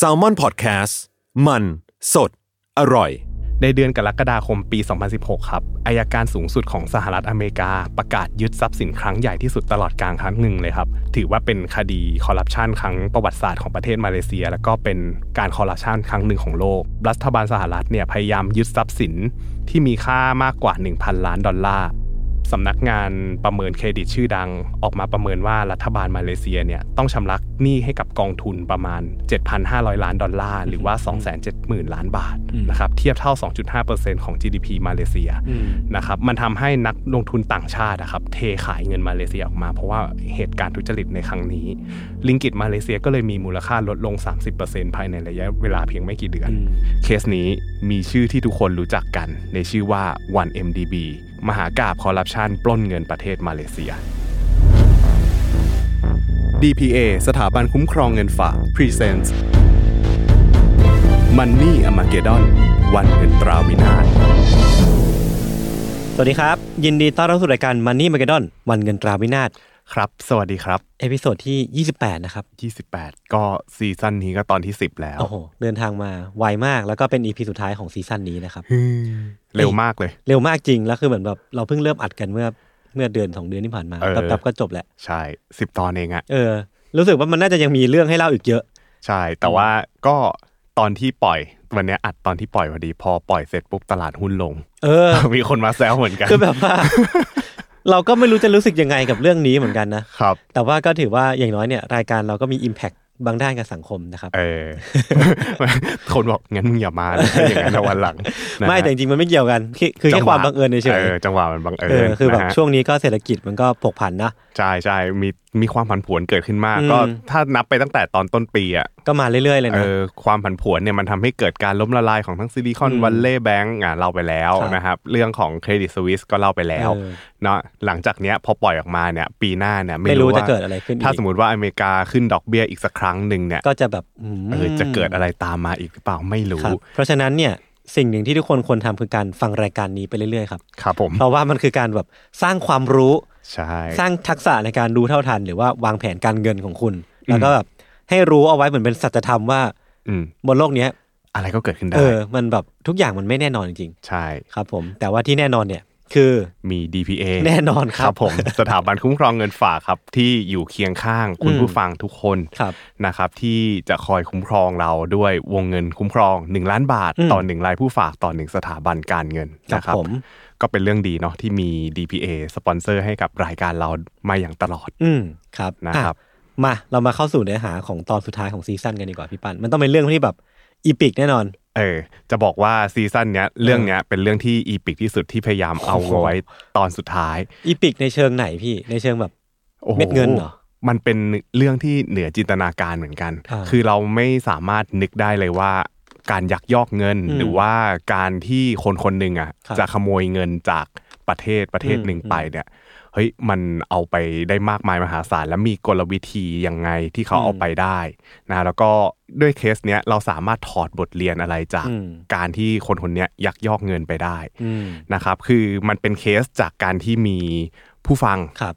S a l ม o n PODCAST มัน สด อร่อย ในเดือนกรกฎาคมปี 2016 ครับอายการสูงสุดของสหรัฐอเมริกา ประกาศยึดทรัพย์สินครั้งใหญ่ที่สุดตลอดกลางครั้งหนึ่งเลยครับ ถือว่าเป็นคดีคอร์รัปชันครั้งประวัติศาสตร์ของประเทศมาเลเซีย แล้วก็เป็นการคอร์รัปชันครั้งหนึ่งของโลก รัฐบาลสหรัฐเนี่ยพยายามยึดทรัพย์สินที่มีค่ามากกว่า 1,000 ล้านดอลลาร์ สำนักงานประเมินเครดิตชื่อดัง ออกมาประเมินว่ารัฐบาลมาเลเซียเนี่ยต้องชำระหนี้ให้กับกองทุนประมาณ 7,500 ล้านดอลลาร์ หรือว่า 270,000 ล้านบาทนะครับเทียบเท่า 2.5%ของ GDP มาเลเซียนะครับมันทำให้นักลงทุนต่างชาตินะครับเทขายเงินมาเลเซียออกมา เพราะว่าเหตุการณ์ทุจริตในครั้งนี้ ลิงกิตมาเลเซียก็เลยมีมูลค่าลดลง 30%ภายในระยะเวลาเพียงไม่กี่เดือน เคสนี้มีชื่อที่ทุกคนรู้จักกันในชื่อว่า 1MDB มหากาบคอร์รัปชันปล้นเงินประเทศมาเลเซีย DPA สถาบันคุ้มครองเงินฝาก Presents Money a m a g e d o n วันเงินตราวินาศสวัสดีครับ ยินดีต้อนรับสู่รายการ Money m a g e d o n วันเงินตราวินาศ ครับ สวัสดีครับ episode ที่ 28 นะครับ 28 ก็ season นี้ก็ตอนที่ 10 แล้ว โอ้โห เดินทางมาไวมาก แล้วก็เป็น EP สุดท้ายของ season นี้นะครับ เร็วมากเลย เร็วมากจริง แล้วคือเหมือนแบบเราเพิ่งเริ่มอัดกันเมื่อเมื่อเดือนสองเดือนที่ผ่านมาเออแป๊บๆก็จบแหละ ใช่ 10 ตอนเองอะเออ รู้สึกว่ามันน่าจะยังมีเรื่องให้เล่าอีกเยอะ ใช่ แต่ว่าก็ตอนที่ปล่อยวันเนี้ยอัดตอนที่ปล่อยพอดี พอปล่อยเสร็จปุ๊บตลาดหุ้นลง เออ มีคนมาแซวเหมือนกัน คือแบบว่า เราก็ไม่รู้จะรู้สึกยังไงกับเรื่องนี้เหมือนกันนะครับ แต่ว่าก็ถือว่าอย่างน้อยเนี่ยรายการเราก็มี Impact บางด้านกับสังคมนะครับ เออ คนบอกงั้นมึงอย่ามาเลยอย่างนั้นนะวันหลังนะไม่ฮะแต่จริงๆมันไม่เกี่ยวกัน คือคือแค่จังหความบังเอิญเฉยเออจังหวะมันบังเอิๆเออญคือแบบนะฮะช่วงนี้ก็เศรษฐกิจมันก็ผกผันนะ ใช่ใช่มี มีความผันผวนเกิดขึ้นมากอืมก็ถ้านับไปตั้งแต่ตอนต้นปีอะก็มาเรื่อยๆเลยเอนะอความผันผวนเนี่ยมันทำให้เกิดการล้มละลายของทั้งซิลิคอนอืมวัลเลย์แบงก์อะเล่าไปแล้วครับนะครับเรื่องของเครดิตสวิสก็เล่าไปแล้วเออเนาะหลังจากเนี้ยพอปล่อยออกมาเนี่ยปีหน้าเนี่ยไม่รู้ว่าจะเกิดอะไรขึ้นอีกถ้าสมมติว่าอเมริกาขึ้นดอกเบี้ยอีกสักครั้งหนึ่งเนี่ยก็จะแบบอืมเออจะเกิดอะไรตามมาอีกหรือเปล่าไม่รู้ครับเพราะฉะนั้นเนี่ยสิ่งหนึ่งที่ทุกคนควรทำคือการฟังรายการนี้ไปเรื่อยๆครับครับผมเพราะว่ามันคือการแบบสร้างความรู้ ใช่สร้างทักษะในการรู้เท่าทัน หรือว่าวางแผนการเงินของคุณ แล้วก็แบบให้รู้เอาไว้เหมือนเป็นสัจธรรมว่าอืมบนโลกเนี้ยอะไรก็เกิดขึ้นได้เออมันแบบทุกอย่างมันไม่แน่นอนจริงใช่ๆครับผม แต่ว่าที่แน่นอนเนี่ยคือมี DPA แน่นอนครับผม สถาบันคุ้มครองเงินฝากครับ ที่อยู่เคียงข้างคุณอืมผู้ฟังทุกคนครับนะครับ ที่จะคอยคุ้มครองเราด้วยวงเงินคุ้มครอง 1 ล้านบาทอืมต่อหนึ่งรายผู้ฝากต่อหนึ่งสถาบันการเงินครับนะครับผม ก็เป็นเรื่องดีเนาะที่มี DPA สปอนเซอร์ให้กับรายการเรามาอย่างตลอด อืมครับนะครับอ่มาเรามาเข้าสู่เนื้อหาของตอนสุดท้ายของ season กันดีกว่าพี่ปันมันต้องเป็นเรื่องที่แบบ epic แน่นอน เออ จะบอกว่า season เนี้ยเรื่องเนี้ยเป็นเรื่องที่ epic ที่สุดที่พยายามเอาโอ้โหไว้ตอนสุดท้าย epic ในเชิงไหนพี่ในเชิงแบบโอ้โหเม็ดเงินเหรอมันเป็นเรื่องที่เหนือจินตนาการเหมือนกันอ่าคือเราไม่สามารถนึกได้เลยว่า การยักยอกเงินอืมหรือว่าการที่คนคนหนึ่งอะครับจะขโมยเงินจากประเทศประเทศอืมหนึ่งไปเนี่ยเฮ้ยมันเอาไปได้มากมายมหาศาลและมีกลวิธียังไงที่เขาอืมเอาไปได้นะแล้วก็ด้วยเคสเนี้ยเราสามารถถอดบทเรียนอะไรจากอืมการที่คนคนเนี้ยยักยอกเงินไปได้อืมนะครับคือมันเป็นเคสจากการที่มี ผู้ฟังครับ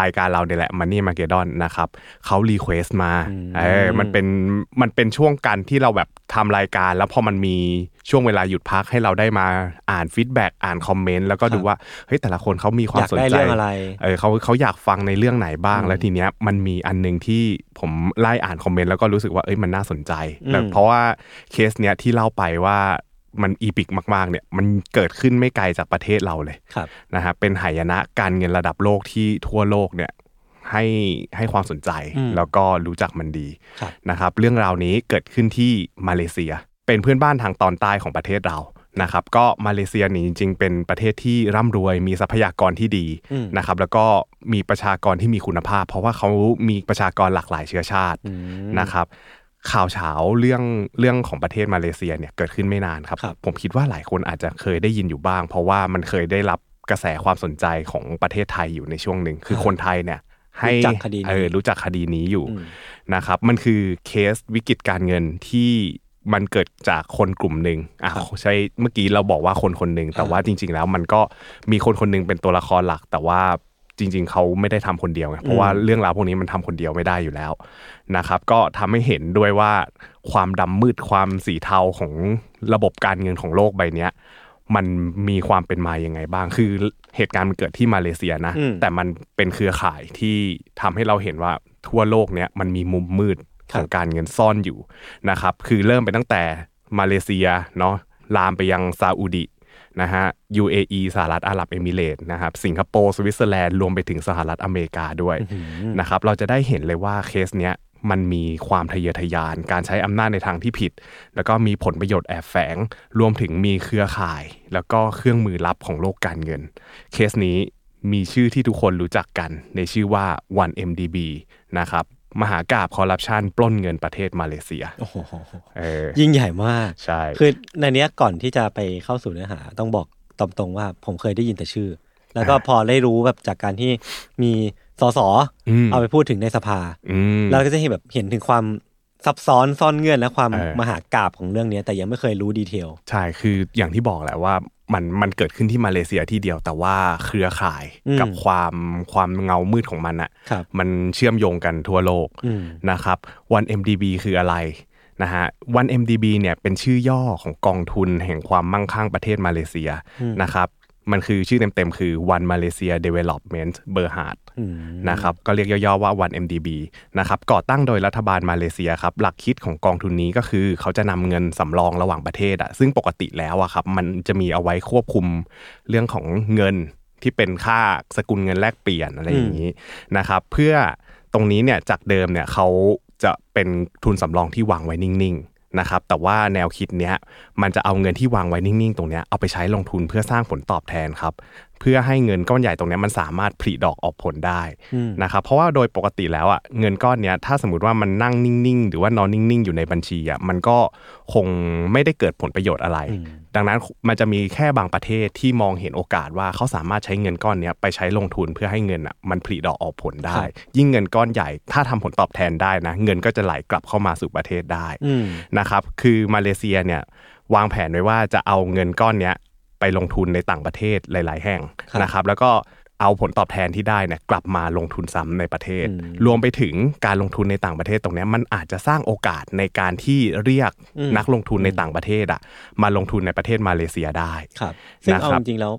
รายการเราเนี่ยแหละ Money Armageddon นะครับเขา request มาอืมเออมันเป็นมันเป็นช่วงการที่เราแบบทำรายการ แล้วพอมันมีช่วงเวลาหยุดพักให้เราได้มาอ่าน feedback อ่าน comment แล้วก็ดูว่าเฮ้ยแต่ละคนเขามีควาอมยากสนได้ใจเรื่องอะไรเออเขาเขาอยากฟังในเรื่องไหนบ้าง แล้วทีเนี้ยมันมีอันหนึ่งที่ผมไล่อ่านคอมเมนต์แล้วก็รู้สึกว่าเอ้ยมันน่าสนใจอืมแล้วเพราะว่าเคสเนี้ยที่เล่าไปว่า มัน epic มากๆเนี่ยมันเกิดขึ้นไม่ไกลจากประเทศเราเลยครับนะครับเป็นหายนะการเงินระดับโลกที่ทั่วโลกเนี่ยให้ให้ความสนใจอืมแล้วก็รู้จักมันดีครับนะครับ เรื่องราวนี้เกิดขึ้นที่มาเลเซีย เป็นเพื่อนบ้านทางตอนใต้ของประเทศเรานะครับก็มาเลเซียนี่จริง ๆ เป็นประเทศที่ร่ำรวยมีทรัพยากรที่ดีอืมนะครับแล้วก็มีประชากรที่มีคุณภาพ เพราะว่าเขามีประชากรหลากหลายเชื้อชาติอืมนะครับ ข่าวเช้าเรื่องเรื่องของประเทศมาเลเซียเนี่ยเกิดขึ้นไม่นานครับครับผมคิดว่าหลายคนอาจจะเคยได้ยินอยู่บ้าง เพราะว่ามันเคยได้รับกระแสความสนใจของประเทศไทยอยู่ในช่วงหนึ่งคือคนไทยเนี่ยให้รู้จักคดีนี้เออรู้จักคดีนี้อยู่อืมนะครับ มันคือเคสวิกฤตการเงินที่มันเกิดจากคนกลุ่มหนึ่งอะใช่เมื่อกี้เราบอกว่าคนคนหนึ่งแต่ว่าจริง ๆ แล้วมันก็มีคนคนหนึงเป็นตัวละครหลัก แต่ว่า จริง ๆ เขาไม่ได้ทำคนเดียวไงเพราะว่าเรื่องราวพวกนี้มันทำคนเดียวไม่ได้อยู่แล้วนะครับ ก็ทำให้เห็นด้วยว่าความดำมืดความสีเทาของระบบการเงินของโลกใบเนี้ยมันมีความเป็นมายังไงบ้าง คือเหตุการณ์มันเกิดที่มาเลเซียนะอืมแต่มันเป็นเครือข่ายที่ทำให้เราเห็นว่าทั่วโลกเนี้ยมันมีมุมมืดของการเงินซ่อนอยู่นะครับ คือเริ่มไปตั้งแต่มาเลเซียเนาะลามไปยังซาอุดิ นะฮะ UAE สหรัฐอาหรับเอมิเรตส์นะครับสิงคโปร์สวิตเซอร์แลนด์รวมไปถึงสหรัฐอเมริกาด้วยนะครับเราจะได้เห็นเลยว่าเคสเนี้ยมันมีความทะเยอทะยาน การใช้อำนาจในทางที่ผิด แล้วก็มีผลประโยชน์แอบแฝง รวมถึงมีเครือข่าย แล้วก็เครื่องมือลับของโลกการเงิน เคสนี้มีชื่อที่ทุกคนรู้จักกันในชื่อว่า 1MDB นะครับ มหากาบคอร์รัปชันปล้นเงินประเทศมาเลเซียโอ้โหเออยิ่งใหญ่มากใช่คือในเนี้ยก่อนที่จะไปเข้าสู่เนื้อหา ต้องบอกตรงๆว่าผมเคยได้ยินแต่ชื่อ แล้วก็พอได้รู้แบบจากการที่มีสสอืมเอาไปพูดถึงในสภาอืมเราก็จะเห็นแบบเห็นถึงความซับซ้อนซ่อนเงื่อนและความเออมหากาบของเรื่องเนี้ยแต่ยังไม่เคยรู้ดีเทล ใช่คืออย่างที่บอกแหละว่า มันมันเกิดขึ้นที่มาเลเซียที่เดียว แต่ว่าเครือข่ายอืมกับความความเงามืดของมันอะครับมันเชื่อมโยงกันทั่วโลกอืมนะครับ 1MDB คืออะไรนะฮะ 1MDB เนี่ยเป็นชื่อย่อของกองทุนแห่งความมั่งคั่งประเทศมาเลเซียนะครับ มันคือชื่อเต็มๆคือ One Malaysia Development Berhad อืมนะครับก็เรียกย่อๆว่า 1MDB นะครับก่อตั้งโดยรัฐบาลมาเลเซียครับหลักคิดของกองทุนนี้ก็คือ เขาจะนำเงินสำรองระหว่างประเทศอะซึ่งปกติแล้วอะครับมันจะมีเอาไว้ควบคุมเรื่องของเงินที่เป็นค่าสกุลเงินแลกเปลี่ยนอะไรอย่างนี้นะครับเพื่อตรงนี้เนี่ยจากเดิมเนี่ยเขาจะเป็นทุนสำรองที่วางไว้นิ่งๆ นะครับแต่ว่าแนวคิดเนี้ยมันจะเอาเงินที่วางไว้นิ่งๆ ตรงเนี้ยเอาไปใช้ลงทุนเพื่อสร้างผลตอบแทนครับ พื่อให้เงินก้อนใหญ่ตรงเนี้ยมันสามารถผลิดอกออกผลได้นะครับเพราะว่าโดยปกติแล้วอะเงินก้อนเนี้ยถ้าสมมติว่ามันนั่งนิ่งๆ หรือว่านอนนิ่งๆ อยู่ในบัญชีอะมันก็คงไม่ได้เกิดผลประโยชน์อะไร ดังนั้นมันจะมีแค่บางประเทศที่มองเห็นโอกาสว่าเขาสามารถใช้เงินก้อนเนี้ยไปใช้ลงทุนเพื่อให้เงินอะมันผลิดอกออกผลได้ครับยิ่งเงินก้อนใหญ่ ถ้าทำผลตอบแทนได้นะ เงินก็จะไหลกลับเข้ามาสู่ประเทศได้อืมนะครับคือมาเลเซียเนี่ยวางแผนไว้ว่าจะเอาเงินก้อนเนี้ย ไปลงทุนในต่างประเทศหลาย ๆ แห่งครับนะครับแล้วก็เอาผลตอบแทนที่ได้เนี่ยกลับมาลงทุนซ้ำในประเทศอืมรวมไปถึงการลงทุนในต่างประเทศตรงเนี้ยมันอาจจะสร้างโอกาสในการที่เรียกอืมนักลงทุนในต่างประเทศอะมาลงทุนในประเทศมาเลเซียได้ครับซึ่งนะเอาครับจริงๆแล้ว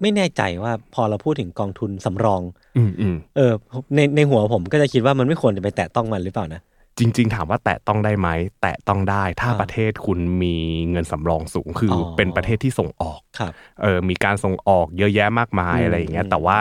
ไม่แน่ใจว่าพอเราพูดถึงกองทุนสำรองอืมอืมเออในในหัวผมก็จะคิดว่ามันไม่ควรจะไปแตะต้องมันหรือเปล่านะ จริง ๆ ถามว่าแตะต้องได้ไหมแตะต้องได้ ถ้าอ่าประเทศคุณมีเงินสำรองสูงคือออเป็นประเทศที่ส่งออกครับเออมีการส่งออกเยอะแยะมากมายอืมอะไรอย่างเงี้ยอืมแต่ว่า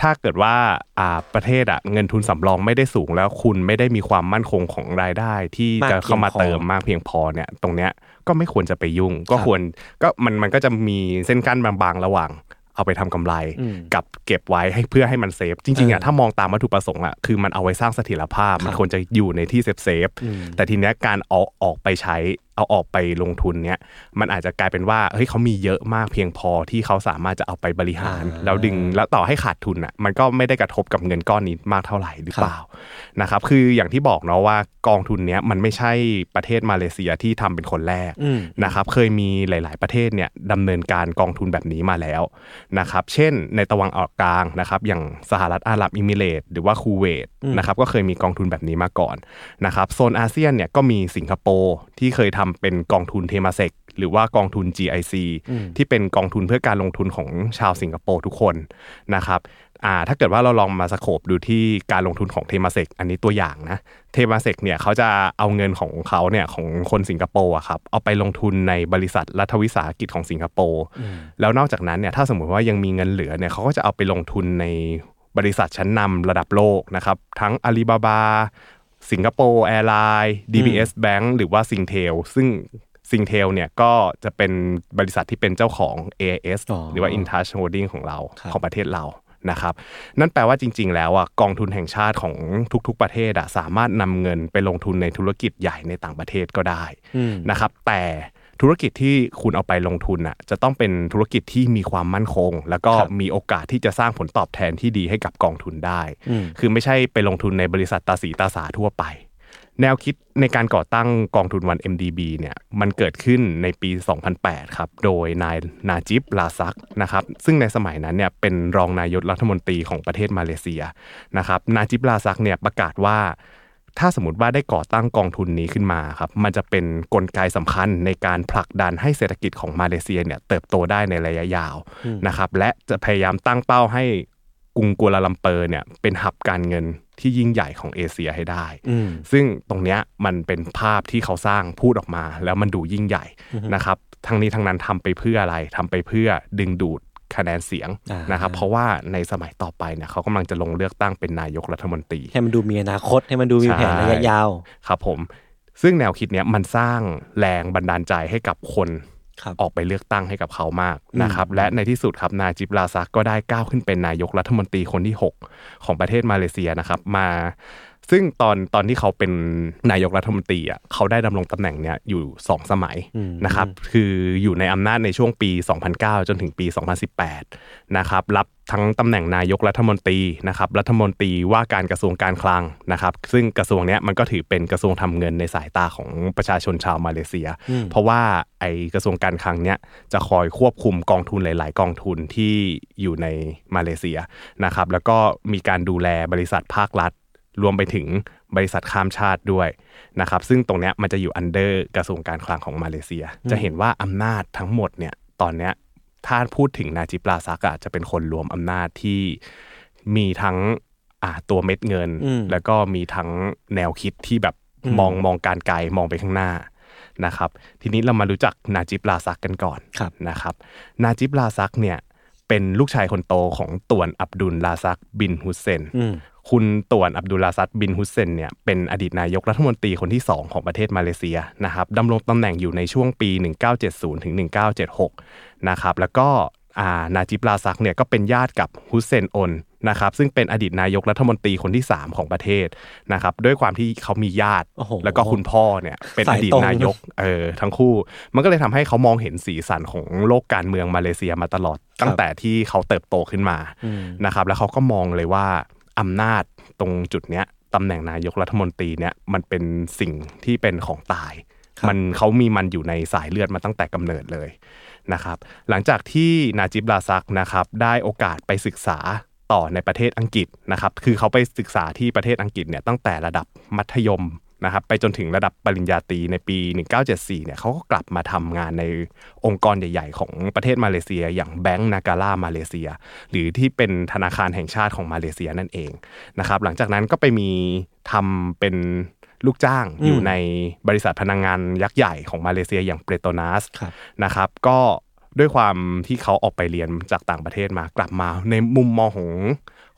ถ้าเกิดว่าอ่าประเทศอะเงินทุนสำรองไม่ได้สูงแล้วคุณไม่ได้มีความมั่นคงของรายได้ ที่จะเข้ามาเติมมากเพียงพอเนี่ย ตรงเนี้ยก็ไม่ควรจะไปยุ่ง ก็ควรก็มันมันก็จะมีเส้นกั้นบางๆ ระหว่าง เอาไปทำกำไรอืมกับเก็บไว้ให้เพื่อให้มัน safe จริงๆอะเออถ้ามองตามวัตถุประสงค์อะคือมันเอาไว้สร้างเสถียรภาพ มันควรจะอยู่ในที่ safe safe ๆแต่ทีเนี้ยการเอาออกไปใช้เอาออกไปลงทุนเนี่ยมันอาจจะกลายเป็นว่าเฮ้ยเขามีเยอะมากเพียงพอที่เขาสามารถจะเอาไปบริหารอ่าแล้วดึงแล้วต่อให้ขาดทุนอะมันก็ไม่ได้กระทบกับเงินก้อนนี้มากเท่าไหร่หรือเปล่านะครับคืออย่างที่บอกเนาะว่ากองทุนเนี้ยมันไม่ใช่ประเทศมาเลเซียที่ทำเป็นคนแรกอืมนะครับเคยมีหลาย ๆประเทศเนี่ยดำเนินการกองทุนแบบนี้มาแล้วนะครับเช่นในตะวันออกกลางนะครับอย่างสหรัฐอาหรับเอมิเรตส์หรือว่าคูเวตนะครับก็เคยมีกองทุนแบบนี้มาก่อนนะครับโซนอาเซียนเนี่ยก็มีสิงคโปร์ที่เคยทำเป็นกองทุนเทมาเซกหรือว่ากองทุน GIC ที่เป็นกองทุนเพื่อการลงทุนของชาวสิงคโปร์ทุกคนนะครับอ่าถ้าเกิดว่าเราลองมา scope ดูที่การลงทุนของเทมาเซกอันนี้ตัวอย่างนะเทมาเซกเนี่ยเขาจะเอาเงินของเขาเนี่ยของคนสิงคโปร์อะครับเอาไปลงทุนในบริษัทรัฐวิสาหกิจของสิงคโปร์แล้วนอกจากนั้นเนี่ยถ้าสมมุติว่ายังมีเงินเหลือเนี่ยเขาก็จะเอาไปลงทุนในบริษัทชั้นนำระดับโลกนะครับทั้ง Alibaba Singapore Airlines DBS Bank หรือว่า Singtel ซึ่ง Singtel เนี่ยก็จะเป็นบริษัทที่เป็นเจ้าของ AIS อ๋อหรือว่า InTouch Holding ของเราครับของประเทศเรานะครับนั่นแปลว่าจริง ๆ แล้วอะกองทุนแห่งชาติของทุก ๆ ประเทศอะสามารถนำเงินไปลงทุนในธุรกิจใหญ่ในต่างประเทศก็ได้นะครับแต่ ธุรกิจที่คุณเอาไปลงทุนอะจะต้องเป็นธุรกิจที่มีความมั่นคง แล้วก็ครับมีโอกาสที่จะสร้างผลตอบแทนที่ดีให้กับกองทุนได้อืมคือไม่ใช่ไปลงทุนในบริษัทตาสีตาสาทั่วไป แนวคิดในการก่อตั้งกองทุนวัน MDB เนี่ยมันเกิดขึ้นในปี 2008 ครับ โดยนายนาจิบลาซักนะครับซึ่งในสมัยนั้นเนี่ยเป็นรองนายกรัฐมนตรีของประเทศมาเลเซียนะครับนาจิบลาซักเนี่ยประกาศว่า ถ้าสมมติว่าได้ก่อตั้งกองทุนนี้ขึ้นมาครับ มันจะเป็นกลไกสำคัญในการผลักดันให้เศรษฐกิจของมาเลเซียเนี่ยเติบโตได้ในระยะยาวนะครับ และจะพยายามตั้งเป้าให้กรุงกัวลาลัมเปอร์เนี่ยเป็นหับการเงินที่ยิ่งใหญ่ของเอเชียให้ได้อืมซึ่งตรงเนี้ยมันเป็นภาพที่เขาสร้างพูดออกมา แล้วมันดูยิ่งใหญ่นะครับ ทั้งนี้ทั้งนั้นทำไปเพื่ออะไรทำไปเพื่อดึงดูด คะแนนเสียงอ่านนะครับเพราะว่าในสมัยต่อไปเนี่ยเขากำลังจะลงเลือกตั้งเป็นนายกรัฐมนตรี ให้มันดูมีอนาคตให้มันดูมีแผนระยะยาวครับผม ซึ่งแนวคิดเนี้ยมันสร้างแรงบันดาลใจให้กับคนครับออกไปเลือกตั้งให้กับเขามากนะครับและในที่สุดครับนาจิบลาซักก็ได้ก้าวขึ้นเป็นนายกรัฐมนตรีคนที่ 6 ของประเทศมาเลเซียนะครับมา ซึ่งตอนตอนที่เขาเป็นนายกรัฐมนตรีอะเขาได้ดำรงตำแหน่งเนี้ยอยู่ 2 สมัยนะครับคืออยู่ในอำนาจในช่วงปี 2009 จนถึงปี 2018 นะครับรับทั้งตำแหน่งนายกรัฐมนตรีนะครับรัฐมนตรีว่าการกระทรวงการคลังนะครับซึ่งกระทรวงเนี้ยมันก็ถือเป็นกระทรวงทำเงินในสายตาของประชาชนชาวมาเลเซีย เพราะว่าไอกระทรวงการคลังเนี้ยจะคอยควบคุมกองทุนหลาย ๆ กองทุนที่อยู่ในมาเลเซียนะครับแล้วก็มีการดูแลบริษัทภาครัฐ รวมไปถึงบริษัทข้ามชาติด้วยนะครับซึ่งตรงเนี้ยมันจะอยู่อันเดอร์กระทรวงการคลังของมาเลเซีย จะเห็นว่าอำนาจทั้งหมดเนี่ยตอนเนี้ยถ้าพูดถึงนาจิปลาซักอะจะเป็นคนรวมอำนาจที่มีทั้งอ่าตัวเม็ดเงินอืมแล้วก็มีทั้งแนวคิดที่แบบมองมองการไกลมองไปข้างหน้านะครับ ทีนี้เรามารู้จักนาจิปลาซักกันก่อนครับนะครับนาจิบลาซักเนี่ยเป็นลูกชายคนโตของต่วนอับดุลลาซักบินฮุสเซนอืม คุณต่วนอับดุลลาซักบิน ฮุสเซนเนี่ยเป็นอดีตนายกรัฐมนตรีคนที่ 2 ของประเทศมาเลเซียนะครับดำรงตำแหน่งอยู่ในช่วงปี 1970ถึง1976นะครับแล้วก็อ่านาจิบลาซักเนี่ยก็เป็นญาติกับฮุสเซนออนนะครับซึ่งเป็นอดีตนายกรัฐมนตรีคนที่ 3 ของประเทศนะครับด้วยความที่เขามีญาติโอ้โหแล้วก็คุณพ่อเนี่ยเป็นอดีตสายตรงนายกเออทั้งคู่ มันก็เลยทำให้เขามองเห็นสีสันของโลกการเมืองมาเลเซียมาตลอด ตั้งแต่ที่เขาเติบโตขึ้นมานะครับแล้วเขาก็มองเลยว่า อำนาจตรงจุดเนี้ยตำแหน่งนายกรัฐมนตรีเนี่ยมันเป็นสิ่งที่เป็นของตายครับมันเขามีมันอยู่ในสายเลือดมาตั้งแต่กำเนิดเลยนะครับ หลังจากที่นาจิบลาซักนะครับได้โอกาสไปศึกษาต่อในประเทศอังกฤษนะครับ คือเขาไปศึกษาที่ประเทศอังกฤษเนี่ยตั้งแต่ระดับมัธยม นะครับไปจนถึงระดับปริญญาตรีในปี 1974 เนี่ยเขาก็กลับมาทำงานในองค์กรใหญ่ ๆ ของประเทศมาเลเซีย อย่างแบงก์นาการ่ามาเลเซีย หรือที่เป็นธนาคารแห่งชาติของมาเลเซียนั่นเองนะครับหลังจากนั้นก็ไปมีทำเป็นลูกจ้างอยู่ในบริษัทพลังงานยักษ์ใหญ่ของมาเลเซียอย่างเปโตนัสครับนะครับก็ด้วยความที่เขาออกไปเรียนจากต่างประเทศมากลับมาในมุมมองของ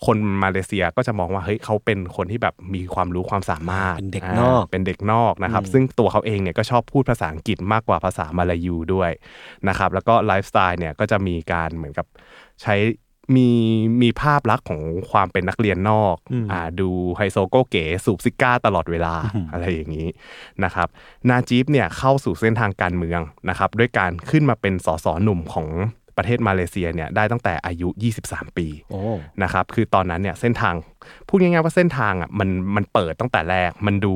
คนมาเลเซียก็จะมองว่าเฮ้ยเขาเป็นคนที่แบบมีความรู้ความสามารถเป็นเด็กนอกาเป็นเด็กนอกนะครับ ซึ่งตัวเขาเองเนี่ยก็ชอบพูดภาษาอังกฤษมากกว่าภาษามาลายูด้วยนะครับ แล้วก็ไลฟ์สไตล์เนี่ยก็จะมีการเหมือนกับใช้มีมีภาพลักษณ์ของความเป็นนักเรียนนอกอ่าดูไฮโซโกเก๋สูบซิการ์ตลอดเวลาอะไรอย่างนี้นะครับนาจิบเนี่ยเข้าสู่เส้นทางการเมืองนะครับด้วยการขึ้นมาเป็นสสหนุ่มของ ประเทศมาเลเซียเนี่ยได้ตั้งแต่อายุ 23 ปีโอ้นะครับคือตอนนั้นเนี่ยเส้นทางพูดง่ายๆว่าเส้นทางอะมันมันเปิดตั้งแต่แรกมันดู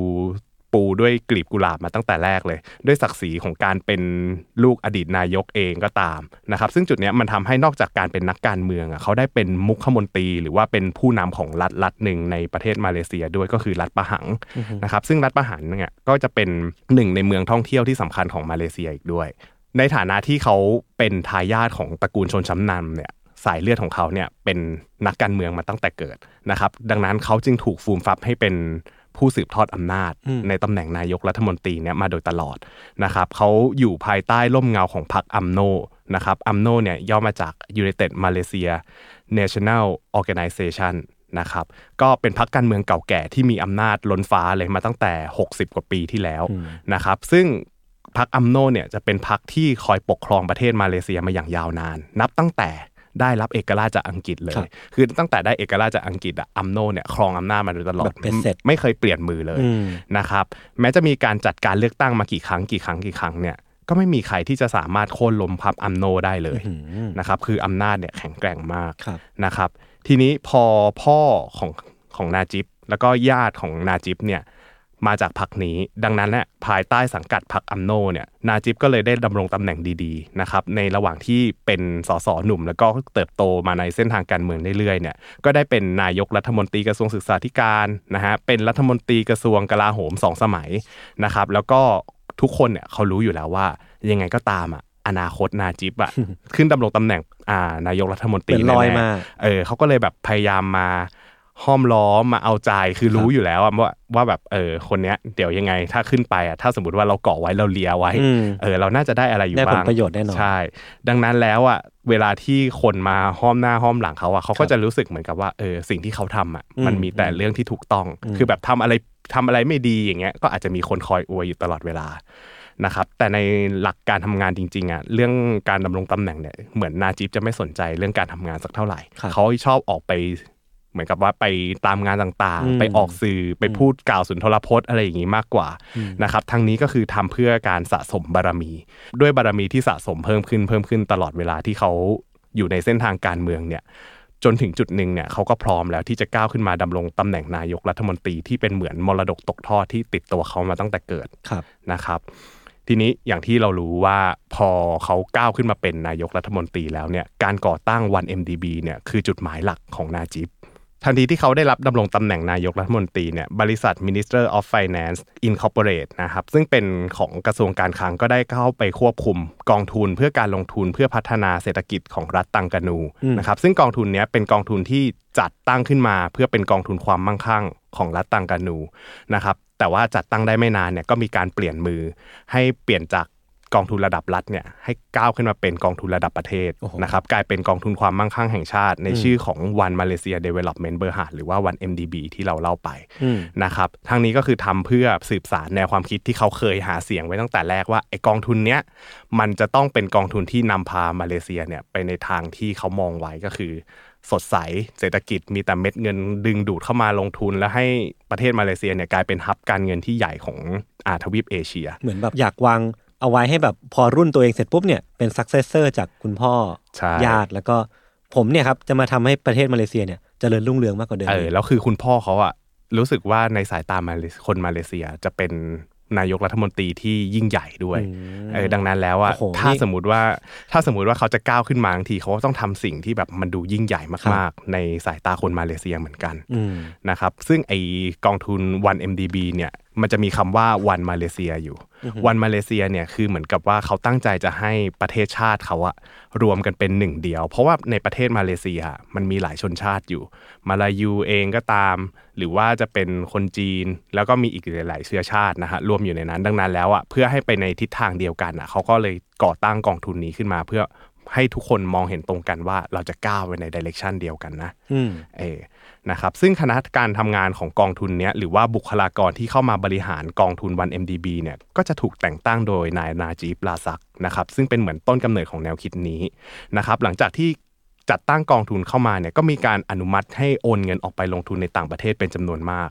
ปูด้วยกลีบกุหลาบมาตั้งแต่แรกเลย ด้วยศักดิ์ศรีของการเป็นลูกอดีตนายกเองก็ตามนะครับซึ่งจุดเนี้ยมันทำให้นอกจากการเป็นนักการเมืองอะเขาได้เป็นมุขมนตรี หรือว่าเป็นผู้นำของรัฐรัฐหนึ่งในประเทศมาเลเซียด้วยก็คือรัฐปะหังนะครับซึ่งรัฐปะหังเนี่ยก็จะเป็นหนึ่งในเมืองท่องเที่ยวที่สำคัญของมาเลเซียอีกด้วย ในฐานะที่เขาเป็นทายาทของตระกูลชนชั้นนำเนี่ยสายเลือดของเขาเนี่ยเป็นนักการเมืองมาตั้งแต่เกิดนะครับ ดังนั้นเขาจึงถูกฟูมฟับให้เป็นผู้สืบทอดอำนาจ ในตำแหน่งนายกรัฐมนตรีเนี่ยมาโดยตลอดนะครับเขาอยู่ภายใต้ร่มเงาของพรรคอัมโนนะครับอัมโนเนี่ยย่อมาจาก United Malaysia National Organization นะครับก็เป็นพรรคการเมืองเก่าแก่ที่มีอำนาจล้นฟ้าเลยมาตั้งแต่ 60 กว่าปีที่แล้วนะครับซึ่ง พรรคอัมโนเนี่ยจะเป็นพรรคที่คอยปกครองประเทศมาเลเซียมาอย่างยาวนาน นับตั้งแต่ได้รับเอกราชจากอังกฤษเลยครับคือตั้งแต่ได้เอกราชจากอังกฤษอะอัมโนเนี่ยครองอำนาจมาโดยตลอดแบบเป็นเสร็จไม่เคยเปลี่ยนมือเลยอืมนะครับ แม้จะมีการจัดการเลือกตั้งมากี่ครั้งกี่ครั้งกี่ครั้งเนี่ย ก็ไม่มีใครที่จะสามารถโค่นล้มพับอัมโนได้เลยนะครับ คืออำนาจเนี่ยแข็งแกร่งมากครับนะครับ ทีนี้พอพ่อของของนาจิบแล้วก็ญาติของนาจิบเนี่ย มาจากพรรคนี้ ดังนั้นเนี่ยภายใต้สังกัดพรรคอัมโนเนี่ยนาจิบก็เลยได้ดำรงตำแหน่งดีๆนะครับในระหว่างที่เป็นสสหนุ่ม แล้วก็เติบโตมาในเส้นทางการเมืองเรื่อยๆเนี่ยก็ได้เป็นนายกรัฐมนตรีกระทรวงศึกษาธิการนะฮะเป็นรัฐมนตรีกระทรวงกลาโหมสองสมัยนะครับแล้วก็ทุกคนเนี่ยเขารู้อยู่แล้วว่ายังไงก็ตามอะอนาคตนาจิบอะขึ้นดำรงตำแหน่งอ่านายกรัฐมนตรีเป็นรอยแน่ๆมาเออเขาก็เลยแบบพยายามมา ห้อมล้อมมาเอาใจคือรู้อยู่แล้วอะว่าว่าแบบเออคนเนี้ยเดี๋ยวยังไงถ้าขึ้นไปอะถ้าสมมติว่าเราเกาะไว้เราเลียไว้อืมเออเราน่าจะได้อะไรอยู่ได้ผลบ้างประโยชน์แน่นอนใช่ ดังนั้นแล้วอะเวลาที่คนมาห้อมหน้าห้อมหลังเขาอะเขาก็จะรู้สึกเหมือนกับว่าเออสิ่งที่เขาทำอะมันมีแต่เรื่องที่ถูกต้อง คือแบบทำอะไรทำอะไรไม่ดีอย่างเงี้ยก็อาจจะมีคนคอยอวยอยู่ตลอดเวลานะครับแต่ในหลักการทำงานจริงๆอะเรื่องการดำรงตำแหน่งเนี่ยเหมือนนาจิบจะไม่สนใจเรื่องการทำงานสักเท่าไหร่ครับเขาชอบออกไป เหมือนกับว่าไปตามงานต่างอืมๆไปออกสื่อไปพูดกล่าวสุนทรพจน์อะไรอย่างนี้มากกว่านะครับทั้งนี้ก็คือทำเพื่อการสะสมบารมี ด้วยบารมีที่สะสมเพิ่มขึ้นเพิ่มขึ้นตลอดเวลาที่เขาอยู่ในเส้นทางการเมืองเนี่ยจนถึงจุดหนึ่งเนี่ยเขาก็พร้อมแล้วที่จะก้าวขึ้นมาดำรงตำแหน่งนายกรัฐมนตรีที่เป็นเหมือนมรดกตกทอดที่ติดตัวเขามาตั้งแต่เกิดครับนะครับทีนี้อย่างที่เรารู้ว่าพอเขาก้าวขึ้นมาเป็นนายกรัฐมนตรีแล้วเนี่ยการก่อตั้ง 1MDB เนี่ยคือจุดหมายหลักของนาจิบ ทันทีที่เขาได้รับดำรงตำแหน่งนายกรัฐมนตรีเนี่ยบริษัท Minister of Finance Incorporate นะครับซึ่งเป็นของกระทรวงการคลังก็ได้เข้าไปควบคุมกองทุนเพื่อการลงทุนเพื่อพัฒนาเศรษฐกิจของรัฐตังกานูนะครับซึ่งกองทุนเนี้ยเป็นกองทุนที่จัดตั้งขึ้นมา เพื่อเป็นกองทุนความมั่งคั่งของรัฐตังกานูนะครับแต่ว่าจัดตั้งได้ไม่นานเนี่ยก็มีการเปลี่ยนมือให้เปลี่ยนจาก กองทุนระดับรัฐเนี่ยให้ก้าวขึ้นมาเป็นกองทุนระดับประเทศโอ้โหนะครับกลายเป็นกองทุนความมั่งคั่งแห่งชาติ ในชื่อของ One Malaysia Development Berhad หรือว่า One MDB ที่เราเล่าไปอืมนะครับทั้งนี้ก็คือทำเพื่อสืบสารแนวความคิดที่เขาเคยหาเสียงไว้ตั้งแต่แรกว่าไอกองทุนเนี้ยมันจะต้องเป็นกองทุนที่นำพามาเลเซียเนี่ยไปในทางที่เขามองไว้ก็คือ สดใสเศรษฐกิจมีแต่เม็ดเงินดึงดูดเข้ามาลงทุน แล้วให้ประเทศมาเลเซียเนี่ยกลายเป็น hub การเงินที่ใหญ่ของอาทวีปเอเชีย เหมือนแบบอยากวาง เอาไว้ให้แบบพอรุ่นตัวเองเสร็จปุ๊บเนี่ยเป็น successor จากคุณพ่อใช่ญาติแล้วก็ผมเนี่ยครับจะมาทำให้ประเทศมาเลเซียเนี่ยเจริญรุ่งเรืองมากกว่าเดิมเออแล้วคือคุณพ่อเขาอะรู้สึกว่าในสายตามาเลคนมาเลเซียจะเป็นนายกรัฐมนตรีที่ยิ่งใหญ่ด้วยเออดังนั้นแล้วอะโอ้โหถ้านี่สมมติว่าถ้าสมมติว่าเขาจะก้าวขึ้นมาบางทีเขาก็ต้องทำสิ่งที่แบบมันดูยิ่งใหญ่มากๆ ในสายตาคนมาเลเซียเหมือนกันอืมนะครับซึ่งไอกองทุน One MDB เนี่ยมันจะมีคำว่า One Malaysia อยู่ One Malaysia เนี่ยคือเหมือนกับว่าเขาตั้งใจจะให้ประเทศชาติเขาอะรวมกันเป็นหนึ่งเดียว เพราะว่าในประเทศมาเลเซียมันมีหลายชนชาติอยู่ มาลายูเองก็ตาม หรือว่าจะเป็นคนจีน แล้วก็มีอีกหลาย ๆ เชื้อชาตินะฮะรวมอยู่ในนั้นดังนั้นแล้วอะเพื่อให้ไปในทิศทางเดียวกันอะเขาก็เลยก่อตั้งกองทุนนี้ขึ้นมาเพื่อให้ทุกคนมองเห็นตรงกันว่าเราจะก้าวไปในดิเรกชันเดียวกันนะอืมเออ นะครับซึ่งคณะการทำงานของกองทุนเนี้ยหรือว่าบุคลากรที่เข้ามาบริหารกองทุน 1MDB เนี่ยก็จะถูกแต่งตั้งโดยนายนาจีบลาซักนะครับซึ่งเป็นเหมือนต้นกำเนิดของแนวคิดนี้นะครับหลังจากที่จัดตั้งกองทุนเข้ามาเนี่ยก็มีการอนุมัติให้โอนเงินออกไปลงทุนในต่างประเทศเป็นจำนวนมาก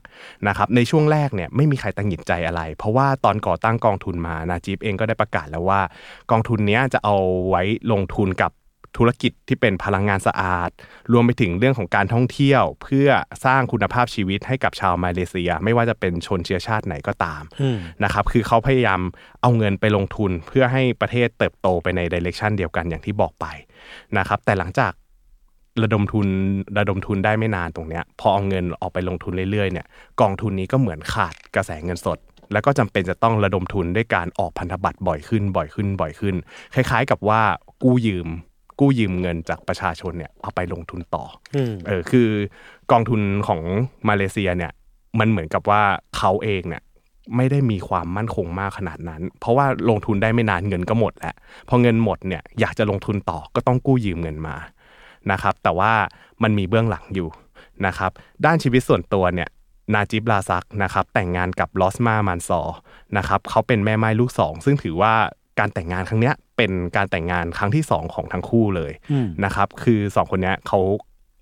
นะครับในช่วงแรกเนี่ยไม่มีใครตังหงิดใจอะไร เพราะว่าตอนก่อตั้งกองทุนมานาจีบเองก็ได้ประกาศแล้วว่ากองทุนนี้จะเอาไว้ลงทุนกับ ธุรกิจที่เป็นพลังงานสะอาด รวมไปถึงเรื่องของการท่องเที่ยว เพื่อสร้างคุณภาพชีวิตให้กับชาวมาเลเซีย ไม่ว่าจะเป็นชนเชื้อชาติไหนก็ตามนะครับคือเขาพยายามเอาเงินไปลงทุนเพื่อให้ประเทศเติบโตไปในดิเรกชันเดียวกันอย่างที่บอกไปนะครับแต่หลังจากระดมทุนระดมทุนได้ไม่นานตรงเนี้ยพอเอาเงินออกไปลงทุนเรื่อยๆเนี่ยกองทุนนี้ก็เหมือนขาดกระแสเงินสด แล้วก็จำเป็นจะต้องระดมทุนด้วยการออกพันธบัตรบ่อยขึ้นบ่อยขึ้นบ่อยขึ้น คล้าย ๆ กับว่ากู้ยืม กู้ยืมเงินจากประชาชนเนี่ยเอาไปลงทุนต่อเออคือกองทุนของมาเลเซียเนี่ยมันเหมือนกับว่าเขาเองเนี่ยไม่ได้มีความมั่นคงมากขนาดนั้น เพราะว่าลงทุนได้ไม่นานเงินก็หมดแล้วพอเงินหมดเนี่ยอยากจะลงทุนต่อก็ต้องกู้ยืมเงินมานะครับ แต่ว่ามันมีเบื้องหลังอยู่นะครับ ด้านชีวิตส่วนตัวเนี่ยนาจิบลาซักนะครับแต่งงานกับลอสมามันซอนะครับเขาเป็นแม่ไม้ลูกสอง ซึ่งถือว่า การแต่งงานครั้งนี้เป็นการแต่งงานครั้งที่สองของทั้งคู่เลยนะครับคือสองคนนี้เขา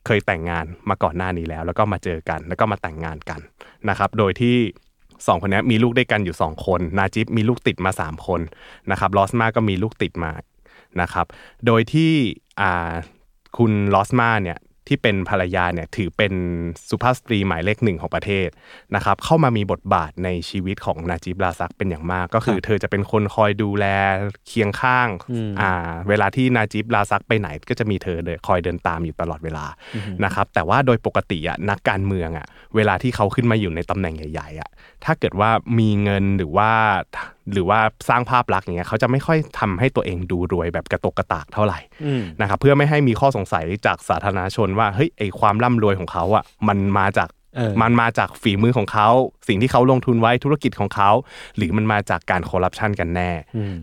เคยแต่งงานมาก่อนหน้านี้แล้ว แล้วก็มาเจอกัน แล้วก็มาแต่งงานกันนะครับ โดยที่สองคนนี้มีลูกด้วยกันอยู่สองคน นาจิบมีลูกติดมาสามคนนะครับลอสมาก็มีลูกติดมานะครับ โดยที่อ่าคุณลอสมาเนี่ย ที่เป็นภรรยาเนี่ยถือเป็นสุภาพสตรีหมายเลขหนึ่งของประเทศนะครับเข้ามามีบทบาทในชีวิตของนาจิบลาซักเป็นอย่างมาก ก็คือเธอจะเป็นคนคอยดูแลเคียงข้างอ่าเวลาที่นาจิบลาซักไปไหนก็จะมีเธอเดคอยเดินตามอยู่ตลอดเวลานะครับแต่ว่าโดยปกติอะนักการเมืองอะเวลาที่เขาขึ้นมาอยู่ในตำแหน่งใหญ่ๆอะถ้าเกิดว่ามีเงินหรือว่า หรือว่าสร้างภาพลักษณ์อย่างเงี้ยเขาจะไม่ค่อยทำให้ตัวเองดูรวยแบบกระตกกระตากเท่าไหร่นะครับเพื่อไม่ให้มีข้อสงสัยจากสาธารณชนว่าเฮ้ยไอความร่ำรวยของเขาอะมันมาจากมันมาจากฝีมือของเขา สิ่งที่เขาลงทุนไว้ธุรกิจของเขา หรือมันมาจากการคอร์รัปชันกันแน่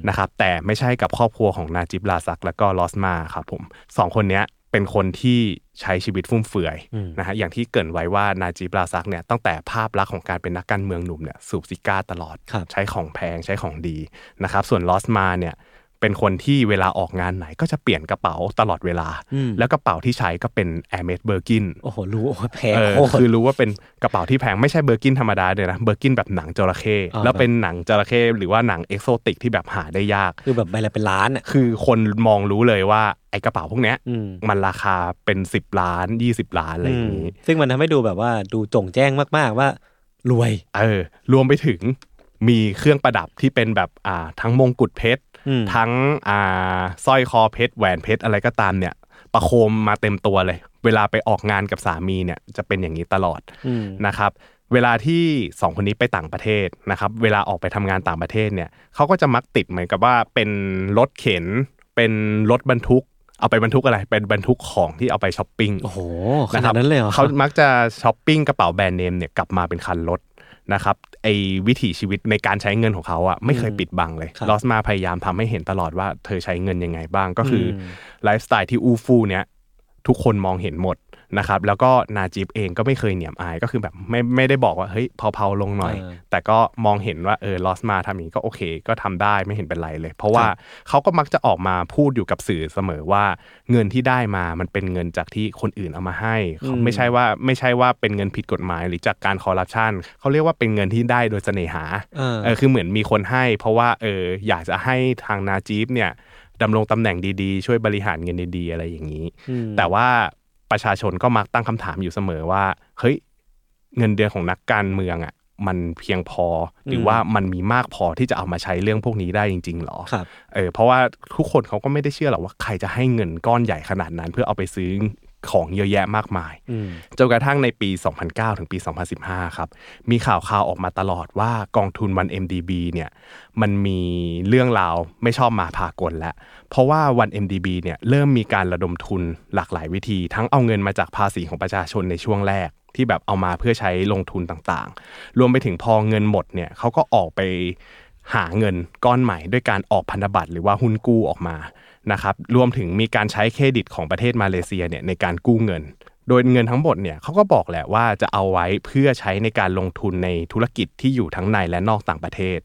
นะครับแต่ไม่ใช่กับครอบครัวของนาจิบลาซัก และก็ลอสมาครับผมสองคนเนี้ย เป็นคนที่ใช้ชีวิตฟุ่มเฟือยนะฮะอย่างที่เกินไว้ว่านาจีบลาซักเนี่ยตั้งแต่ภาพลักษณ์ของการเป็นนักการเมืองหนุ่มเนี่ยสูบซิก้าตลอด ใช้ของแพงใช้ของดีนะครับส่วนรอสมาห์เนี่ย เป็นคนที่เวลาออกงานไหนก็จะเปลี่ยนกระเป๋าตลอดเวลา แล้วกระเป๋าที่ใช้ก็เป็น Hermes Birkinโอ้โหรู้ว่าแพงคือรู้ว่าเป็นกระเป๋าที่แพงไม่ใช่ Birkin ธรรมดาเลยนะ Birkin แบบหนังจระเข้แล้วเป็นหนังจระเข้หรือว่าหนัง exotic ที่แบบหาได้ยาก คือแบบใบละเป็นล้านอะคือคนมองรู้เลยว่าไอกระเป๋าพวกเนี้ยมันราคาเป็นสิบล้านยี่สิบล้านอะไรอย่างนี้ ซึ่งมันทำให้ดูแบบว่าดูโจ่งแจ้งมากๆว่ารวย เออ รวมไปถึงมีเครื่องประดับที่เป็นแบบอ่าทั้งมงกุฎเพชร ทั้งอ่าสร้อยคอเพชรแหวนเพชรอะไรก็ตามเนี่ยประโคมมาเต็มตัวเลย เวลาไปออกงานกับสามีเนี่ยจะเป็นอย่างนี้ตลอดนะครับเวลาที่สองคนนี้ไปต่างประเทศนะครับเวลาออกไปทำงานต่างประเทศเนี่ยเขาก็จะมักติดเหมือนกับว่าเป็นรถเข็นเป็นรถบรรทุก เอาไปบรรทุกอะไร เป็นบรรทุกของที่เอาไปช้อปปิ้งโอ้โหขนาดนั้นเลยเหรอเขามักจะช้อปปิ้งกระเป๋าแบรนด์เนมเนี่ยกลับมาเป็นคันรถ นะครับไอ้วิถีชีวิตในการใช้เงินของเขาอะไม่เคยปิดบังเลยรอสมาห์พยายามทำให้เห็นตลอดว่าเธอใช้เงินยังไงบ้างก็คือไลฟ์สไตล์ที่อู้ฟู่เนี้ยทุกคนมองเห็นหมด นะครับแล้วก็นาจิบเองก็ไม่เคยเหนียมอายก็คือแบบไม่ไม่ได้บอกว่าเฮ้ยเพลาๆลงหน่อย แต่ก็มองเห็นว่าเออรอสมาห์ทำอย่างนี้ก็โอเค ก็ทำได้ไม่เห็นเป็นไรเลย เพราะว่าเขาก็มักจะออกมาพูดอยู่กับสื่อเสมอว่า เงินที่ได้มามันเป็นเงินจากที่คนอื่นเอามาให้ ไม่ใช่ว่าไม่ใช่ว่าเป็นเงินผิดกฎหมาย หรือจากการคอร์รัปชันเขาเรียกว่าเป็นเงินที่ได้โดยเสน่หาเออคือเหมือนมีคนให้ เพราะว่าเอออยากจะให้ทางนาจิบเนี่ยดำรงตำแหน่งดีๆ ช่วยบริหารเงินดีๆ อะไรอย่างนี้ แต่ว่า ประชาชนก็มักตั้งคำถามอยู่เสมอว่าเฮ้ยเงินเดือนของนักการเมืองอะมันเพียงพอหรือว่ามันมีมากพอที่จะเอามาใช้เรื่องพวกนี้ได้จริง ๆหรอครับเออเพราะว่าทุกคนเขาก็ไม่ได้เชื่อหรอกว่าใครจะให้เงินก้อนใหญ่ขนาดนั้น เพื่อเอาไปซื้อ ของเยอะแยะมากมายจนกระทั่งในปี 2009 ถึงปี 2015 ครับ มีข่าวข่าวออกมาตลอดว่ากองทุนวัน MDB เนี่ยมันมีเรื่องราวไม่ชอบมาพากลแล้วเพราะว่าวัน MDB เนี่ยเริ่มมีการระดมทุนหลากหลายวิธี ทั้งเอาเงินมาจากภาษีของประชาชนในช่วงแรกที่แบบเอามาเพื่อใช้ลงทุนต่างๆ รวมไปถึงพอเงินหมดเนี่ยเขาก็ออกไปหาเงินก้อนใหม่ด้วยการออกพันธบัตรหรือว่าหุ้นกู้ออกมา นะครับรวมถึงมีการใช้เครดิตของประเทศมาเลเซียเนี่ยในการกู้เงิน โดยเงินทั้งหมดเนี่ยเขาก็บอกแหละว่าจะเอาไว้เพื่อใช้ในการลงทุนในธุรกิจที่อยู่ทั้งในและนอกต่างประเทศ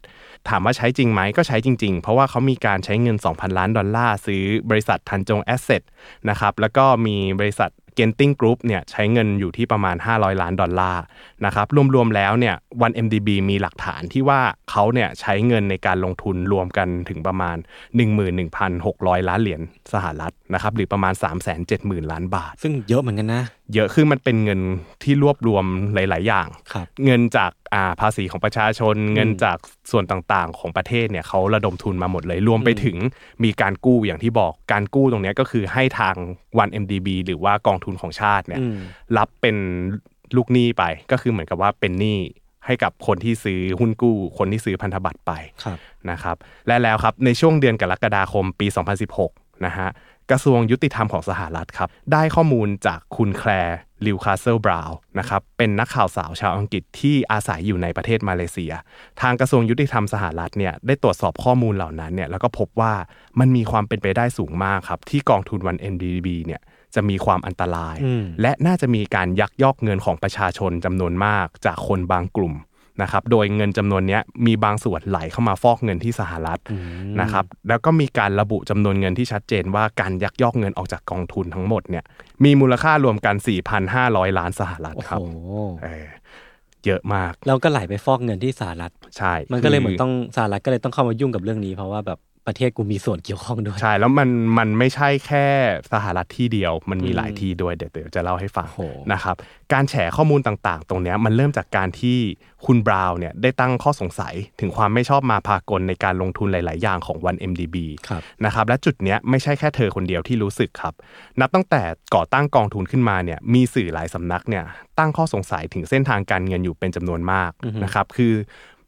ถามว่าใช้จริงไหมก็ใช้จริง ๆ เพราะว่าเขามีการใช้เงิน 2,000 ล้านดอลลาร์ซื้อบริษัท Tanjong Asset นะครับแล้วก็มีบริษัท g e n t i n g Group เนี่ยใช้เงินอยู่ที่ประมาณ 500 ล้านดอลลาร์นะครับรวมๆแล้วเนี่ยวัน MDB มีหลักฐานที่ว่าเขาเนี่ยใช้เงินในการลงทุนรวมกันถึงประมาณ 11,600 ล้านเหรียญสหรัฐ นะครับหรือประมาณ 370,000 ล้านบาท ซึ่งเยอะเหมือนกันนะ เยอะคือมันเป็นเงินที่รวบรวมหลาย ๆ อย่างครับเงินจากอ่าภาษีของประชาชน เงินจากส่วนต่างๆ ของประเทศเนี่ยเขาระดมทุนมาหมดเลยรวมไปถึงมีการกู้อย่างที่บอกการกู้ตรงเนี้ยก็คือให้ทาง1MDB หรือว่ากองทุนของชาติเนี่ยอืมรับเป็นลูกหนี้ไปก็คือเหมือนกับว่าเป็นหนี้ให้กับคนที่ซื้อหุ้นกู้ คนที่ซื้อพันธบัตรไปครับนะครับและแล้วครับในช่วงเดือนกรกฎาคมปี 2016นะฮะ กระทรวงยุติธรรมของสหรัฐครับ ได้ข้อมูลจากคุณแคลร์รีวคาสเซิลบราวน์นะครับ เป็นนักข่าวสาวชาวอังกฤษที่อาศัยอยู่ในประเทศมาเลเซีย ทางกระทรวงยุติธรรมสหรัฐเนี่ยได้ตรวจสอบข้อมูลเหล่านั้นเนี่ยแล้วก็พบว่ามันมีความเป็นไปได้สูงมากครับที่กองทุนวัน NDB เนี่ยจะมีความอันตรายอืมและน่าจะมีการยักยอกเงินของประชาชนจำนวนมากจากคนบางกลุ่ม นะครับโดยเงินจำนวนเนี้ยมีบางส่วนไหลเข้ามาฟอกเงินที่สหรัฐนะครับแล้วก็มีการระบุจำนวนเงินที่ชัดเจนว่าการยักยอกเงินออกจากกองทุนทั้งหมดเนี่ยมีมูลค่ารวมกัน 4,500 ล้านสหรัฐโอ้ครับโหเออเยอะมากแล้วก็ไหลไปฟอกเงินที่สหรัฐใช่ มันก็เลยเหมือนคืต้องสหรัฐก็เลยต้องเข้ามายุ่งกับเรื่องนี้เพราะว่าแบบ ประเทศกูมีส่วนเกี่ยวข้องด้วย ใช่ แล้วมันมันไม่ใช่แค่สหรัฐที่เดียว มันมีหลายที่ด้วยเดี๋ยวเดี๋ยวจะเล่าให้ฟังโอ้โหนะครับ การแฉข้อมูลต่างๆ ตรงเนี้ยมันเริ่มจากการที่คุณบราวน์เนี่ยได้ตั้งข้อสงสัยถึงความไม่ชอบมาพากลในการลงทุนหลาย ๆ อย่างของวัน MDB ครับนะครับและจุดเนี้ยไม่ใช่แค่เธอคนเดียวที่รู้สึกครับ นับตั้งแต่ก่อตั้งกองทุนขึ้นมาเนี่ยมีสื่อหลายสำนักเนี่ยตั้งข้อสงสัยถึงเส้นทางการเงินอยู่เป็นจำนวนมากนะครับคือ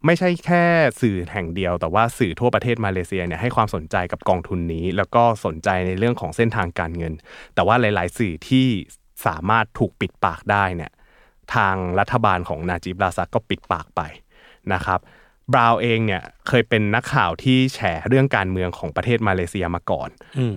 ไม่ใช่แค่สื่อแห่งเดียว แต่ว่าสื่อทั่วประเทศมาเลเซียเนี่ยให้ความสนใจกับกองทุนนี้ แล้วก็สนใจในเรื่องของเส้นทางการเงิน แต่ว่าหลาย ๆ สื่อที่สามารถถูกปิดปากได้เนี่ยทางรัฐบาลของนาจิบลาซักก็ปิดปากไปนะครับบราวน์เองเนี่ยเคยเป็นนักข่าวที่แฉเรื่องการเมืองของประเทศมาเลเซียมาก่อน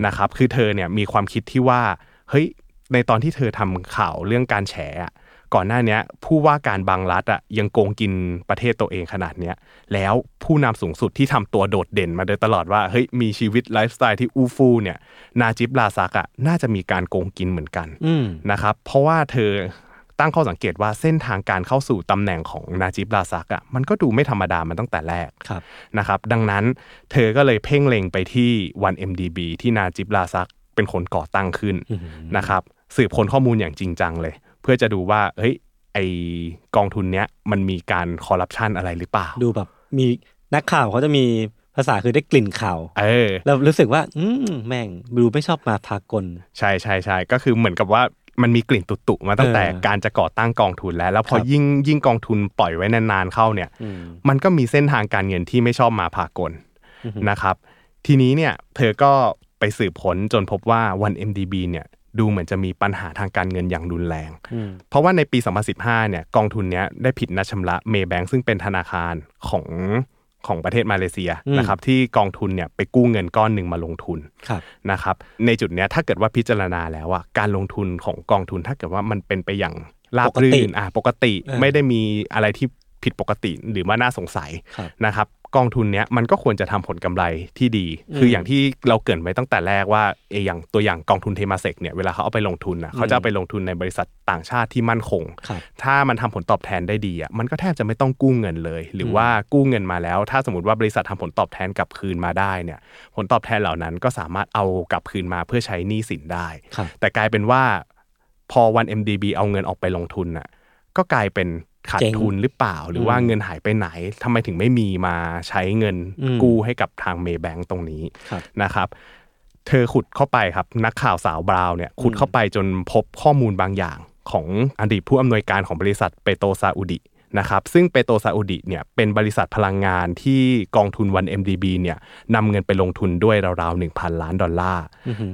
นะครับคือเธอเนี่ยมีความคิดที่ว่าเฮ้ยในตอนที่เธอทำข่าวเรื่องการแฉอะ ก่อนหน้าเนี้ยผู้ว่าการบางรัฐอะยังโกงกินประเทศตัวเองขนาดเนี้ยแล้วผู้นำสูงสุดที่ทำตัวโดดเด่นมาโดยตลอดว่าเฮ้ยมีชีวิตไลฟ์สไตล์ที่อู้ฟู่เนี่ยนาจิบลาซักอะน่าจะมีการโกงกินเหมือนกันอืมนะครับเพราะว่าเธอตั้งข้อสังเกตว่าเส้นทางการเข้าสู่ตำแหน่งของนาจิบลาซักอะมันก็ดูไม่ธรรมดามันตั้งแต่แรกครับนะครับดังนั้นเธอก็เลยเพ่งเล็งไปที่วัน MDB ที่นาจิบลาซักเป็นคนก่อตั้งขึ้นนะครับสืบค้นข้อมูลอย่างจริงจังเลย เพื่อจะดูว่า เฮ้ย ไอกองทุนเนี้ยมันมีการคอร์รัปชันอะไรหรือเปล่า ดูแบบมีนักข่าวเขาจะมีภาษาคือได้กลิ่นข่าว เออแล้วรู้สึกว่า อืมแม่งดูไม่ชอบมาพากล ใช่ใช่ใช่ก็คือเหมือนกับว่ามันมีกลิ่นตุตุๆมาตั้งแต่เออการจะก่อตั้งกองทุนแล้ว แล้วพอครับยิ่งยิ่งกองทุนปล่อยไว้นานๆเข้าเนี่ยอืมมันก็มีเส้นทางการเงินที่ไม่ชอบมาพากลนะครับ ทีนี้เนี่ยเธอก็ไปสืบค้นจนพบว่าวัน MDB เนี่ย ดูเหมือนจะมีปัญหาทางการเงินอย่างรุนแรง เพราะว่าในปี 2015 เนี่ยกองทุนเนี้ยได้ผิดนัดชำระเมย์แบงซึ่งเป็นธนาคารของของประเทศมาเลเซียอืมนะครับที่กองทุนเนี่ยไปกู้เงินก้อนหนึ่งมาลงทุนครับนะครับในจุดเนี้ยถ้าเกิดว่าพิจารณาแล้วอะการลงทุนของกองทุนถ้าเกิดว่ามันเป็นไปอย่างราบปกติรื่นอะปกติเออไม่ได้มีอะไรที่ผิดปกติหรือว่าน่าสงสัยครับนะครับ กองทุนเนี้ยมันก็ควรจะทำผลกำไรที่ดี คืออย่างที่เราเกรินไว้ตั้งแต่แรกว่าเอออย่างตัวอย่างกองทุนเทมาเซกเนี่ยเวลาเขาเอาไปลงทุนนะเขาจะเอาไปลงทุนในบริษัทต่างชาติที่มั่นคงครับถ้ามันทำผลตอบแทนได้ดีอะมันก็แทบจะไม่ต้องกู้เงินเลย หรือว่ากู้เงินมาแล้ว ถ้าสมมติว่าบริษัททำผลตอบแทนกลับคืนมาได้เนี่ยผลตอบแทนเหล่านั้นก็สามารถเอากลับคืนมาเพื่อใช้หนี้สินได้ครับแต่กลายเป็นว่าพอวัน MDB เอาเงินออกไปลงทุนน่ะก็กลายเป็น ขาดเจ๊งทุนหรือเปล่า หรือว่าเงินหายไปไหนทำไมถึงไม่มีมาใช้เงินอืมกู้ให้กับทางเมย์แบงตรงนี้ครับนะครับ เธอขุดเข้าไปครับ นักข่าวสาวบราวน์เนี่ยขุดเข้าไปจนพบข้อมูลบางอย่างของอดีตผู้อำนวยการของบริษัทเปโตรซาอุดินะครับซึ่งเปโตรซาอุดิเนี่ยเป็นบริษัทพลังงานที่กองทุนวัน MDB เนี่ยนำเงินไปลงทุนด้วยราวๆ 1,000 ล้านดอลลาร์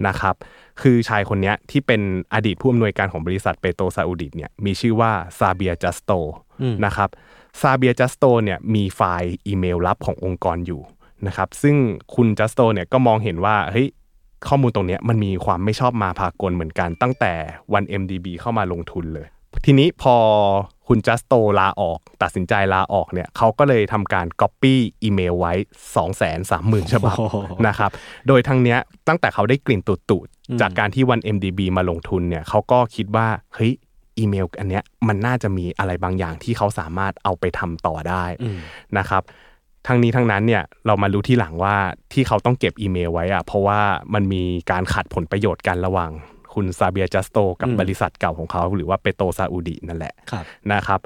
นะครับ คือชายคนเนี้ยที่เป็นอดีตผู้อำนวยการของบริษัทเปโตรซาอุดิเนี่ยมีชื่อว่าซาเบียจัสโตนะครับซาเบียจัสโตเนี่ยมีไฟล์อีเมลลับขององค์กรอยู่นะครับซึ่งคุณจัสโตเนี่ยก็มองเห็นว่าเฮ้ยข้อมูลตรงเนี้ยมันมีความไม่ชอบมาพากลเหมือนกันตั้งแต่วัน MDB เข้ามาลงทุนเลย ทีนี้พอ คุณจัสโตลาออก ตัดสินใจลาออกเนี่ยเขาก็เลยทำการ Copy อีเมลไว้ 2 3 0 0 0 0 ฉบับโอ้โหนะครับ โดยทั้งเนี้ยตั้งแต่เขาได้กลิ่นตุดๆจากการที่วัน MDB มาลงทุนเนี่ยเขาก็คิดว่าเฮ้ยอีเมลอันเนี้ยมันน่าจะมีอะไรบางอย่างที่เขาสามารถเอาไปทำต่อได้นะครับทั้งนี้ทั้งนั้นเนี่ยเรามารู้ที่หลังว่าที่เขาต้องเก็บอีเมลไว้อะเพราะว่ามันมีการขัดผลประโยชน์กันระหว่าง คุณซาเบียจัสโต กับบริษัทเก่าของเขา หรือว่าเปโตรซาอุดีนั่นแหละครับนะครับ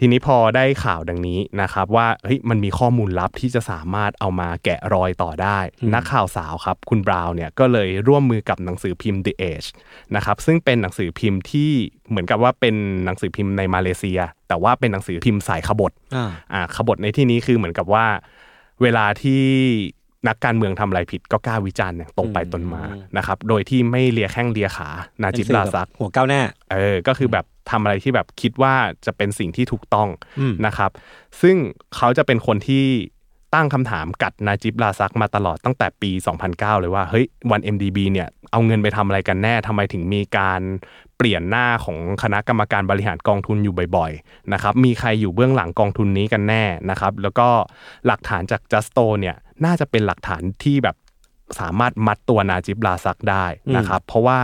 ทีนี้พอได้ข่าวดังนี้นะครับว่าเฮ้ยมันมีข้อมูลลับที่จะสามารถเอามาแกะรอยต่อได้ นักข่าวสาวครับ คุณบราวน์เนี่ยก็เลยร่วมมือกับหนังสือพิมพ์ The Age นะครับซึ่งเป็นหนังสือพิมพ์ที่เหมือนกับว่าเป็นหนังสือพิมพ์ในมาเลเซีย แต่ว่าเป็นหนังสือพิมพ์สายขบฏอ่าอ่าขบฏในที่นี้คือเหมือนกับว่า เวลาที่ นักการเมืองทำอะไรผิดก็กล้าวิจารณ์อย่างตรงไปตรงมานะครับโดยที่ไม่เลียแข้งเลียขานาจิบลาซักหัวก้าวหน้าเออก็คือแบบทำอะไรที่แบบคิดว่าจะเป็นสิ่งที่ถูกต้องอืมนะครับ ซึ่งเขาจะเป็นคนที่ตั้งคำถามกัดนาจิบลาซักมาตลอดตั้งแต่ปี 2009 เลยว่าเฮ้ยวัน MDB เนี่ยเอาเงินไปทำอะไรกันแน่ทำไมถึงมีการเปลี่ยนหน้าของคณะกรรมการบริหารกองทุนอยู่บ่อยๆนะครับมีใครอยู่เบื้องหลังกองทุนนี้กันแน่นะครับแล้วก็หลักฐานจากจัสโตเนี่ย น่าจะเป็นหลักฐานที่แบบสามารถมัดตัวนาจิบลาซักได้นะครับ เพราะว่า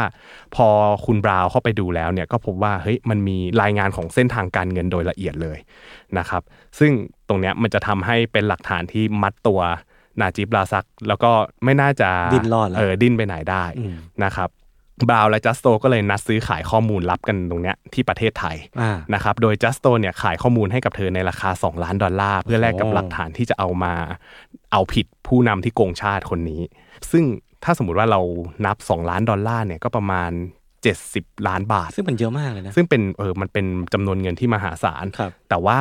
พอคุณบราวน์เข้าไปดูแล้วเนี่ยก็พบว่าเฮ้ยมันมีรายงานของเส้นทางการเงินโดยละเอียดเลยนะครับ ซึ่งตรงเนี้ยมันจะทำให้เป็นหลักฐานที่มัดตัวนาจิบลาซัก แล้วก็ไม่น่าจะดิ้นรอดแล้วเออดิ้นไปไหนได้นะครับ บราวน์และจัสโตก็เลยนัดซื้อขายข้อมูลลับกันตรงเนี้ยที่ประเทศไทยอ่านะครับ โดยจัสโตเนี่ยขายข้อมูลให้กับเธอในราคา 2 ล้านดอลลาร์ เพื่อแลกกับโอ้หลักฐานที่จะเอามาเอาผิดผู้นำที่โกงชาติคนนี้ ซึ่งถ้าสมมุติว่าเรานับ 2 ล้านดอลลาร์เนี่ยก็ประมาณ 70 ล้านบาท ซึ่งมันเยอะมากเลยนะ ซึ่งเป็นเออมันเป็นจำนวนเงินที่มหาศาลครับแต่ว่า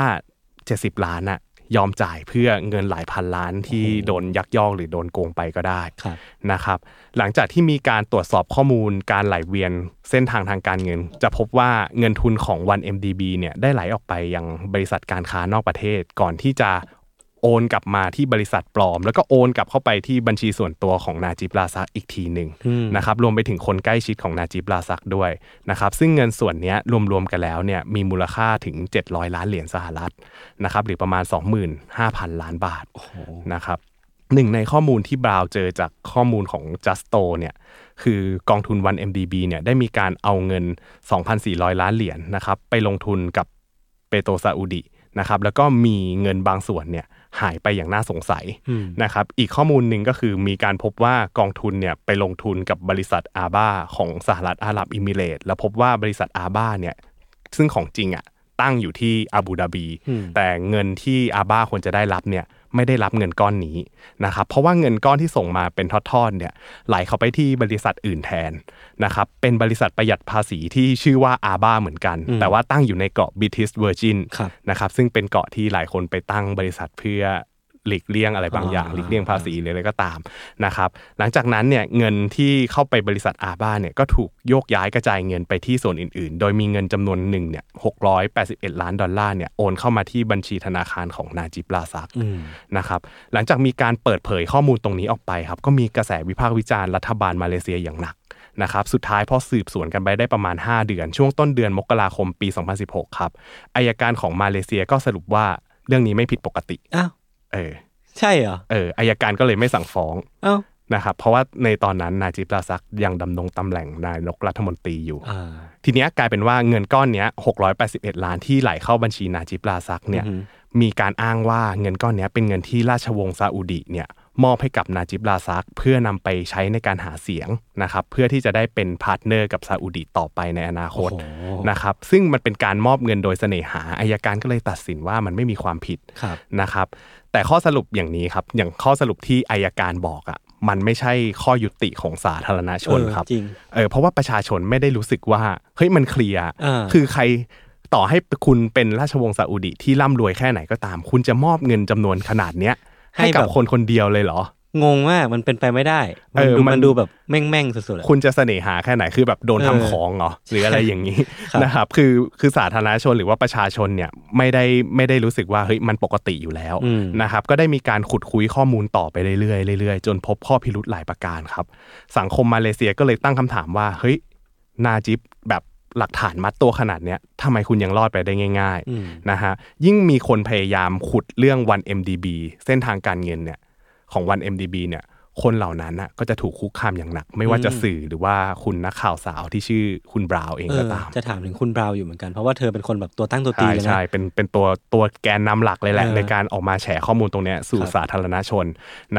70 ล้านอะ ยอมจ่ายเพื่อเงินหลายพันล้านที่โดนยักยอกหรือโดนโกงไปก็ได้ครับนะครับ หลังจากที่มีการตรวจสอบข้อมูลการไหลเวียนเส้นทางทางการเงิน จะพบว่าเงินทุนของ 1MDB เนี่ยได้ไหลออกไปยังบริษัทการค้านอกประเทศก่อนที่จะ โอนกลับมาที่บริษัทปลอม แล้วก็โอนกลับเข้าไปที่บัญชีส่วนตัวของนาจิบลาซักอีกทีหนึ่งนะครับรวมไปถึงคนใกล้ชิดของนาจิบลาซักด้วยนะครับซึ่งเงินส่วนเนี้ยรวมๆกันแล้วเนี่ยมีมูลค่าถึง 700 ล้านเหรียญสหรัฐนะครับหรือประมาณ 25,000 ล้านบาทนะครับหนึ่งในข้อมูลที่บราวน์เจอจากข้อมูลของ Justo เนี่ยคือกองทุน 1MDB เนี่ยได้มีการเอาเงิน 2,400 ล้านเหรียญนะครับไปลงทุนกับเปโตรซาอุดินะครับแล้วก็มีเงินบางส่วนเนี่ย หายไปอย่างน่าสงสัยนะครับอีกข้อมูลหนึ่งก็คือมีการพบว่ากองทุนเนี่ยไปลงทุนกับบริษัทอาบ้าของสหรัฐอาหรับอิมิเรตส์แล้วพบว่าบริษัทอาบ้าเนี่ยซึ่งของจริงอะตั้งอยู่ที่อาบูดาบี แต่เงินที่อาบ้าควรจะได้รับเนี่ย ไม่ได้รับเงินก้อนนี้นะครับเพราะว่าเงินก้อนที่ส่งมาเป็นทอดๆเนี่ยไหลเข้าไปที่บริษัทอื่นแทนนะครับเป็นบริษัทประหยัดภาษีที่ชื่อว่าอาบ้าเหมือนกัน แต่ว่าตั้งอยู่ในเกาะบริติชเวอร์จินครับนะครับซึ่งเป็นเกาะที่หลายคนไปตั้งบริษัทเพื่อ หลีกเลี่ยงอะไรบางอย่างอ่าหลีกเลี่ยงภาษีหรืออะไรก็ตามนะครับหลังจากนั้นเนี่ยเงินที่เข้าไปบริษัทอาบ้าเนี่ยก็ถูกโยกย้ายกระจายเงินไปที่ส่วนอื่น ๆ โดยมีเงินจำนวนหนึ่งเนี่ย681ล้านดอลลาร์เนี่ยโอนเข้ามาที่บัญชีธนาคารของนาจิบลาซักนะครับหลังจากมีการเปิดเผยข้อมูลตรงนี้ออกไปครับก็มีกระแสวิพากษ์วิจารณ์รัฐบาลมาเลเซียอย่างหนักนะครับสุดท้ายพอสืบสวนกันไปได้ประมาณ 5 เดือน ช่วงต้นเดือนมกราคมปี 2016 ครับอายการของมาเลเซียก็สรุปว่าเรื่องนี้ไม่ผิดปกติอ้าว เออ ใช่เหรอ เอออายการก็เลยไม่สั่งฟ้องอ้าวนะครับ เพราะว่าในตอนนั้นนาจิบลาซักยังดำรงตำแหน่งนายกรัฐมนตรีอยู่อ่าทีเนี้ยกลายเป็นว่าเงินก้อนเนี้ย681 ล้านที่ไหลเข้าบัญชีนาจิบลาซักเนี่ย มีการอ้างว่าเงินก้อนเนี้ยเป็นเงินที่ราชวงศ์ซาอุดิเนี่ยมอบให้กับนาจิบลาซักเพื่อนำไปใช้ในการหาเสียงนะครับเพื่อที่จะได้เป็น partner กับซาอุดิต่อไปในอนาคตโอ้โหนะครับซึ่งมันเป็นการมอบเงินโดยเสน่หาอัยการก็เลยตัดสินว่ามันไม่มีความผิดครับนะครับ แต่ข้อสรุปอย่างนี้ครับ อย่างข้อสรุปที่อัยการบอกอะมันไม่ใช่ข้อยุติของสาธารณชนเออครับจริงเออเพราะว่าประชาชนไม่ได้รู้สึกว่าเฮ้ยมันเคลียร์อ่าคือใครต่อให้คุณเป็นราชวงศ์ซาอุดิที่ร่ำรวยแค่ไหนก็ตาม คุณจะมอบเงินจำนวนขนาดเนี้ยให้กับให้แบบคนคนเดียวเลยเหรอ งงมากมันเป็นไปไม่ได้มันเออดูมันมันดูแบบแม่งแม่งๆสุดๆอะคุณจะเสน่หาแค่ไหนคือแบบโดนเออทำของเหรอหรืออะไรอย่างนี้ครับนะครับคือคือสาธารณชนหรือว่าประชาชนเนี่ยไม่ได้ไม่ได้รู้สึกว่าเฮ้ยมันปกติอยู่แล้วอืมนะครับก็ได้มีการขุดคุยข้อมูลต่อไปเรื่อยๆเรื่อยๆ จนพบข้อพิรุธหลายประการครับ สังคมมาเลเซียก็เลยตั้งคำถามว่าเฮ้ยนาจิบแบบหลักฐานมัดตัวขนาดเนี้ยทำไมคุณยังรอดไปได้ง่ายอืมๆนะฮะยิ่งมีคนพยายามขุดเรื่อง 1MDB เส้นทางการเงินเนี่ย ของ 1MDB เนี่ยคนเหล่านั้นน่ะก็จะถูกคุกคามอย่างหนัก ไม่ว่าจะสื่อหรือว่าคุณนักข่าวสาวที่ชื่อคุณบราวน์เองเอก็อตาม จะถามถึงคุณบราวน์อยู่เหมือนกันเพราะว่าเธอเป็นคนแบบตัวตั้งตัวตีใช่เลยนะใช่เป็นเป็นตัวตัวแกนนำหลักเลยแหละเออในการออกมาแฉข้อมูลตรงเนี้ยสู่ครับสาธารณชน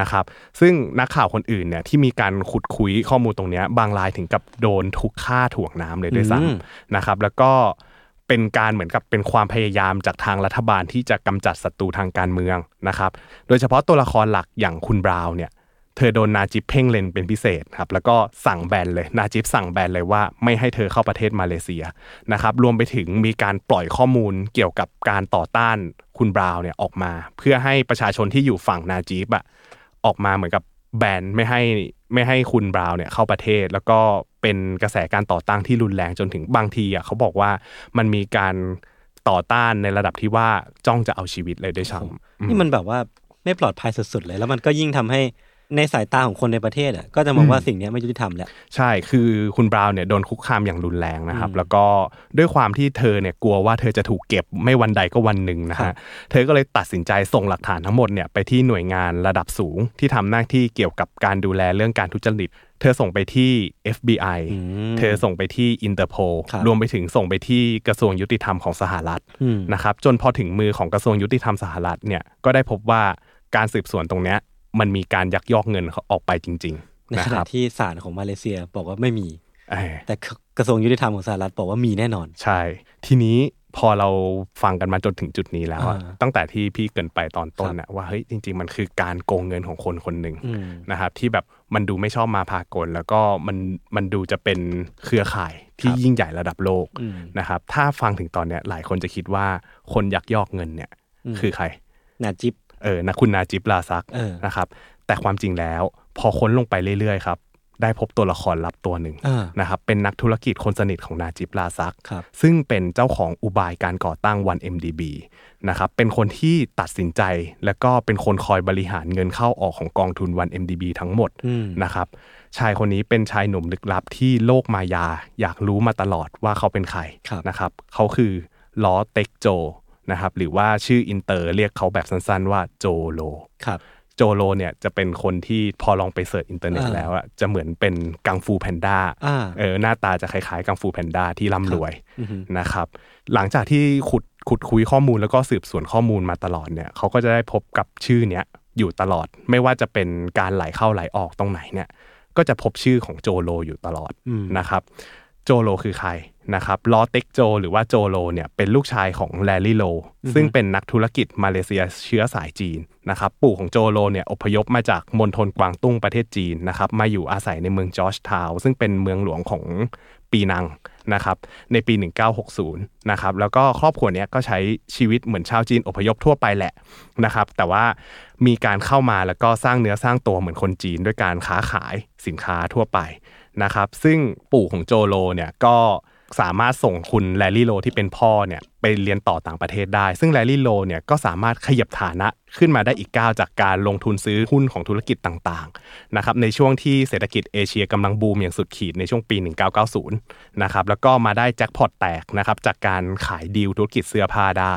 นะครับ ซึ่งนักข่าวคนอื่นเนี่ยที่มีการขุดคุยข้อมูลตรงเนี้ยบางรายถึงกับโดนทุกฆ่าถ่วงน้ำเลยด้วยซ้ำนะครับ แล้วก็ เป็นการเหมือนกับเป็นความพยายามจากทางรัฐบาลที่จะกำจัดศัตรูทางการเมืองนะครับ โดยเฉพาะตัวละครหลักอย่างคุณบราวน์เนี่ยเธอโดนนาจิบเพ่งเล็งเป็นพิเศษครับแล้วก็สั่งแบนเลยนาจิบสั่งแบนเลยว่าไม่ให้เธอเข้าประเทศมาเลเซียนะครับรวมไปถึงมีการปล่อยข้อมูลเกี่ยวกับการต่อต้านคุณบราวน์เนี่ยออกมา เพื่อให้ประชาชนที่อยู่ฝั่งนาจิบอะออกมาเหมือนกับ แบนไม่ให้ไม่ให้คุณบราวน์เนี่ยเข้าประเทศ แล้วก็เป็นกระแสการต่อต้านที่รุนแรงจนถึงบางทีอะเขาบอกว่ามันมีการต่อต้านในระดับที่ว่าจ้องจะเอาชีวิตเลยด้วยซ้ำนี่มันแบบว่าไม่ปลอดภัยสุดๆเลย แล้วมันก็ยิ่งทำให้ ในสายตาของคนในประเทศอะก็จะมองว่าสิ่งเนี้ยไม่ยุติธรรมแหละใช่คือคุณบราวน์เนี่ยโดนคุกคามอย่างรุนแรงนะครับอืมแล้วก็ด้วยความที่เธอเนี่ยกลัวว่าเธอจะถูกเก็บไม่วันใดก็วันหนึ่งนะครัฮะบเธอก็เลยตัดสินใจส่งหลักฐานทั้งหมดเนี่ยไปที่หน่วยงานระดับสูงที่ทำหน้าที่เกี่ยวกับการดูแลเรื่องการทุจริตเธอส่งไปที่ FBI อืมเธอส่งไปที่อินเตอร์โพครับรวมไปถึงส่งไปที่กระทรวงยุติธรรมของสหรัฐอืมนะครับจนพอถึงมือของกระทรวงยุติธรรมสหรัฐเนี่ยก็ได้พบว่าการสืบสวนตรงเนี้ย มันมีการยักยอกเงินออกไปจริงในๆนะขคณะรับที่ศาลของมาเลเซียบอกว่าไม่มีเออแต่กระทรวงยุติธรรมของสหรัฐบอกว่ามีแน่นอน ใช่ ทีนี้พอเราฟังกันมาจนถึงจุดนี้แล้วอะอ่าตั้งแต่ที่พี่เกรินไปตอนต้นนะว่าเฮ้ยจริง ๆ มันคือการโกงเงินของคนคนหนึ่งอืมนะครับ ที่แบบมันดูไม่ชอบมาพากล แล้วก็มันมันดูจะเป็นเครือข่ายที่ยิ่งใหญ่ระดับโลกอืมนะครับ ถ้าฟังถึงตอนเนี้ยหลายคนจะคิดว่าคนยักยอกเงินเนี่ยอืมคือใครนาจิบ เออนะคุณนาจิบลาซักเออนะครับ แต่ความจริงแล้ว พอค้นลงไปเรื่อยๆครับได้พบตัวละครลับตัวหนึ่งอ่านะครับเป็นนักธุรกิจคนสนิทของนาจิบลาซักครับซึ่งเป็นเจ้าของอุบายการก่อตั้ง 1MDB นะครับเป็นคนที่ตัดสินใจ และก็เป็นคนคอยบริหารเงินเข้าออกของกองทุน 1MDB ทั้งหมดอืมนะครับชายคนนี้เป็นชายหนุ่มลึกลับที่โลกมายา อยากรู้มาตลอดว่าเขาเป็นใครครับนะครับเขาคือล้อเต็กโจ นะครับหรือว่าชื่ออินเตอร์เรียกเขาแบบสั้นๆว่าโจโลครับโจโลเนี่ยจะเป็นคนที่พอลองไป search อินเทอร์เน็ตอ่าแล้วอะจะเหมือนเป็นกังฟูแพนด้าอ่าเออหน้าตาจะคล้ายๆกังฟูแพนด้าที่ร่ำรวยอือฮึนะครับหลังจากที่ขุดขุดคุ้ยข้อมูลแล้วก็สืบสวนข้อมูลมาตลอดเนี่ยเขาก็จะได้พบกับชื่อเนี้ยอยู่ตลอด ไม่ว่าจะเป็นการไหลเข้าไหลออกตรงไหนเนี่ยก็จะพบชื่อของโจโลอยู่ตลอดอืมนะครับโจโลคือใคร นะครับลอเต็กโจ หรือว่าโจโลเนี่ยเป็นลูกชายของแลลี่โล ซึ่งเป็นนักธุรกิจมาเลเซียเชื้อสายจีนนะครับปู่ของโจโลเนี่ยอพยพมาจากมณฑลกวางตุ้งประเทศจีนนะครับมาอยู่อาศัยในเมืองจอร์จทาวน์ซึ่งเป็นเมืองหลวงของปีนังนะครับในปี 1960นะครับแล้วก็ครอบครัวเนี้ยก็ใช้ชีวิตเหมือนชาวจีนอพยพทั่วไปแหละนะครับแต่ว่ามีการเข้ามาแล้วก็สร้างเนื้อสร้างตัวเหมือนคนจีนด้วยการค้าขายสินค้าทั่วไปนะครับซึ่งปู่ของโจโลเนี่ยก็ สามารถส่งคุณแลลี่โลที่เป็นพ่อเนี่ยไปเรียนต่อต่างประเทศได้ ซึ่งแลลี่โลเนี่ยก็สามารถขยับฐานะขึ้นมาได้อีกก้าวจากการลงทุนซื้อหุ้นของธุรกิจต่างๆนะครับในช่วงที่เศรษฐกิจเอเชียกำลังบูมอย่างสุดขีดในช่วงปี 1990นะครับแล้วก็มาได้แจ็กพอตแตกนะครับจากการขายดีลธุรกิจเสื้อผ้าได้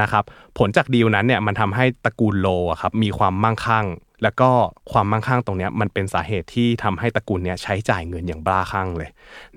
นะครับผลจากดีลนั้นเนี่ยมันทำให้ตระกูลโลครับมีความมั่งคั่ง แล้วก็ความมั่งคั่งตรงเนี้ยมันเป็นสาเหตุที่ทำให้ตระกูลเนี้ยใช้จ่ายเงินอย่างบ้าคลั่งเลย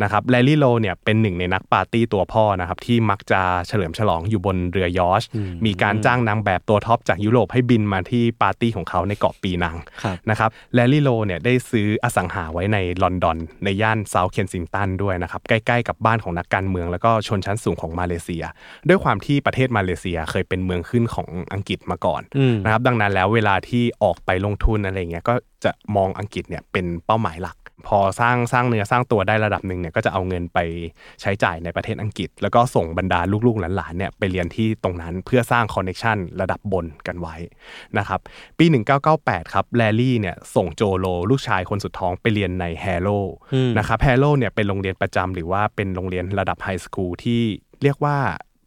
นะครับแลลี่โลเนี่ยเป็นหนึ่งในนักปาร์ตี้ตัวพ่อนะครับที่มักจะเฉลิมฉลองอยู่บนเรือยอชต์มีการจ้างนางแบบตัว top จากยุโรปให้บินมาที่ปาร์ตี้ของเขาในเกาะปีนังครับนะครับแลลี่โลเนี่ยได้ซื้ออสังหาไว้ในลอนดอนในย่านเซาท์เคนซิงตันด้วยนะครับใกล้ๆกับบ้านของนักการเมืองแล้วก็ชนชั้นสูงของมาเลเซีย ด้วยความที่ประเทศมาเลเซียเคยเป็นเมืองขึ้นของอังกฤษมาก่อนอืมนะครับดังนั้นแล้วเวลาที่ออกไปลงงทุนอะไรเงี้ยก็จะมองอังกฤษเนี่ยเป็นเป้าหมายหลัก พอสร้างสร้างเนื้อสร้างตัวได้ระดับหนึ่งเนี่ยก็จะเอาเงินไปใช้จ่ายในประเทศอังกฤษ แล้วก็ส่งบรรดาลูกๆหลานๆเนี่ยไปเรียนที่ตรงนั้นเพื่อสร้าง connection ระดับบนกันไว้นะครับปี 1998 ครับแลลี่เนี่ยส่งโจโล ลูกชายคนสุดท้องไปเรียนในแฮร์โรว์อืมนะครับแฮร์โรว์เนี่ยเป็นโรงเรียนประจำหรือว่าเป็นโรงเรียนระดับ high school ที่เรียกว่า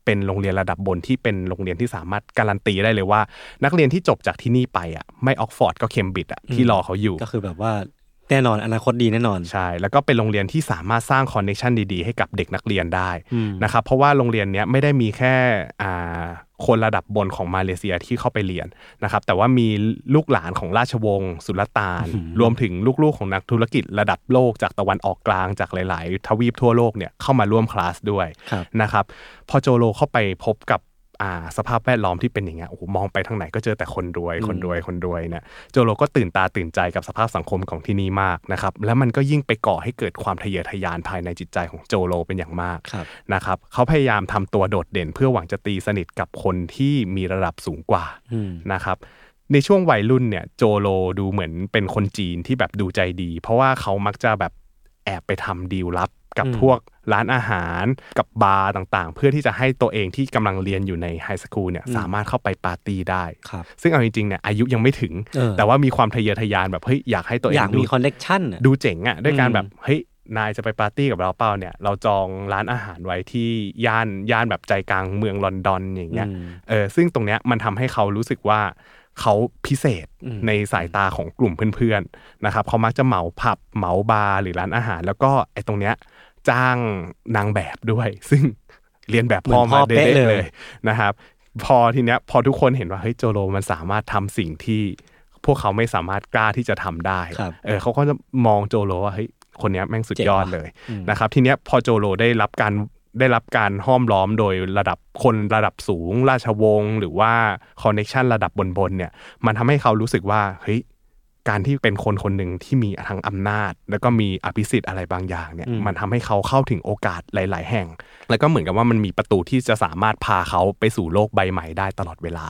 เป็นโรงเรียนระดับบนที่เป็นโรงเรียนที่สามารถการันตีได้เลยว่า นักเรียนที่จบจากที่นี่ไปอะไม่ออกซ์ฟอร์ดก็เคมบริดจ์อะที่รอเขาอยู่ ก็คือแบบว่า แน่นอนอนาคตดีแน่นอนใช่แล้วก็เป็นโรงเรียนที่สามารถสร้าง connection ดีๆ ให้กับเด็กนักเรียนได้อืมนะครับเพราะว่าโรงเรียนเนี้ยไม่ได้มีแค่อ่าคนระดับบนของมาเลเซียที่เข้าไปเรียนนะครับแต่ว่ามีลูกหลานของราชวงศ์สุลต่าน รวมถึงลูกๆของนักธุรกิจระดับโลกจากตะวันออกกลางจากหลาย ๆ ทวีปทั่วโลกเนี่ยเข้ามาร่วมคลาสด้วยครับนะครับพอโจโลเข้าไปพบกับอ่า สภาพแวดล้อมที่เป็นอย่างเงี้ยโอ้โหมองไปทางไหนก็เจอแต่คนรวยคนรวยคนรวยเนี่ยโจโลก็ตื่นตาตื่นใจกับสภาพสังคมของที่นี่มากนะครับแล้วมันก็ยิ่งไปก่อให้เกิดความทะเยอทะยานภายในจิตใจของโจโลเป็นอย่างมากครับนะครับเขาพยายามทำตัวโดดเด่น เพื่อหวังจะตีสนิทกับคนที่มีระดับสูงกว่าอืมนะครับในช่วงวัยรุ่นเนี่ยโจโลดูเหมือนเป็นคนจีนที่แบบดูใจดี เพราะว่าเขามักจะแบบแอบไปทำดีลลับ กับอืมพวกร้านอาหารกับบาร์ต่างๆ เพื่อที่จะให้ตัวเองที่กำลังเรียนอยู่ใน high school เนี่ยสามารถเข้าไปปาร์ตี้ได้ครับซึ่งเอาจริงๆเนี่ยอายุยังไม่ถึงเออแต่ว่ามีความทะเยอทะยานแบบเฮ้ยอยากให้ตัวเองอยากดูมี connection ดูเจ๋งอะ่ะด้วยการอืมแบบเฮ้ยนายจะไปปาร์ตี้กับเราเปล่าเนี่ยเราจองร้านอาหารไว้ที่ย่านย่านแบบใจกลางเมืองลอนดอนอย่างเงี้ยเออซึ่งตรงเนี้ยมันทำให้เขารู้สึกว่าเขาพิเศษในสายตาของกลุ่มเพื่อนๆนะครับเขามักจะเหมาผับเหมาบาร์หรือร้านอาหาร แล้วก็ไอ้ตรงเนี้ย จ้างนางแบบด้วย ซึ่งเรียนแบบพ่อเหมือนพ่มาอเด็เป๊ะกเลยๆเลยนะครับ พอทีเนี้ยพอทุกคนเห็นว่าเฮ้ยโจโรมันสามารถทำสิ่งที่พวกเขาไม่สามารถกล้าที่จะทำได้ครับเออเขาก็จะมองโจโรว่าเฮ้ยคนเนี้ยแม่งสุดยอดเจ๋งว่ะเลยนะครับทีเนี้ยพอโจโรได้รับการได้รับการห้อมล้อมโดยระดับคนระดับสูง ราชวงศ์หรือว่าคอนเน t ชันระดับบนๆเนี่ยมันทำให้เขารู้สึกว่าเฮ้ย การที่เป็นคนคนหนึ่งที่มีทั้งอำนาจ แล้วก็มีอภิสิทธิ์อะไรบางอย่างเนี่ยมันทำให้เขาเข้าถึงโอกาสหลาย ๆ แห่ง แล้วก็เหมือนกับว่ามันมีประตูที่จะสามารถพาเขาไปสู่โลกใบใหม่ได้ตลอดเวลา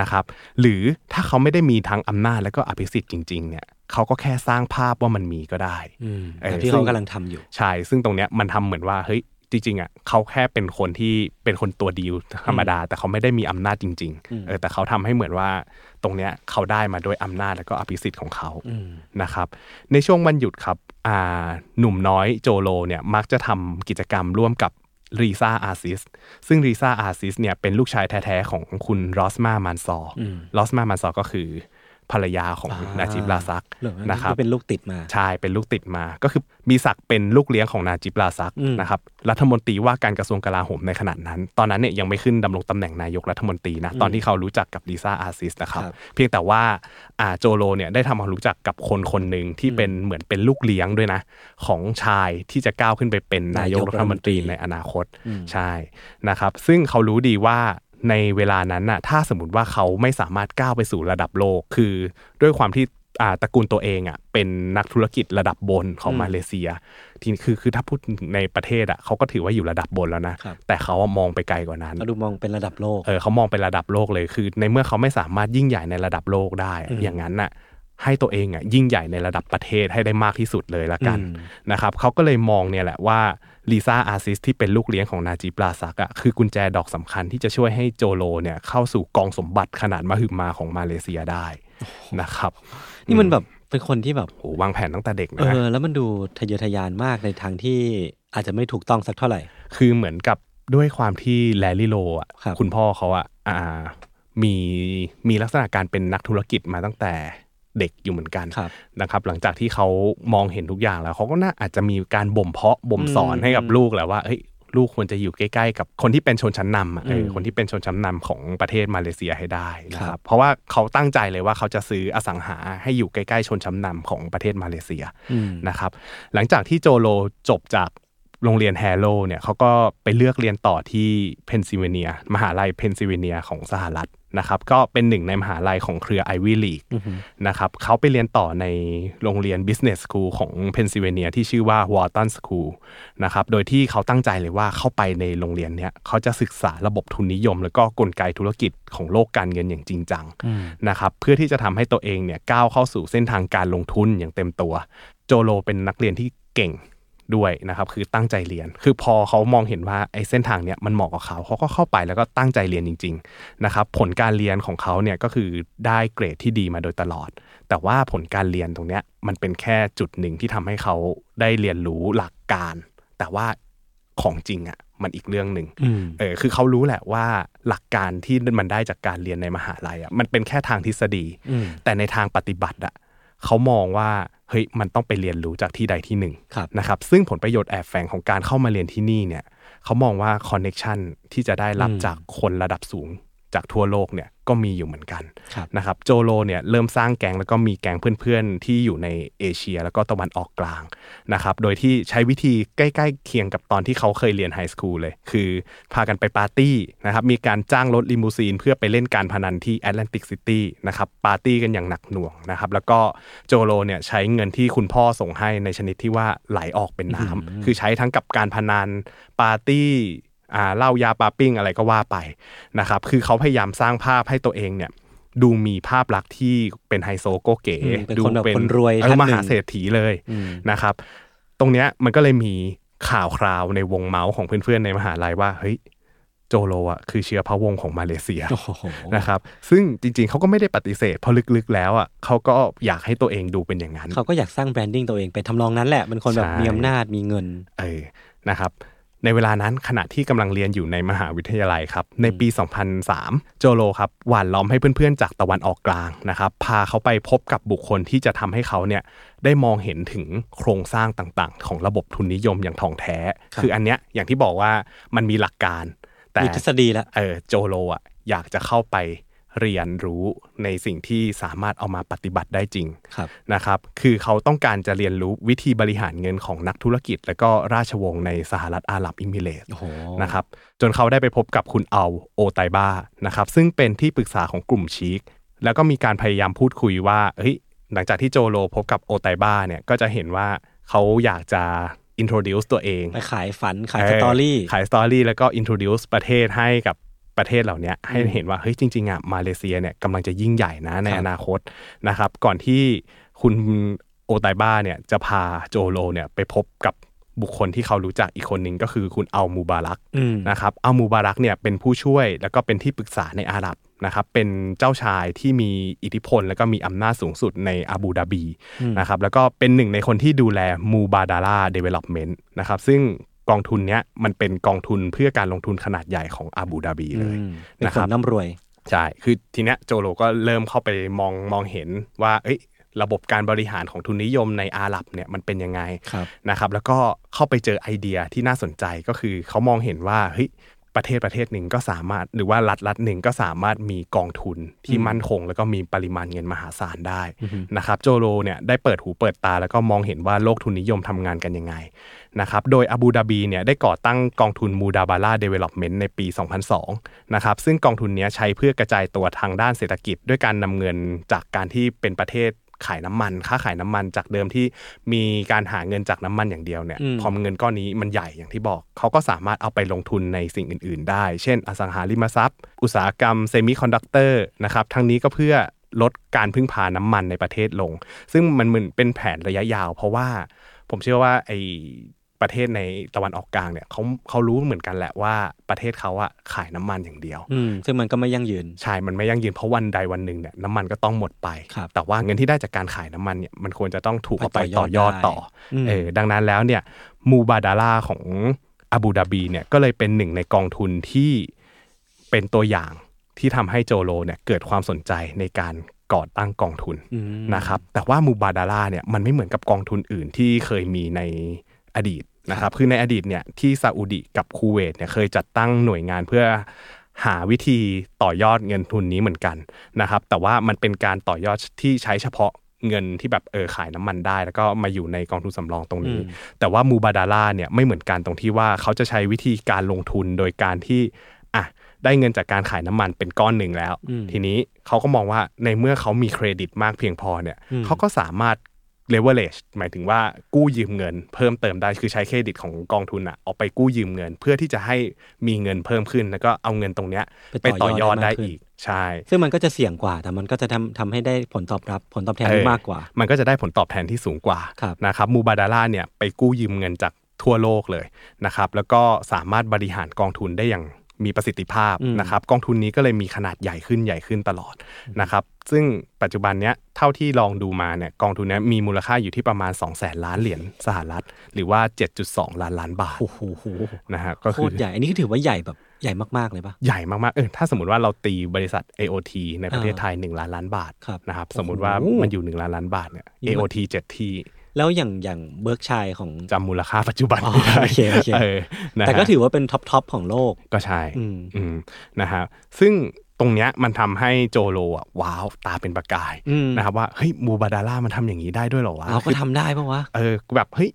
นะครับ หรือถ้าเขาไม่ได้มีทั้งอำนาจและก็อภิสิทธิ์จริง ๆ เนี่ยเขาก็แค่สร้างภาพว่ามันมีก็ได้อืมเออแบบที่ซึ่เขางกำลังทำอยู่ ใช่ ซึ่งตรงเนี้ยมันทำเหมือนว่าเฮ้ย จริงๆอะเขาแค่เป็นคนที่เป็นคนตัวดีลธรรมดา แต่เขาไม่ได้มีอำนาจจริงๆเออแต่เขาทำให้เหมือนว่าตรงเนี้ยเขาได้มาด้วยอำนาจและก็อภิสิทธิ์ของเขานะครับ ในช่วงวันหยุดครับอ่าหนุ่มน้อยโจโลเนี่ยมักจะทำกิจกรรมร่วมกับรีซาอาซิสซึ่งรีซาอาซิสเนี่ยเป็นลูกชายแท้ๆของคุณรอสมามันซอร์รอสมามันซอร์ก็คือ ภรรยาของอ่านาจิบลาซักเหรอนะครับที่เป็นลูกติดมาใช่เป็นลูกติดมา ก็คือมีศักดิ์เป็นลูกเลี้ยงของนาจิบลาซักอืมนะครับรัฐมนตรีว่าการกระทรวงกลาโหมในขณะนั้น ตอนนั้นเนี่ยยังไม่ขึ้นดำรงตำแหน่งนายกรัฐมนตรีนะตอนที่เขารู้จักกับลิซ่าอาซิสนะครับครับเพียงแต่ว่าอ่าโจโลเนี่ยได้ทำความรู้จักกับคนคนหนึ่งที่เป็นเหมือนเป็นลูกเลี้ยงด้วยนะ ของชายที่จะก้าวขึ้นไปเป็นนายกรัฐมนตรีในอนาคตใช่นะครับ ซึ่งเขารู้ดีว่า ในเวลานั้นน่ะถ้าสมมติว่าเขาไม่สามารถก้าวไปสู่ระดับโลก คือด้วยความที่อ่าตระกูลตัวเองอะเป็นนักธุรกิจระดับบนของมาเลเซียทีนี้คือคือถ้าพูดในประเทศอะเขาก็ถือว่าอยู่ระดับบนแล้วนะครับแต่เขาอะมองไปไกลกว่านั้นเราดูมองเป็นระดับโลกเออเขามองเป็นระดับโลกเลยคือ ในเมื่อเขาไม่สามารถยิ่งใหญ่ในระดับโลกได้ อย่างนั้นน่ะให้ตัวเองอะยิ่งใหญ่ในระดับประเทศให้ได้มากที่สุดเลยละกันอืมนะครับเขาก็เลยมองเนี่ยแหละว่า ลิซ่าอาซิสที่เป็นลูกเลี้ยงของนาจิปลาซักอะคือกุญแจดอกสำคัญที่จะช่วยให้โจโลเนี่ยเข้าสู่กองสมบัติขนาดมหึมาของมาเลเซียได้นะครับ นี่มันแบบเป็นคนที่แบบโหวางแผนตั้งแต่เด็กเอนะอแล้วมันดูทะเยอทะยานมากในทางที่อาจจะไม่ถูกต้องสักเท่าไหร่ คือเหมือนกับด้วยความที่แลลี่โลอะครับคุณพ่อเขาอะอ่ามีมีลักษณะการเป็นนักธุรกิจมาตั้งแต่ เด็กอยู่เหมือนกันครับนะครับ หลังจากที่เขามองเห็นทุกอย่างแล้วเขาก็น่าอาจจะมีการบ่มเพาะบ่มสอนอืมให้กับลูกแหละว่าเฮ้ยลูกควรจะอยู่ใกล้ๆ กับคนที่เป็นชนชั้นนำอะเอออืมคนที่เป็นชนชั้นนำของประเทศมาเลเซียให้ได้นะคครัรับบเพราะว่าเขาตั้งใจเลยว่าเขาจะซื้ออสังหาให้อยู่ใกล้ๆชนชั้นนำของประเทศมาเลเซียอืมนะครับ หลังจากที่โจโลจบจาก โรงเรียนแฮร์โรว์เนี่ยเขาก็ไปเลือกเรียนต่อที่เพนซิลเวเนีย มหาลัยเพนซิลเวเนียของสหรัฐนะครับก็เป็นหนึ่งในมหาลัยของเครือไอวีลีกนะครับเขาไปเรียนต่อในโรงเรียน Business School ของเพนซิลเวเนียที่ชื่อว่าวอร์ตันสคูลนะครับโดยที่เขาตั้งใจเลยว่าเข้าไปในโรงเรียนเนี้ยเขาจะศึกษาระบบทุนนิยม แล้วก็กลไกธุรกิจของโลกการเงินอย่างจริงจังนะครับเพื่อที่จะทำให้ตัวเองเนี่ยก้าวเข้าสู่เส้นทางการลงทุนอย่างเต็มตัว โจโลเป็นนักเรียนที่เก่ง ด้วยนะครับคือตั้งใจเรียน คือพอเขามองเห็นว่าไอ้เส้นทางเนี้ยมันเหมาะกับเขาเขาก็เข้าไปแล้วก็ตั้งใจเรียนจริงๆนะครับผลการเรียนของเขาเนี่ยก็คือได้เกรดที่ดีมาโดยตลอด แต่ว่าผลการเรียนตรงเนี้ยมันเป็นแค่จุดหนึ่งที่ทำให้เขาได้เรียนรู้หลักการ แต่ว่าของจริงอะ่ะมันอีกเรื่องหนึ่งเออคือเขารู้แหละว่าหลักการที่มันได้จากการเรียนในมหาลัยอะ่ะมันเป็นแค่ทางทฤษฎี แต่ในทางปฏิบัติอะ่ะ เขามองว่าเฮ้ยมันต้องไปเรียนรู้จากที่ใดที่หนึ่งนะครับซึ่งผลประโยชน์แอบแฝงของการเข้ามาเรียนที่นี่เนี่ยเขามองว่าคอนเน็ชันที่จะได้รับจากคนระดับสูง จากทั่วโลกเนี่ยก็มีอยู่เหมือนกันนะครับโจโลเนี่ยเริ่มสร้างแก๊งแล้วก็มีแก๊งเพื่อนๆ ที่อยู่ในเอเชียแล้วก็ตะวันออกกลางนะครับโดยที่ใช้วิธีใกล้ๆเคียงกับตอนที่เขาเคยเรียน high school เลย คือพากันไปปาร์ตี้นะครับมีการจ้างรถลิมูซีนเพื่อไปเล่นการพนันที่แอตแลนติกซิตี้นะครับปาร์ตี้กันอย่างหนักหน่วงนะครับแล้วก็โจโลเนี่ยใช้เงินที่คุณพ่อส่งให้ในชนิดที่ว่าไหลออกเป็นน้ำคือใช้ทั้งกับการพนันปาร์ตี้ อ่าเหล้ายาปลาปิ้งอะไรก็ว่าไปนะครับคือเขาพยายามสร้างภาพให้ตัวเองเนี่ยดูมีภาพลักษณ์ที่เป็นไฮโซโกเก๋ดูเป็นคนรวยมหาเศรษฐีเลยนะครับ ตรงเนี้ยมันก็เลยมีข่าวคราวในวงเม้าท์ของเพื่อนๆในมหาลัยว่าเฮ้ยโจโลอะคือเชื้อพระวงศ์ของมาเลเซียนะครับซึ่งจริงๆเขาก็ไม่ได้ปฏิเสธเพราะลึกๆแล้วอะเขาก็อยากให้ตัวเองดูเป็นอย่างนั้นเขาก็อยากสร้าง branding ตัวเองไปทำนองนั้นแหละเป็นคนแบบมีอำนาจมีเงินเออนะครับ ในเวลานั้นขณะที่กำลังเรียนอยู่ในมหาวิทยาลัยครับ ในปี 2003 โจโลครับหวานล้อมให้เพื่อนๆ จากตะวันออกกลางนะครับ พาเขาไปพบกับบุคคลที่จะทำให้เขาเนี่ยได้มองเห็นถึงโครงสร้างต่างๆ ของระบบทุนนิยมอย่างท่องแท้ คืออันเนี้ยอย่างที่บอกว่ามันมีหลักการ แต่ทฤษฎีแล้วเออโจโลอะอยากจะเข้าไป เรียนรู้ในสิ่งที่สามารถเอามาปฏิบัติได้จริงนะครับ คือเขาต้องการจะเรียนรู้วิธีบริหารเงินของนักธุรกิจ และก็ราชวงศ์ในสหรัฐอาหรับอิมิเรตนะครับ จนเขาได้ไปพบกับคุณอัลโอไตบ้านะครับ ซึ่งเป็นที่ปรึกษาของกลุ่มชีคแล้วก็มีการพยายามพูดคุยว่าเฮ้ยหลังจากที่โจโลพบกับโอไตบ้าเนี่ยก็จะเห็นว่าเขาอยากจะ introduce ตัวเองไปขายฝันขาย story ขาย story แล้วก็ introduce ประเทศให้กับ ประเทศเหล่านี้ให้เห็นว่าเฮ้ยจริงๆอะมาเลเซียเนี่ยกำลังจะยิ่งใหญ่นะในอนาคตนะครับก่อนที่คุณโอไตบ้าเนี่ยจะพาโจโลเนี่ยไปพบกับบุคคลที่เขารู้จักอีกคนหนึ่งก็คือคุณอัลมูบารักนะครับอัลมูบารักเนี่ยเป็นผู้ช่วยแล้วก็เป็นที่ปรึกษาในอาหรับนะครับเป็นเจ้าชายที่มีอิทธิพล แล้วก็มีอำนาจสูงสุดในอาบูดาบีนะครับแล้วก็เป็นหนึ่งในคนที่ดูแล Mubadala Development นะครับซึ่ง กองทุนเนี้ยมันเป็นกองทุนเพื่อการลงทุนขนาดใหญ่ของอาบูดาบีเลยนะครับร่ำรวยใช่คือทีเนี้ยโจโลก็เริ่มเข้าไปมองมองเห็นว่า เอ้ยระบบการบริหารของทุนนิยมในอาหรับเนี่ยมันเป็นยังไงนะครับ แล้วก็เข้าไปเจอไอเดียที่น่าสนใจก็คือเขามองเห็นว่าเฮ้ย ประเทศประเทศหนึ่งก็สามารถหรือว่ารัฐรัฐหนึ่งก็สามารถมีกองทุนที่มั่นคง แล้วก็มีปริมาณเงินมหาศาลได้นะครับโจโลเนี่ยได้เปิดหูเปิดตาแล้วก็มองเห็นว่าโลกทุนนิยมทำงานกันยังไงนะครับโดยอาบูดาบีเนี่ยได้ก่อตั้งกองทุน Mubadala Development ในปี 2002นะครับซึ่งกองทุนนี้ใช้เพื่อกระจายตัวทางด้านเศรษฐกิจ ด้วยการนำเงินจากการที่เป็นประเทศ ขายน้ำมันค่าขายน้ำมันจากเดิมที่มีการหาเงินจากน้ำมันอย่างเดียวเนี่ยพอเงินก้อนนี้มันใหญ่อย่างที่บอก เขาก็สามารถเอาไปลงทุนในสิ่งอื่น ๆ ได้ เช่น อสังหาริมทรัพย์ อุตสาหกรรมเซมิคอนดักเตอร์นะครับทั้งนี้ก็เพื่อลดการพึ่งพาน้ำมันในประเทศลง ซึ่งมันเหมือนเป็นแผนระยะยาว เพราะว่าผมเชื่อว่าไอ ประเทศในตะวันออกกลางเนี่ยเขาเขารู้เหมือนกันแหละว่าประเทศเขาอะขายน้ำมันอย่างเดียวอืซึ่งมันก็ไม่ยั่งยืนใช่ มันไม่ยั่งยืนเพราะวันใดวันหนึ่งเนี่ยน้ำมันก็ต้องหมดไป แต่ว่าเงินที่ได้จากการขายน้ำมันเนี่ยมันควรจะต้องถูกเอาไปต่อยอดต่อเออดังนั้นแล้วเนี่ยมูบาดาร่าของอาบูดาบีเนี่ยก็เลยเป็นหนึ่งในกองทุนที่เป็นตัวอย่างที่ทำให้โจโลเนี่ยเกิดความสนใจในการก่อตั้งกองทุนนะครับแต่ว่ามูบาดาร่าเนี่ยมันไม่เหมือนกับกองทุนอื่นที่เคยมีใน อดีตนะครับคือในอดีตเนี่ยที่ซาอุดีกับคูเวตเนี่ยเคยจัดตั้งหน่วยงานเพื่อหาวิธีต่อยอดเงินทุนนี้เหมือนกันนะครับ แต่ว่ามันเป็นการต่อยอดที่ใช้เฉพาะเงินที่แบบเออขายน้ำมันได้ แล้วก็มาอยู่ในกองทุนสำรองตรงนี้ แต่ว่ามูบาดาล่าเนี่ยไม่เหมือนกันตรงที่ว่าเขาจะใช้วิธีการลงทุนโดยการที่อะได้เงินจากการขายน้ำมันเป็นก้อนหนึ่งแล้ว ทีนี้เขาก็มองว่าในเมื่อเขามีเครดิตมากเพียงพอเนี่ยเขาก็สามารถ leverage หมายถึงว่ากู้ยืมเงิน เพิ่มเติมได้คือใช้เครดิตของกองทุนอะเอาไปกู้ยืมเงิน เพื่อที่จะให้มีเงินเพิ่มขึ้น แล้วก็เอาเงินตรงเนี้ยไปไปต่ต่ออยยออดดได้ได้มากขึ้นอีกใช่ ซึ่งมันก็จะเสี่ยงกว่า แต่มันก็จะทำทำให้ได้ผลตอบรับผลตอบแทนที่มากกว่า มันก็จะได้ผลตอบแทนที่สูงกว่าครับนะครับมูบาดาล่าเนี่ยไปกู้ยืมเงินจากทั่วโลกเลยนะครับแล้วก็สามารถบริหารกองทุนได้อย่าง มีประสิทธิภาพนะครับกองทุนนี้ก็เลยมีขนาดใหญ่ขึ้นใหญ่ขึ้นตลอดนะครับซึ่งปัจจุบันเนี้ยเท่าที่ลองดูมาเนี่ยกองทุนเนี้ยมีมูลค่าอยู่ที่ประมาณ 2 0 0แสนล้านเหรียญสหรัฐ หรือว่า 7.2 ล้านล้านบาทโอ้โหโหนะฮะก็โคคือตรใหญ่อันนี้ก็ถือว่าใหญ่แบบใหญ่มากๆเลยปะใหญ่มากๆเออถ้าสมมติว่าเราตีบริษัท AOT ในประเทศอ่าไทย 1 ล้านล้านบาทครับนะครับโอ้โหสมมติว่ามันอยู่ 1 ล้านล้านบาทเนี่ยนี่มัน AOT 7ที่ แล้วอย่างอย่าง Berkshire ผมจำมูลค่าปัจจุบันอ๋อไม่ได้โอเคโอเคเออนะฮะแต่ก็ถือว่าเป็น top top ของโลกก็ใช่อืมอืมนะฮะซึ่งตรงเนี้ยมันทำให้โจโลอะว้าวตาเป็นประกายอืมนะครับว่าเฮ้ยมูบาดาร่ามันทำอย่างนี้ได้ด้วยเหรอวะเราก็ทำได้ปะวะเออแบบเฮ้ย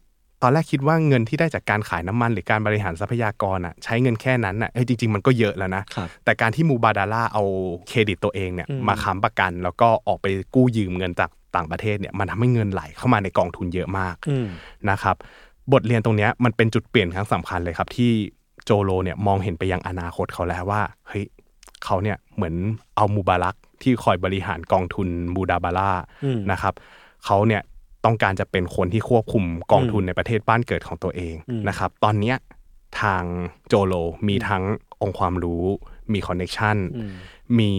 ตอนแรกคิดว่าเงินที่ได้จากการขายน้ำมันหรือการบริหารทรัพยากรอะใช้เงินแค่นั้นอะเอ้ยจริง ๆ มันก็เยอะแล้วนะครับแต่การที่มูบาดาร่าเอาเครดิตตัวเองเนี่ยอืมมาค้ำประกัน แล้วก็ออกไปกู้ยืมเงินจาก ต่างประเทศเนี่ยมันทำให้เงินไหลเข้ามาในกองทุนเยอะมากอืมนะครับบทเรียนตรงเนี้ยมันเป็นจุดเปลี่ยนครั้งสำคัญเลยครับ ที่โจโลเนี่ยมองเห็นไปยังอนาคตเขาแล้วว่าเฮ้ยเขาเนี่ยเหมือนเอามูบารักที่คอยบริหารกองทุนบูดาบาร่าอืมนะครับเขาเนี่ยต้องการจะเป็นคนที่ควบคุมกองทุนในประเทศบ้านเกิดของตัวเองอืมนะครับ ตอนเนี้ยทางโจโลมีทั้งองค์ความรู้ มีคอนเน c ชันอืมมี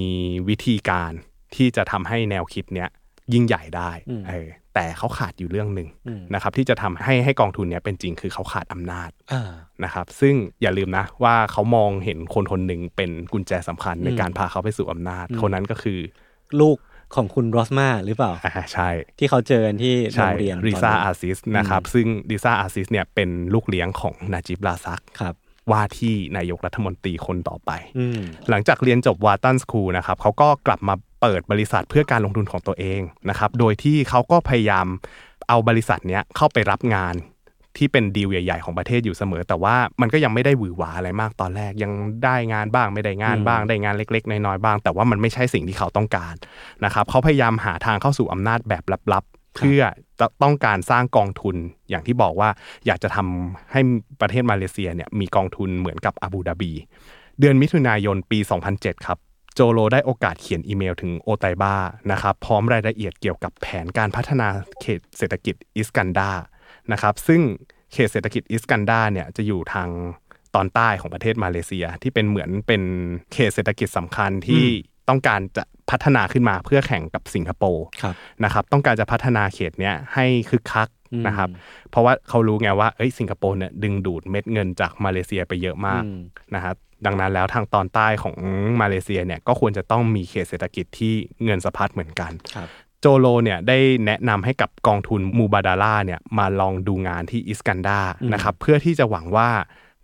วิธีการที่จะทำให้แนวคิดเนี้ย ยิ่งใหญ่ได้อืมเออแต่เขาขาดอยู่เรื่องหนึ่งอืมนะครับที่จะทำให้ให้กองทุนเนี้ยเป็นจริงคือเขาขาดอำนาจอ่านะครับซึ่งอย่าลืมนะว่าเขามองเห็นคนคนหนึ่งเป็นกุญแจสำคัญในอืมการพาเขาไปสู่อำนาจคนนั้นก็คือลูกของคุณรอสมาหรือเปล่าอ่าใช่ที่เขาเจอกันที่โรใช่งเรียนริซาตนนั้นอาซิสนะครับซึ่งริซาอาซิสเนี่ยเป็นลูกเลี้ยงของนาจิบลาซักครับว่าที่นายกรัฐมนตรีคนต่อไปอืมหลังจากเรียนจบวาตันสคูลนะครับเขาก็กลับมา เปิดบริษัทเพื่อการลงทุนของตัวเองนะครับ โดยที่เขาก็พยายามเอาบริษัทเนี้ยเข้าไปรับงานที่เป็นดีลใหญ่ ๆ ของประเทศอยู่เสมอ แต่ว่ามันก็ยังไม่ได้หวือหวาอะไรมากตอนแรกยังได้งานบ้างไม่ได้งานบ้าง ได้งานเล็ก ๆ น้อยๆบ้าง แต่ว่ามันไม่ใช่สิ่งที่เขาต้องการนะครับเขาพยายามหาทางเข้าสู่อำนาจแบบลับๆ เพื่อจะต้องการสร้างกองทุนอย่างที่บอกว่าอยากจะทำให้ประเทศมาเลเซียเนี่ยมีกองทุนเหมือนกับอาบูดาบี เดือนมิถุนายนปี 2007 ครับ โจโลได้โอกาสเขียนอีเมลถึงโอไตบ้านะครับพร้อมรายละเอียดเกี่ยวกับแผนการพัฒนาเขตเศรษฐกิจอิสกันดานะครับซึ่งเขตเศรษฐกิจอิสกันดาเนี่ยจะอยู่ทางตอนใต้ของประเทศมาเลเซีย ที่เป็นเหมือนเป็นเขตเศรษฐกิจสำคัญที่ต้องการจะพัฒนาขึ้นมาเพื่อแข่งกับสิงคโปร์ครับนะครับต้องการจะพัฒนาเขตเนี้ยให้คึกคักอืมนะครับเพราะว่าเขารู้ไงว่าเอ้ยสิงคโปร์เนี่ยดึงดูดเม็ดเงินจากมาเลเซียไปเยอะมากอืมนะครับ ดังนั้นแล้วทางตอนใต้ของมาเลเซียเนี่ยก็ควรจะต้องมีเขตเศรษฐกิจที่เงินสะพัดเหมือนกันครับโจโลเนี่ยได้แนะนำให้กับกองทุนมูบาดาร่าเนี่ยมาลองดูงานที่อิสกันดาอืมนะครับเพื่อที่จะหวังว่า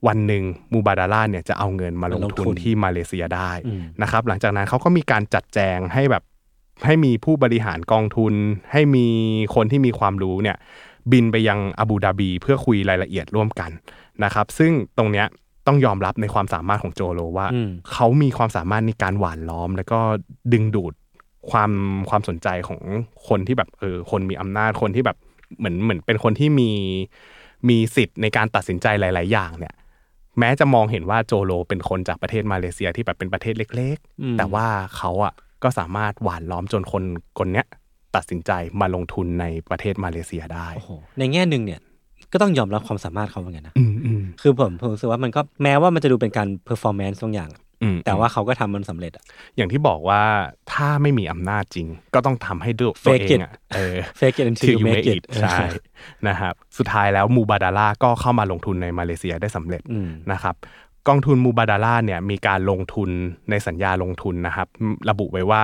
วันหนึ่งมูบาดาร่าเนี่ยจะเอาเงินมาลงมาลงทุทุนนที่มาเลเซียได้อืมนะครับหลังจากนั้นเขาก็มีการจัดแจงให้แบบให้มีผู้บริหารกองทุน ให้มีคนที่มีความรู้เนี่ยบินไปยังอาบูดาบีเพื่อคุยรายละเอียดร่วมกันนะครับซึ่งตรงเนี้ย ต้องยอมรับในความสามารถของโจโลว่าอืมเขามีความสามารถในการหวานล้อม แล้วก็ดึงดูดความความสนใจของคนที่แบบเออคนมีอำนาจคนที่แบบเหมือนเหมือนเป็นคนที่มีมีสิทธิ์ในการตัดสินใจหลาย ๆ อย่างเนี่ย แม้จะมองเห็นว่าโจโลเป็นคนจากประเทศมาเลเซียที่แบบเป็นประเทศเล็กอืมๆแต่ว่าเขาอะก็สามารถหวานล้อมจนคนคนเนี้ยตัดสินใจมาลงทุนในประเทศมาเลเซียได้โอ้โหในแง่หนึ่งเนี่ยก็ต้องยอมรับความสามารถเขาเหมือนกันนะอืมอืม คือผมผมรู้สึกว่ามันก็แม้ว่ามันจะดูเป็นการ performance บางอย่างอืมแต่ว่าเขาก็ทำมันสำเร็จอะอย่างที่บอกว่าถ้าไม่มีอำนาจจริง ก็ต้องทำให้ด้วยตัว Fake เอ it งอะเออ fake it until till you you make make it it ใช่นะครับสุดท้ายแล้วมูบาดาร่าก็เข้ามาลงทุนในมาเลเซียได้สำเร็จอืมนะครับกองทุนมูบาดาร่าเนี่ยมีการลงทุนในสัญญาลงทุนนะครับ ระบุไว้ว่า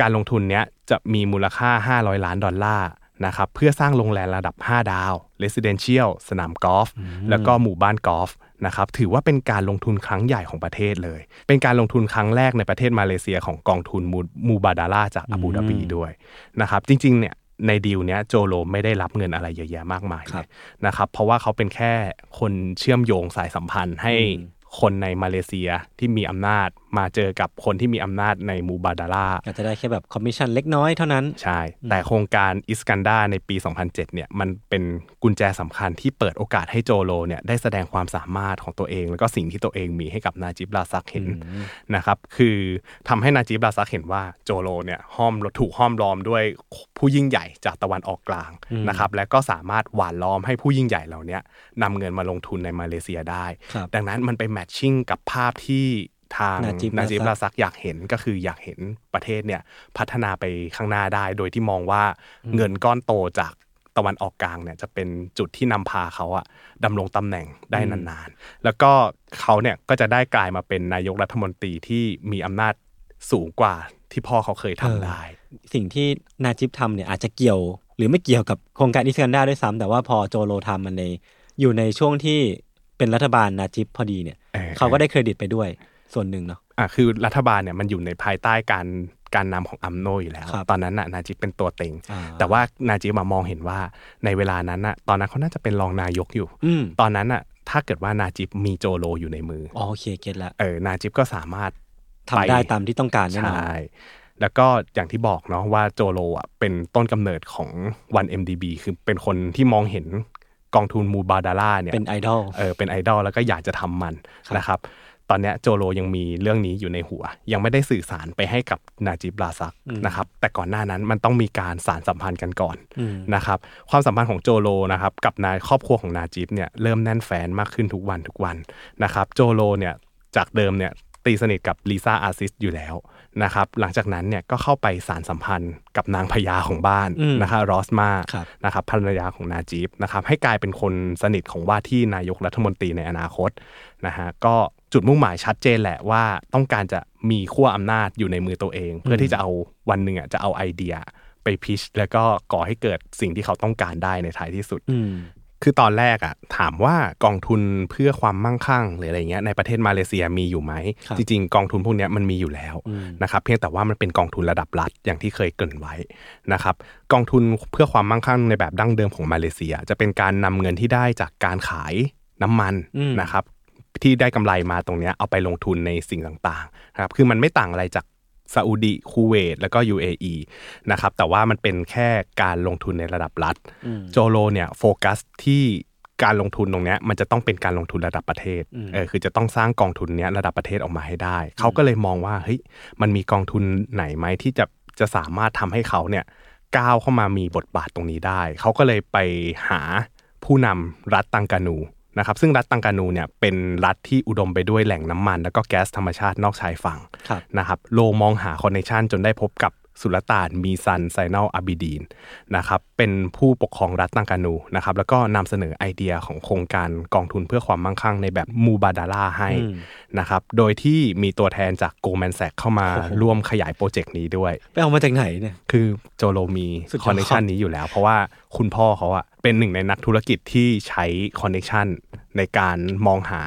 การลงทุนเนี้ยจะมีมูลค่า 500 ล้านดอลลาร์ นะครับเพื่อสร้างโรงแรมระดับ 5 ดาว Residential สนามกอล์ฟแล้วก็หมู่บ้านกอล์ฟนะครับถือว่าเป็นการลงทุนครั้งใหญ่ของประเทศเลย เป็นการลงทุนครั้งแรกในประเทศมาเลเซียของกองทุนมูมูบาดาร่าจากอาบูดาบีด้วยนะครับจริงๆเนี่ยในดีลเนี้ยโจโลไม่ได้รับเงินอะไรเยอะแยะมากมายครับนะครับเพราะว่าเขาเป็นแค่คนเชื่อมโยงสายสัมพันธ์ให้อืมคนในมาเลเซียที่มีอำนาจ มาเจอกับคนที่มีอำนาจในมูบาดาลาอาจจะได้แค่แบบคอมมิชชั่นเล็กน้อยเท่านั้น ใช่ แต่โครงการอิสกันดาในปี 2007 เนี่ยมันเป็นกุญแจสำคัญที่เปิดโอกาสให้โจโลเนี่ยได้แสดงความสามารถของตัวเอง แล้วก็สิ่งที่ตัวเองมีให้กับนาจิบลาซักเห็นนะครับคือทำให้นาจิบลาซักเห็นว่าโจโลเนี่ยห้อมถูกห้อมล้อมด้วยผู้ยิ่งใหญ่จากตะวันออกกลางนะครับและก็สามารถหว่านล้อมให้ผู้ยิ่งใหญ่เหล่าเนี้ยนำเงินมาลงทุนในมาเลเซียได้ครับดังนั้นมันไปแมทชิ่งกับภาพที่ ทางนาจิบนาจิบราซักราซักอยากเห็นก็คืออยากเห็นประเทศเนี่ยพัฒนาไปข้างหน้าได้ โดยที่มองว่าเงินก้อนโตจากตะวันออกกลางเนี่ยจะเป็นจุดที่นำพาเขาอะดำรงตำแหน่งได้นานๆ แล้วก็เขาเนี่ยก็จะได้กลายมาเป็นนายกรัฐมนตรีที่มีอำนาจสูงกว่าที่พ่อเขาเคยทำได้ สิ่งที่นาจิบทำเนี่ยอาจจะเกี่ยว หรือไม่เกี่ยวกับโครงการอิสกันดาด้วยซ้ำแต่ว่าพอโจโลทำมันในอยู่ในช่วงที่เป็นรัฐบาลนาจิบพอดีเนี่ยเออเขาก็ได้เครดิตไปด้วย ส่วนหนึ่งเนาะอะคือรัฐบาลเนี่ยมันอยู่ในภายใต้การการนำของอัมโนอยู่แล้วครับตอนนั้นน่ะนาจิบเป็นตัวเต็งอ่าแต่ว่านาจิบมามองเห็นว่าในเวลานั้นน่ะตอนนั้นเขาน่าจะเป็นรองนายกอยู่อืมตอนนั้นน่ะถ้าเกิดว่านาจิบมีโจโลอยู่ในมือออ๋อโอเคเก็ตละเออนาจิบก็สามารถทำได้ตามที่ต้องการแน่นอนใช่แล้วก็อย่างที่บอกเนาะว่าโจโลอะเป็นต้นกำเนิดของวัน MDB คือเป็นคนที่มองเห็นกองทุนมูบาดาร่าเนี่ยเป็นไอดอลเออเป็นไอดอลแล้วก็อยากจะทำมันครับนะครับ ตอนเนี้ยโจโลยังมีเรื่องนี้อยู่ในหัว ยังไม่ได้สื่อสารไปให้กับนาจิบลาซักนะครับแต่ก่อนหน้านั้นมันต้องมีการสารสัมพันธ์กันก่อนอืมนะครับความสัมพันธ์ของโจโลนะครับกับนายครอบครัวของนาจิบเนี่ยเริ่มแน่นแฟนมากขึ้นทุกวันทุกวันนะครับโจโลเนี่ยจากเดิมเนี่ยตีสนิทกับลิซ่าอาร์ซิสอยู่แล้วนะครับหลังจากนั้นเนี่ยก็เข้าไปสารสัมพันธ์กับนางพญาของบ้านอืมนะครับรอสมาครับนะครับภรรยาของนาจิบนะครับให้กลายเป็นคนสนิทของว่าที่นายกรัฐมนตรีในอนาคตนะฮะก็ จุดมุ่งหมายชัดเจนแหละว่าต้องการจะมีขั้วอำนาจอยู่ในมือตัวเอง เพื่อที่จะเอาวันหนึ่งอะจะเอาไอเดียไปพิชแล้วก็ก่อให้เกิดสิ่งที่เขาต้องการได้ในท้ายที่สุดอืมคือตอนแรกอะถามว่ากองทุนเพื่อความมั่งคั่งหรืออะไรเงี้ยในประเทศมาเลเซียมีอยู่ไหมครับจริงๆ กองทุนพวกเนี้ยมันมีอยู่แล้วอืมนะครับเพียงแต่ว่ามันเป็นกองทุนระดับรัฐอย่างที่เคยเกริ่นไว้นะครับกองทุนเพื่อความมั่งคั่งในแบบดั้งเดิมของมาเลเซีย จะเป็นการนำเงินที่ได้จากการขายน้ำมันอืมนะครับ ที่ได้กำไรมาตรงเนี้ยเอาไปลงทุนในสิ่งต่างๆนะครับคือมันไม่ต่างอะไรจากซาอุดิคูเวตแล้วก็ UAE นะครับแต่ว่ามันเป็นแค่การลงทุนในระดับรัฐอืมโจโลเนี่ยโฟกัสที่การลงทุนตรงเนี้ยมันจะต้องเป็นการลงทุนระดับประเทศอืมเออคือจะต้องสร้างกองทุนเนี้ยระดับประเทศออกมาให้ได้ เขาก็เลยมองว่าเฮ้ยมันมีกองทุนไหนไหมที่จะจะสามารถทำให้เขาเนี่ยก้าวเข้ามามีบทบาทตรงนี้ได้ เขาก็เลยไปหาผู้นำรัฐตังกานู นะครับซึ่งรัฐตังกานูเนี่ยเป็นรัฐที่อุดมไปด้วยแหล่งน้ำมัน แล้วก็แก๊สธรรมชาตินอกชายฝั่งครับนะครับโลมองหา connection จนได้พบกับ สุลต่านมีซันไซนอลอาบิดีนนะครับเป็นผู้ปกครองรัฐตรังกานูนะครับแล้วก็นำเสนอไอเดียของโครงการกองทุนเพื่อความมั่งคั่งในแบบมูบาดาร่าให้อืมนะครับโดยที่มีตัวแทนจาก Goldman Sachs เข้ามาโอ้โหร่วมขยายโปรเจกต์นี้ด้วย ไปเอามาจากไหนเนี่ยคือโจโลมีสุดยอด connection นี้อยู่แล้ว เพราะว่าคุณพ่อเขาอะเป็นหนึ่งในนักธุรกิจที่ใช้connection ในการมองหา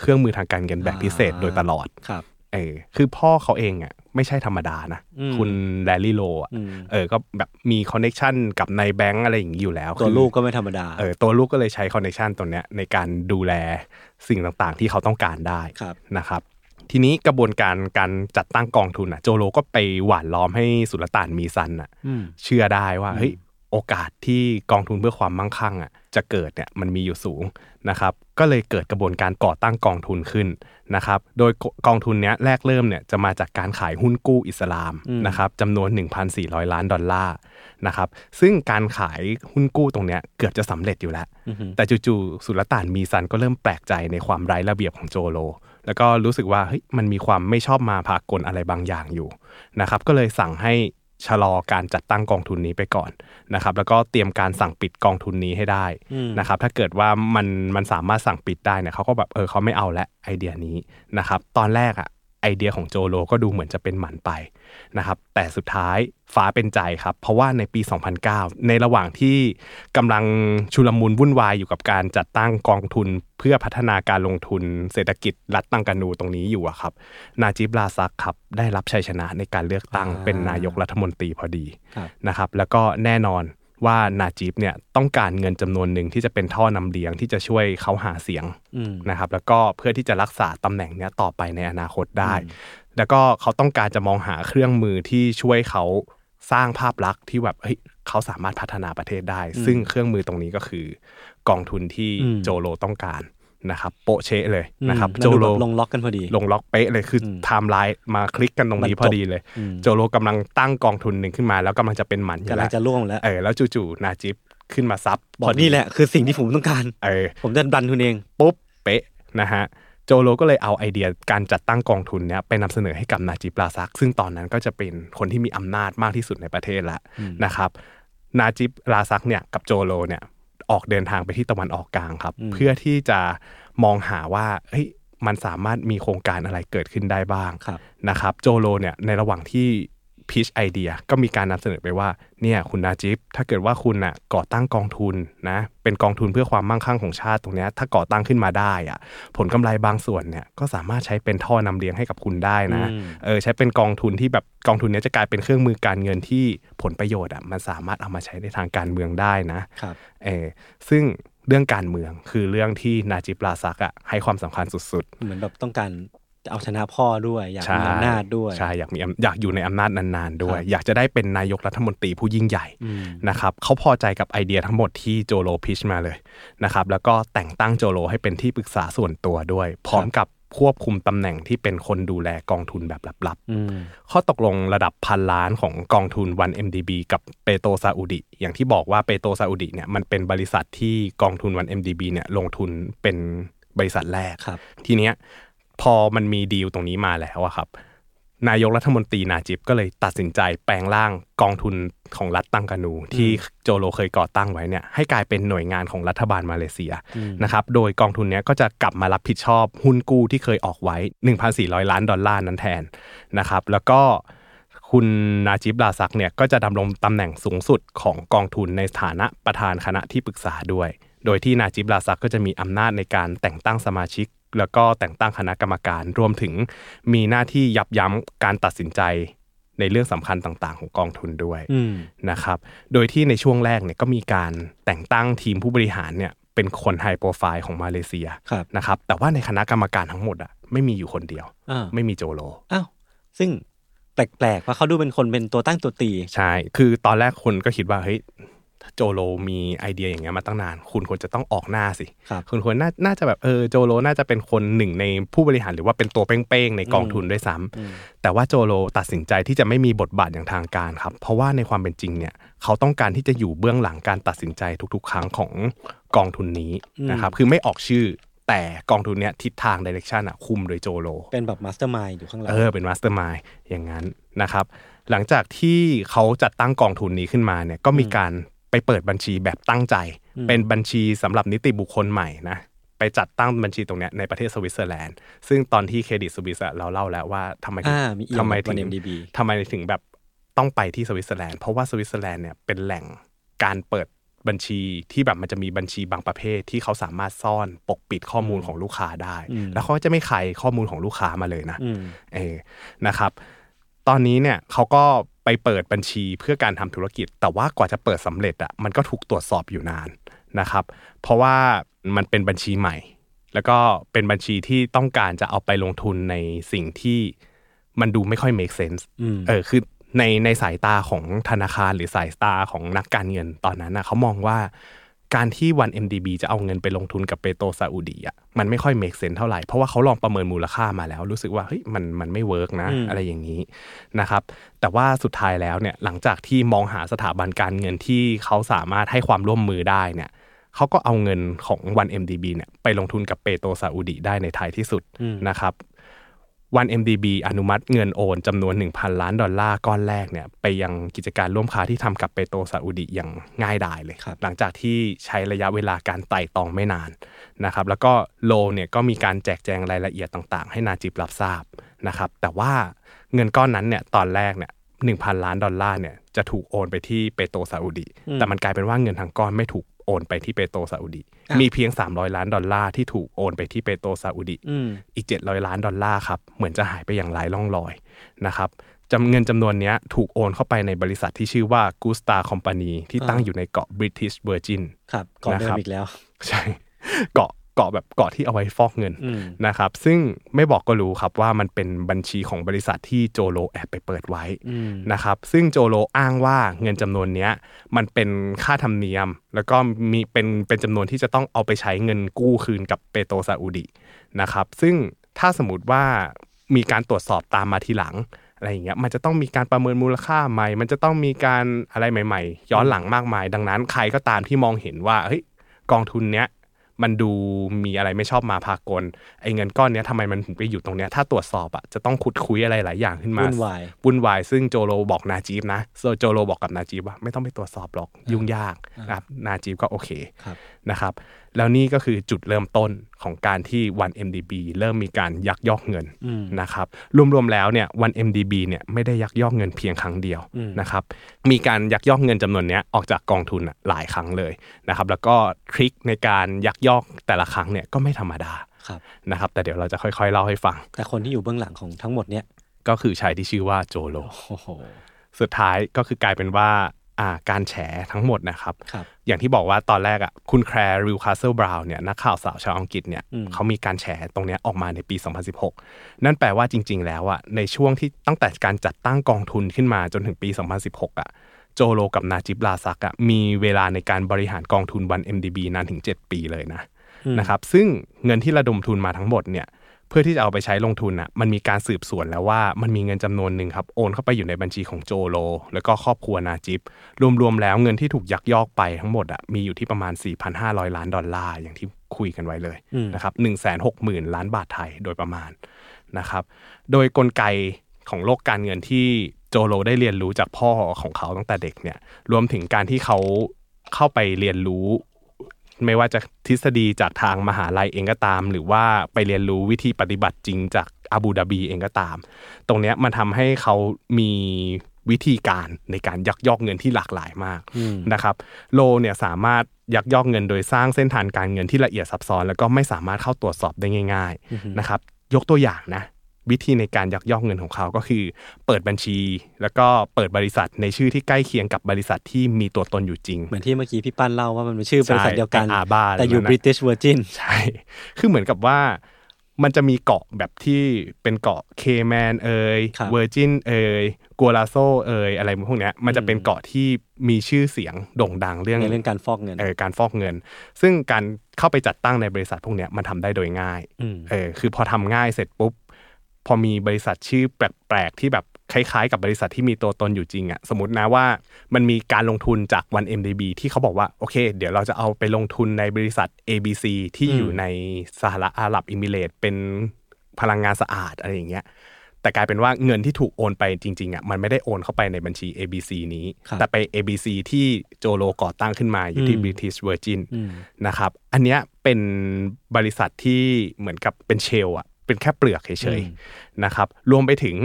เครื่องมือทางการเงินแบบพิเศษโดยตลอดครับ เออคือพ่อเขาเองอะไม่ใช่ธรรมดานะอืมคุณแลร์รี่โลอะอืมเออก็แบบมี connection กับในแบงก์อะไรอย่างนี้อยู่แล้ว ตัวคือลูกก็ไม่ธรรมดาเออตัวลูกก็เลยใช้ connection ตัวเนี้ยในการดูแลสิ่งต่างๆ ที่เขาต้องการได้ครับนะครับทีนี้กระบวนการการจัดตั้งกองทุนอะโจโลก็ไปหว่านล้อมให้สุลต่านมีซันอะอืมเชื่อได้ว่าเฮ้ยโอกาสที่กองทุนเพื่อความมั่งคั่งอะ จะเกิดเนี่ยมันมีอยู่สูงนะครับก็เลยเกิดกระบวนการก่อตั้งกองทุนขึ้นนะครับโดยกองทุนเนี้ยแรกเริ่มเนี่ยจะมาจากการขายหุ้นกู้อิสลามอืมนะครับจำนวน 1,400 ล้านดอลลาร์นะครับซึ่งการขายหุ้นกู้ตรงเนี้ยเกือบจะสำเร็จอยู่แล้วอือหือแต่จู่ๆสุลต่านมีซันก็เริ่มแปลกใจในความไร้ระเบียบของโจโล แล้วก็รู้สึกว่าเฮ้ยมันมีความไม่ชอบมาพากลอะไรบางอย่างอยู่นะครับก็เลยสั่งให้ ชะลอการจัดตั้งกองทุนนี้ไปก่อนนะครับ แล้วก็เตรียมการสั่งปิดกองทุนนี้ให้ได้อืมนะครับ ถ้าเกิดว่ามันมันสามารถสั่งปิดได้เนี่ยเขาก็แบบเออเขาไม่เอาและไอเดียนี้นะครับ ตอนแรกอะไอเดียของโจโลก็ดูเหมือนจะเป็นหมันไปนะครับ แต่สุดท้าย ฟ้าเป็นใจครับ เพราะว่าในปี 2009 ในระหว่างที่กำลังชุลมุนวุ่นวายอยู่กับการจัดตั้งกองทุน เพื่อพัฒนาการลงทุนเศรษฐกิจรัฐตังกานูตรงนี้อยู่อะครับ นาจิบลาซักครับได้รับชัยชนะในการเลือกตั้งอ่าเป็นนายกรัฐมนตรีพอดีครับนะครับ แล้วก็แน่นอนว่านาจิบเนี่ยต้องการเงินจำนวนหนึ่งที่จะเป็นท่อนำเลี้ยงที่จะช่วยเขาหาเสียงอืมนะครับ แล้วก็เพื่อที่จะรักษาตำแหน่งเนี้ยต่อไปในอนาคตได้ แล้วก็เขาต้องการจะมองหาเครื่องมือที่ช่วยเขา สร้างภาพลักษณ์ที่แบบเฮ้ยเขาสามารถพัฒนาประเทศได้ ซึ่งเครื่องมือตรงนี้ก็คือกองทุนที่อืมโจโลต้องการนะครับเป๊ะเชะเลยนะครับอืมโจแล้วดูโจโลแบบลงล็อกกันพอดี ลงล็อกเป๊ะเลยคืออมไทม์ไลน์มาคลิกกันตรงนี้บรรจบพอดีเลยอืมโจโลกำลังตั้งกองทุนหนึ่งขึ้นมา แล้วกำลังจะเป็นหมันอยู่กำลังจะร่วงแล้วเออแล้วจู่ๆนาจิบขึ้นมา support บอกพอดีนี่แหละคือสิ่งที่ผมต้องการเออผมจะดันทุนเองปุ๊บเป๊ะนะฮะ โจโลก็เลยเอาไอเดียการจัดตั้งกองทุนเนี้ยไปนำเสนอให้กับนาจิบลาซัก ซึ่งตอนนั้นก็จะเป็นคนที่มีอำนาจมากที่สุดในประเทศละนะครับนาจิบลาซักเนี่ยกับโจโลเนี่ยออกเดินทางไปที่ตะวันออกกลางครับ เพื่อที่จะมองหาว่าเฮ้ยมันสามารถมีโครงการอะไรเกิดขึ้นได้บ้างครับนะครับ โจโลเนี่ยในระหว่างที่ พิชไอเดียก็มีการนำเสนอไปว่าเนี่ยคุณนาจิบถ้าเกิดว่าคุณน่ะก่อตั้งกองทุนนะเป็นกองทุนเพื่อความมั่งคั่งของชาติตรงเนี้ยถ้าก่อตั้งขึ้นมาได้อะผลกำไรบางส่วนเนี่ยก็สามารถใช้เป็นท่อนำเลี้ยงให้กับคุณได้นะอืมเออใช้เป็นกองทุนที่แบบกองทุนเนี้ยจะกลายเป็นเครื่องมือการเงินที่ผลประโยชน์อะมันสามารถเอามาใช้ในทางการเมืองได้นะครับเออซึ่งเรื่องการเมืองคือเรื่องที่นาจิบลาซักอะให้ความสำคัญสุดๆ เหมือนแบบต้องการจะ เอาชนะพ่อด้วย อยากใช่มีอำนาจด้วยใช่อยากมีอำอยากอยู่ในอำนาจนานๆด้วยครับอยากจะได้เป็นนายกรัฐมนตรีผู้ยิ่งใหญ่อืมนะครับเขาพอใจกับไอเดียทั้งหมดที่โจโลพิชมาเลยนะครับแล้วก็แต่งตั้งโจโลให้เป็นที่ปรึกษาส่วนตัวด้วย พร้อมกับควบคุมตำแหน่งที่เป็นคนดูแลกองทุนแบบลับอืมๆข้อตกลงระดับพันล้านของกองทุนวัน MDB กับเปโตรซาอุดิ อย่างที่บอกว่าเปโตรซาอุดิเนี่ยมันเป็นบริษัทที่กองทุนวัน MDB เนี่ยลงทุนเป็นบริษัทแรกครับทีเนี้ย พอมันมีดีลตรงนี้มาแล้วอะครับ นายกรัฐมนตรีนาจิบก็เลยตัดสินใจแปลงร่างกองทุนของรัฐตังกานู ที่โจโลเคยก่อตั้งไว้เนี่ยให้กลายเป็นหน่วยงานของรัฐบาลมาเลเซียนะครับโดยกองทุนเนี้ยก็จะกลับมารับผิดชอบหุ้นกู้ที่เคยออกไว้ 1,400 ล้านดอลลาร์นั้นแทนนะครับแล้วก็คุณนาจิบลาซักเนี่ยก็จะดำรงตำแหน่งสูงสุดของกองทุนในฐานะประธานคณะที่ปรึกษาด้วย โดยที่นาจิบลาซักก็จะมีอำนาจในการแต่งตั้งสมาชิก แล้วก็แต่งตั้งคณะกรรมการรวมถึงมีหน้าที่ยับยั้งการตัดสินใจในเรื่องสำคัญต่างๆ ของกองทุนด้วยอืมนะครับ โดยที่ในช่วงแรกเนี่ยก็มีการแต่งตั้งทีมผู้บริหารเนี่ยเป็นคนไฮโปรไฟล์ของมาเลเซียครับนะครับ แต่ว่าในคณะกรรมการทั้งหมดอะไม่มีอยู่คนเดียวอ่าไม่มีโจโลอ้าวซึ่งแปลกๆว่าเขาดูเป็นคนเป็นตัวตั้งตัวตี ใช่ คือตอนแรกคนก็คิดว่าเฮ้ยถ้า โจโลมีไอเดียอย่างเงี้ยมาตั้งนาน คุณควรจะต้องออกหน้าสิครับคุณควรน่าน่าจะแบบเออโจโลน่าจะเป็นคนหนึ่งในผู้บริหารหรือว่าเป็นตัวเป้งๆในกองทุนด้วยซ้ำแต่ว่าโจโลตัดสินใจที่จะไม่มีบทบาทอย่างทางการครับ เพราะว่าในความเป็นจริงเนี่ยเขาต้องการที่จะอยู่เบื้องหลังการตัดสินใจทุกๆ ครั้งของกองทุนนี้นะครับคือไม่ออกชื่อแต่กองทุนเนี้ยทิศทาง direction อะคุมโดยโจโล เป็นแบบ mastermind อยู่ข้างหลังเออเป็น mastermind อย่างนั้นนะครับ หลังจากที่เขาจัดตั้งกองทุนนี้ขึ้นมาเนี่ยก็มีการ ไปเปิดบัญชีแบบตั้งใจ เป็นบัญชีสำหรับนิติบุคคลใหม่นะไปจัดตั้งบัญชีตรงเนี้ยในประเทศสวิตเซอร์แลนด์ ซึ่งตอนที่ Credit Suisse อะเราเล่าแล้วว่าทำไมถึงอ่ามีเอี่ยมทำไมกับถึง 1MDB ทำไมถึงแบบต้องไปที่สวิตเซอร์แลนด์เพราะว่าสวิตเซอร์แลนด์เนี่ยเป็นแหล่งการเปิดบัญชีที่แบบมันจะมีบัญชีบางประเภทที่เขาสามารถซ่อนปกปิดข้อมูลของลูกค้าได้ แล้วเขาก็จะไม่ขายข้อมูลของลูกค้ามาเลยนะอืมเออนะครับ ตอนนี้เนี่ยเขาก็ไปเปิดบัญชีเพื่อการทำธุรกิจ แต่ว่ากว่าจะเปิดสำเร็จอะมันก็ถูกตรวจสอบอยู่นานนะครับ เพราะว่ามันเป็นบัญชีใหม่ แล้วก็เป็นบัญชีที่ต้องการจะเอาไปลงทุนในสิ่งที่มันดูไม่ค่อย make sense อืมเออคือในในสายตาของธนาคารหรือสายตาของนักการเงินตอนนั้นนะเขามองว่า การที่วัน MDB จะเอาเงินไปลงทุนกับ PetroSaudi อะมันไม่ค่อย make sense เท่าไหร่ เพราะว่าเขาลองประเมินมูลค่ามาแล้ว รู้สึกว่าเฮ้ยมันมันไม่ work นะอืมอะไรอย่างนี้นะครับแต่ว่าสุดท้ายแล้วเนี่ยหลังจากที่มองหาสถาบันการเงินที่เขาสามารถให้ความร่วมมือได้เนี่ยเขาก็เอาเงินของวัน MDB เนี่ยไปลงทุนกับ PetroSaudi ได้ในท้ายที่สุดนะครับ วัน MDB อนุมัติเงินโอนจำนวน 1,000 ล้านดอลลาร์ก้อนแรกเนี่ยไปยังกิจการร่วมค้าที่ทำกับ PetroSaudi อย่างง่ายดายเลยครับหลังจากที่ใช้ระยะเวลาการไตร่ตรองไม่นานนะครับแล้วก็โลเนี่ยก็มีการแจกแจงรายละเอียดต่างๆ ให้นาจิบรับทราบนะครับแต่ว่าเงินก้อนนั้นเนี่ยตอนแรกเนี่ยหนึ่งพันล้านดอลลาร์เนี่ยจะถูกโอนไปที่ PetroSaudi แต่มันกลายเป็นว่าเงินทั้งก้อนไม่ถูก โอนไปที่ PetroSaudi มีเพียง 300 ล้านดอลลาร์ที่ถูกโอนไปที่ PetroSaudi อืมอีก 700 ล้านดอลลาร์ครับเหมือนจะหายไปอย่างไร้ร่องรอยนะครับจำเงินจำนวนเนี้ยถูกโอนเข้าไปในบริษัทที่ชื่อว่า Gusta Company ที่ตั้งอยู่ในเกาะ British Virgin ครับก่อนเดินะคมรับอีกแล้ว ใช่ เกาะเกาะแบบเกาะที่เอาไว้ฟอกเงินอืมนะครับ ซึ่งไม่บอกก็รู้ครับว่ามันเป็นบัญชีของบริษัทที่โจโลแอบไปเปิดไว้อืมนะครับ ซึ่งโจโลอ้างว่าเงินจำนวนเนี้ยมันเป็นค่าธรรมเนียม แล้วก็มีเป็นเป็นจำนวนที่จะต้องเอาไปใช้เงินกู้คืนกับเปโตรซาอุดีนะครับ ซึ่งถ้าสมมติว่ามีการตรวจสอบตามมาทีหลังอะไรอย่างเงี้ยมันจะต้องมีการประเมินมูลค่าใหม่ มันจะต้องมีการอะไรใหม่ ๆ ย้อนหลังมากมาย ดังนั้นใครก็ตามที่มองเห็นว่าเฮ้ยกองทุนเนี้ย มันดูมีอะไรไม่ชอบมาพากลไอ้เงินก้อนเนี้ยทำไมมันถึงไปอยู่ตรงเนี้ยถ้าตรวจสอบอะจะต้องขุดคุยอะไรหลายอย่างขึ้นมาวุ่นวาย วุ่นวายซึ่งโจโลบอกนาจีบนะโจโลบอกกับนาจีบว่าไม่ต้องไปตรวจสอบหรอกยุ่งยากนะครับนาจีบก็โอเคครับนะครับ แล้วนี่ก็คือจุดเริ่มต้นของการที่วัน MDB เริ่มมีการยักยอกเงินนะครับรวมๆแล้วเนี่ยวัน MDB เนี่ยไม่ได้ยักยอกเงินเพียงครั้งเดียวนะครับมีการยักยอกเงินจำนวนเนี้ยออกจากกองทุนอะหลายครั้งเลยนะครับแล้วก็ทริคในการยักยอกแต่ละครั้งเนี่ยก็ไม่ธรรมดาครับนะครับแต่เดี๋ยวเราจะค่อยๆเล่าให้ฟัง แต่คนที่อยู่เบื้องหลังของทั้งหมดเนี้ยก็คือชายที่ชื่อว่าโจโลโอ้โหสุดท้ายก็คือกลายเป็นว่าอ่า การแฉทั้งหมดนะครับครับอย่างที่บอกว่าตอนแรกอะคุณ Clare Rewcastle Brown เนี่ยนักข่าวสาวชาวอังกฤษเนี่ยอืมเขามีการแฉตรงเนี้ยออกมาในปี 2016 นั่นแปลว่าจริง ๆ แล้วอะในช่วงที่ตั้งแต่การจัดตั้งกองทุนขึ้นมาจนถึงปี 2016 อะโจโลกับนาจิบราซักอะมีเวลาในการบริหารกองทุนวัน MDB นานถึง 7 ปีเลยนะนะครับซึ่งเงินที่ระดมทุนมาทั้งหมดเนี่ย เพื่อที่จะเอาไปใช้ลงทุนอะมันมีการสืบสวนแล้วว่ามันมีเงินจำนวนหนึ่งครับโอนเข้าไปอยู่ในบัญชีของโจโล แล้วก็ครอบครัวนาจิบรวมๆแล้วเงินที่ถูกยักยอกไปทั้งหมดอะมีอยู่ที่ประมาณ 4,500 ล้านดอลลาร์อย่างที่คุยกันไว้เลยนะครับ160,000ล้านบาทไทยโดยประมาณนะครับ โดยกลไกของโลกการเงินที่โจโลได้เรียนรู้จากพ่อของเขาตั้งแต่เด็กเนี่ยรวมถึงการที่เขาเข้าไปเรียนรู้ ไม่ว่าจะทฤษฎีจากทางมหาลัยเองก็ตาม หรือว่าไปเรียนรู้วิธีปฏิบัติจริงจากอาบูดาบีเองก็ตาม ตรงเนี้ยมันทำให้เขามีวิธีการในการยักยอกเงินที่หลากหลายมากนะครับโลเนี่ยสามารถยักยอกเงินโดยสร้างเส้นทางการเงินที่ละเอียดซับซ้อน แล้วก็ไม่สามารถเข้าตรวจสอบได้ง่าย ๆนะครับ ยกตัวอย่างนะ วิธีในการยักยอกเงินของเขาก็คือ เปิดบัญชี แล้วก็เปิดบริษัทในชื่อที่ใกล้เคียงกับบริษัทที่มีตัวตนอยู่จริง เหมือนที่เมื่อกี้พี่ปั้นเล่าว่ามันเป็นชื่อบริษัทใช่เดียวกันไอ้อาบ้าแต่อยู่นั่นน่ะ British Virgin ใช่ คือเหมือนกับว่ามันจะมีเกาะแบบที่เป็นเกาะเคแมนเอยครับเวอร์จินเอยคูราเซาเอยอะไรพวกเนี้ยมันจะเป็นเกาะที่มีชื่อเสียงโด่งดังเรื่องในเรื่องการฟอกเงินเออการฟอกเงิน ซึ่งการเข้าไปจัดตั้งในบริษัทพวกเนี้ยมันทำได้โดยง่ายอืมเออคือพอทำง่ายเสร็จปุ๊บ พอมีบริษัทชื่อแปลกๆที่แบบคล้ายๆกับบริษัทที่มีตัวตนอยู่จริงอะ่ะสมมตินะว่ามันมีการลงทุนจากวัน MDB ที่เขาบอกว่าโอเค เดี๋ยวเราจะเอาไปลงทุนในบริษัท ABC ที่อยู่ในสหรัฐอาหรับอิมิเรตส์เป็นพลังงานสะอาดอะไรอย่างเงี้ยแต่กลายเป็นว่าเงินที่ถูกโอนไปจริงๆอะมันไม่ได้โอนเข้าไปในบัญชี ABC นี้ครับแต่ไป ABC ที่โจโลก่อตั้งขึ้นมาอยู่ที่อืม British Virgin อืมนะครับ อันเนี้ยเป็นบริษัทที่เหมือนกับเป็นเชลอะ เป็นแค่เปลือกเฉยๆนะครับ รวมไปถึง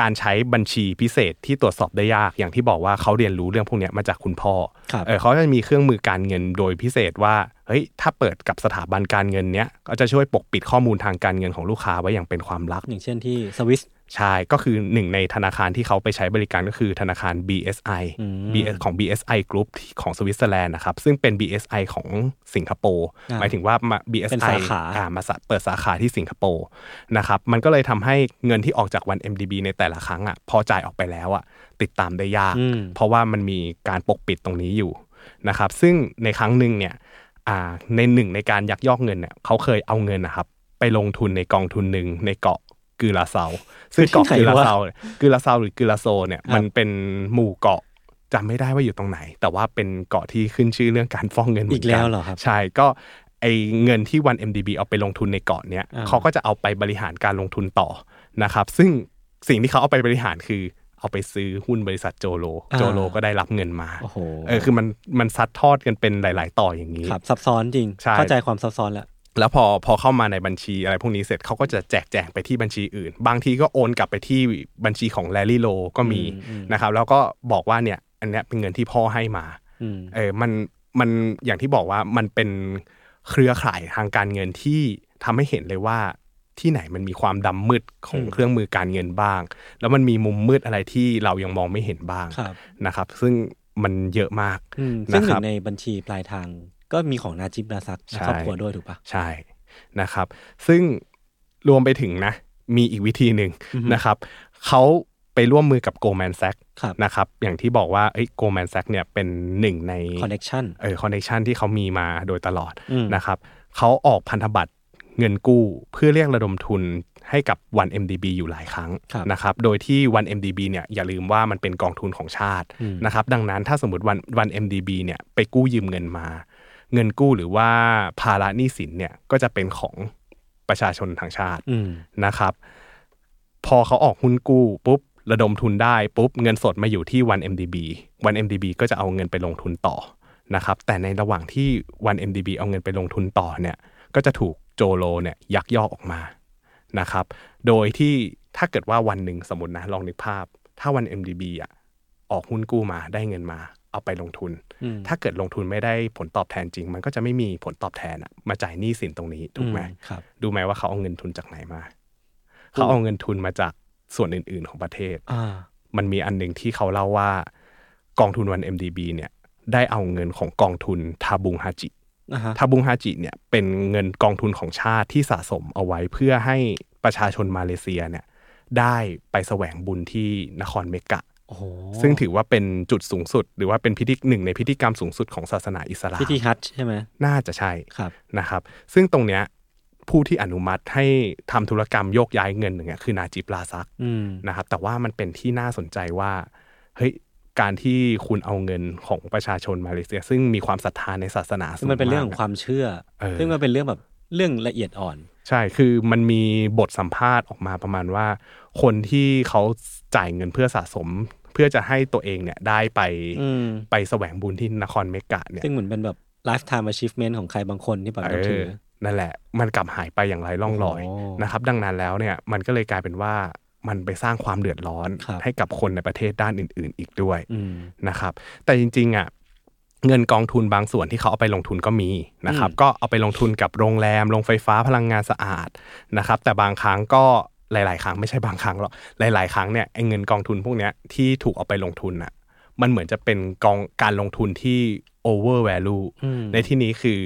การใช้บัญชีพิเศษที่ตรวจสอบได้ยากอย่างที่บอกว่าเขาเรียนรู้เรื่องพวกเนี้ยมาจากคุณพ่อครับเออเขาจะมีเครื่องมือการเงินโดยพิเศษว่า เฮ้ยถ้าเปิดกับสถาบันการเงินเนี้ยก็จะช่วยปกปิดข้อมูลทางการเงินของลูกค้าไว้อย่างเป็นความลับอย่างเช่นที่สวิสใช่ก็คือหนึ่งในธนาคารที่เขาไปใช้บริการก็คือธนาคาร BSI อืม BS ของ BSI Group ที่ของสวิตเซอร์แลนด์นะครับ ซึ่งเป็น BSI ของสิงคโปร์อ่าหมายถึงว่ามาเป็น BSI สาขาอ่ามาสะเปิดสาขาที่สิงคโปร์นะครับมันก็เลยทำให้เงินที่ออกจากวัน MDB ในแต่ละครั้งอะพอจ่ายออกไปแล้วอะติดตามได้ยากอืมเพราะว่ามันมีการปกปิดตรงนี้อยู่นะครับซึ่งในครั้งหนึ่งเนี่ยอ่า ในหนึ่งในการยักยอกเงินเนี่ยเขาเคยเอาเงินนะครับ ไปลงทุนในกองทุนหนึ่งในเกาะกือลาเซาซึ่งเกาะที่กือไหนลาวะเซากือลาเซาหรือกือลาโซเนี่ยครับมันเป็นหมู่เกาะจำไม่ได้ว่าอยู่ตรงไหน แต่ว่าเป็นเกาะที่ขึ้นชื่อเรื่องการฟ้องเงินเหมือีอกนกัแล้วนเหรอครับใช่ก็ไอเงินที่วัน MDB เอาไปลงทุนในเกาะเนี้ยอ่าเขาก็จะเอาไปบริหารการลงทุนต่อนะครับ ซึ่งสิ่งที่เขาเอาไปบริหารคือ เอาไปซื้อหุ้นบริษัทโจโล โจโลก็ได้รับเงินมาโอ้โหเออคือมันมันซัดทอดกันเป็นหลาย ๆ ต่ออย่างนี้ครับซับซ้อนจริงใช่เข้าใจความซับซ้อนแล้วแล้วพอพอเข้ามาในบัญชีอะไรพวกนี้เสร็จเขาก็จะแจกแจงไปที่บัญชีอื่น บางทีก็โอนกลับไปที่บัญชีของแลลี่โลก็มีนะครับ แล้วก็บอกว่าเนี่ยอันเนี้ยเป็นเงินที่พ่อให้มาอืมเออมันมันอย่างที่บอกว่ามันเป็นเครือข่ายทางการเงินที่ทำให้เห็นเลยว่า ที่ไหนมันมีความดำมืดของเครื่องมือการเงินบ้าง แล้วมันมีมุมมืดอะไรที่เรายังมองไม่เห็นบ้างครับนะครับ ซึ่งมันเยอะมากอืมซึ่งหนะคนึ่รับงในบัญชีปลายทาง ก็มีของนาจิบนาซักและใช่ครอบครัวด้วยถูกปะใช่นะครับ ซึ่งรวมไปถึงนะ มีอีกวิธีหนึ่งนะครับเขาไปร่วมมือกับ Goldman Sachs ครับนะครับ อย่างที่บอกว่าเอ้ย Goldman Sachs เนี่ยเป็นหนึ่งในคอนเน c ชันเออคอนเนคชันที่เขามีมาโดยตลอดอืมนะครับเขาออกพันธบัตร เงินกู้เพื่อเรียกระดมทุนให้กับ 1MDB อยู่หลายครั้งครับนะครับ โดยที่ 1MDB เนี่ยอย่าลืมว่ามันเป็นกองทุนของชาติอืมนะครับ ดังนั้นถ้าสมมติ1 1MDB เนี่ยไปกู้ยืมเงินมา เงินกู้หรือว่าภาระหนี้สินเนี่ยก็จะเป็นของประชาชนทางชาติอืมนะครับ พอเขาออกหุ้นกู้ปุ๊บระดมทุนได้ปุ๊บเงินสดมาอยู่ที่ 1MDB 1MDB ก็จะเอาเงินไปลงทุนต่อนะครับ แต่ในระหว่างที่ 1MDB เอาเงินไปลงทุนต่อเนี่ยก็จะถูก โจโลเนี่ยยักยอกออกมานะครับ โดยที่ถ้าเกิดว่าวันหนึ่งสมมตินะลองนึกภาพ ถ้า 1MDB อะออกหุ้นกู้มาได้เงินมาเอาไปลงทุนอืมถ้าเกิดลงทุนไม่ได้ผลตอบแทนจริง มันก็จะไม่มีผลตอบแทนอะมาจ่ายหนี้สินตรงนี้ถูกไหมอืครับดูไหมว่าเขาเอาเงินทุนจากไหนมา เขาเอาเงินทุนมาจากส่วนอื่น ๆ ของประเทศอ่ามันมีอันหนึ่งที่เขาเล่าว่ากองทุนวัน MDB เนี่ย ได้เอาเงินของกองทุนทาบุงฮาจิอ่าฮะ ทาบุงฮาจิเนี่ยเป็นเงินกองทุนของชาติที่สะสมเอาไว้เพื่อให้ประชาชนมาเลเซียเนี่ยได้ไปแสวงบุญที่นครเมกะโอ้โหซึ่งถือว่าเป็นจุดสูงสุด หรือว่าเป็นพิธีหนึ่งในพิธีกรรมสูงสุดของศาสนาอิสลามพิธีฮัจญ์ใช่ไหมน่าจะใช่ครับนะครับ ซึ่งตรงเนี้ยผู้ที่อนุมัติให้ทำธุรกรรมโยกย้ายเงินเนี่ยคือนาจิบลาซักอืมนะครับแต่ว่ามันเป็นที่น่าสนใจว่าเฮ้ย การที่คุณเอาเงินของประชาชนมาเลเซีย ซึ่งมีความศรัทธาในศาสนาสูซึ่งงมันเป็นเรื่องของมากความเชื่อเออซึ่งมันเป็นเรื่องแบบเรื่องละเอียดอ่อน ใช่คือมันมีบทสัมภาษณ์ออกมาประมาณว่า คนที่เขาจ่ายเงินเพื่อสะสม เพื่อจะให้ตัวเองเนี่ยได้ไปอืมไปแสวงบุญที่นครเมกะเนี่ยซึ่งเหมือนเป็นแบบ lifetime achievement ของใครบางคนที่แบบเอนับถืออนั่นแหละ มันกลับหายไปอย่างไรล่องลอยโอ้นะครับ ดังนั้นแล้วเนี่ยมันก็เลยกลายเป็นว่า มันไปสร้างความเดือดร้อนครับให้กับคนในประเทศด้านอื่น ๆ อีกด้วยอืมนะครับ แต่จริง ๆอะเงินกองทุนบางส่วนที่เขาเอาไปลงทุนก็มีนะครับอืมก็เอาไปลงทุนกับโรงแรมโรงไฟฟ้าพลังงานสะอาดนะครับ แต่บางครั้งก็หลาย ๆ ครั้งไม่ใช่บางครั้งหรอกหลาย ๆ ครั้งเนี่ยไอ้เงินกองทุนพวกเนี้ยที่ถูกเอาไปลงทุนอะมันเหมือนจะเป็นกองการลงทุนที่ over value อืมในที่นี้คือ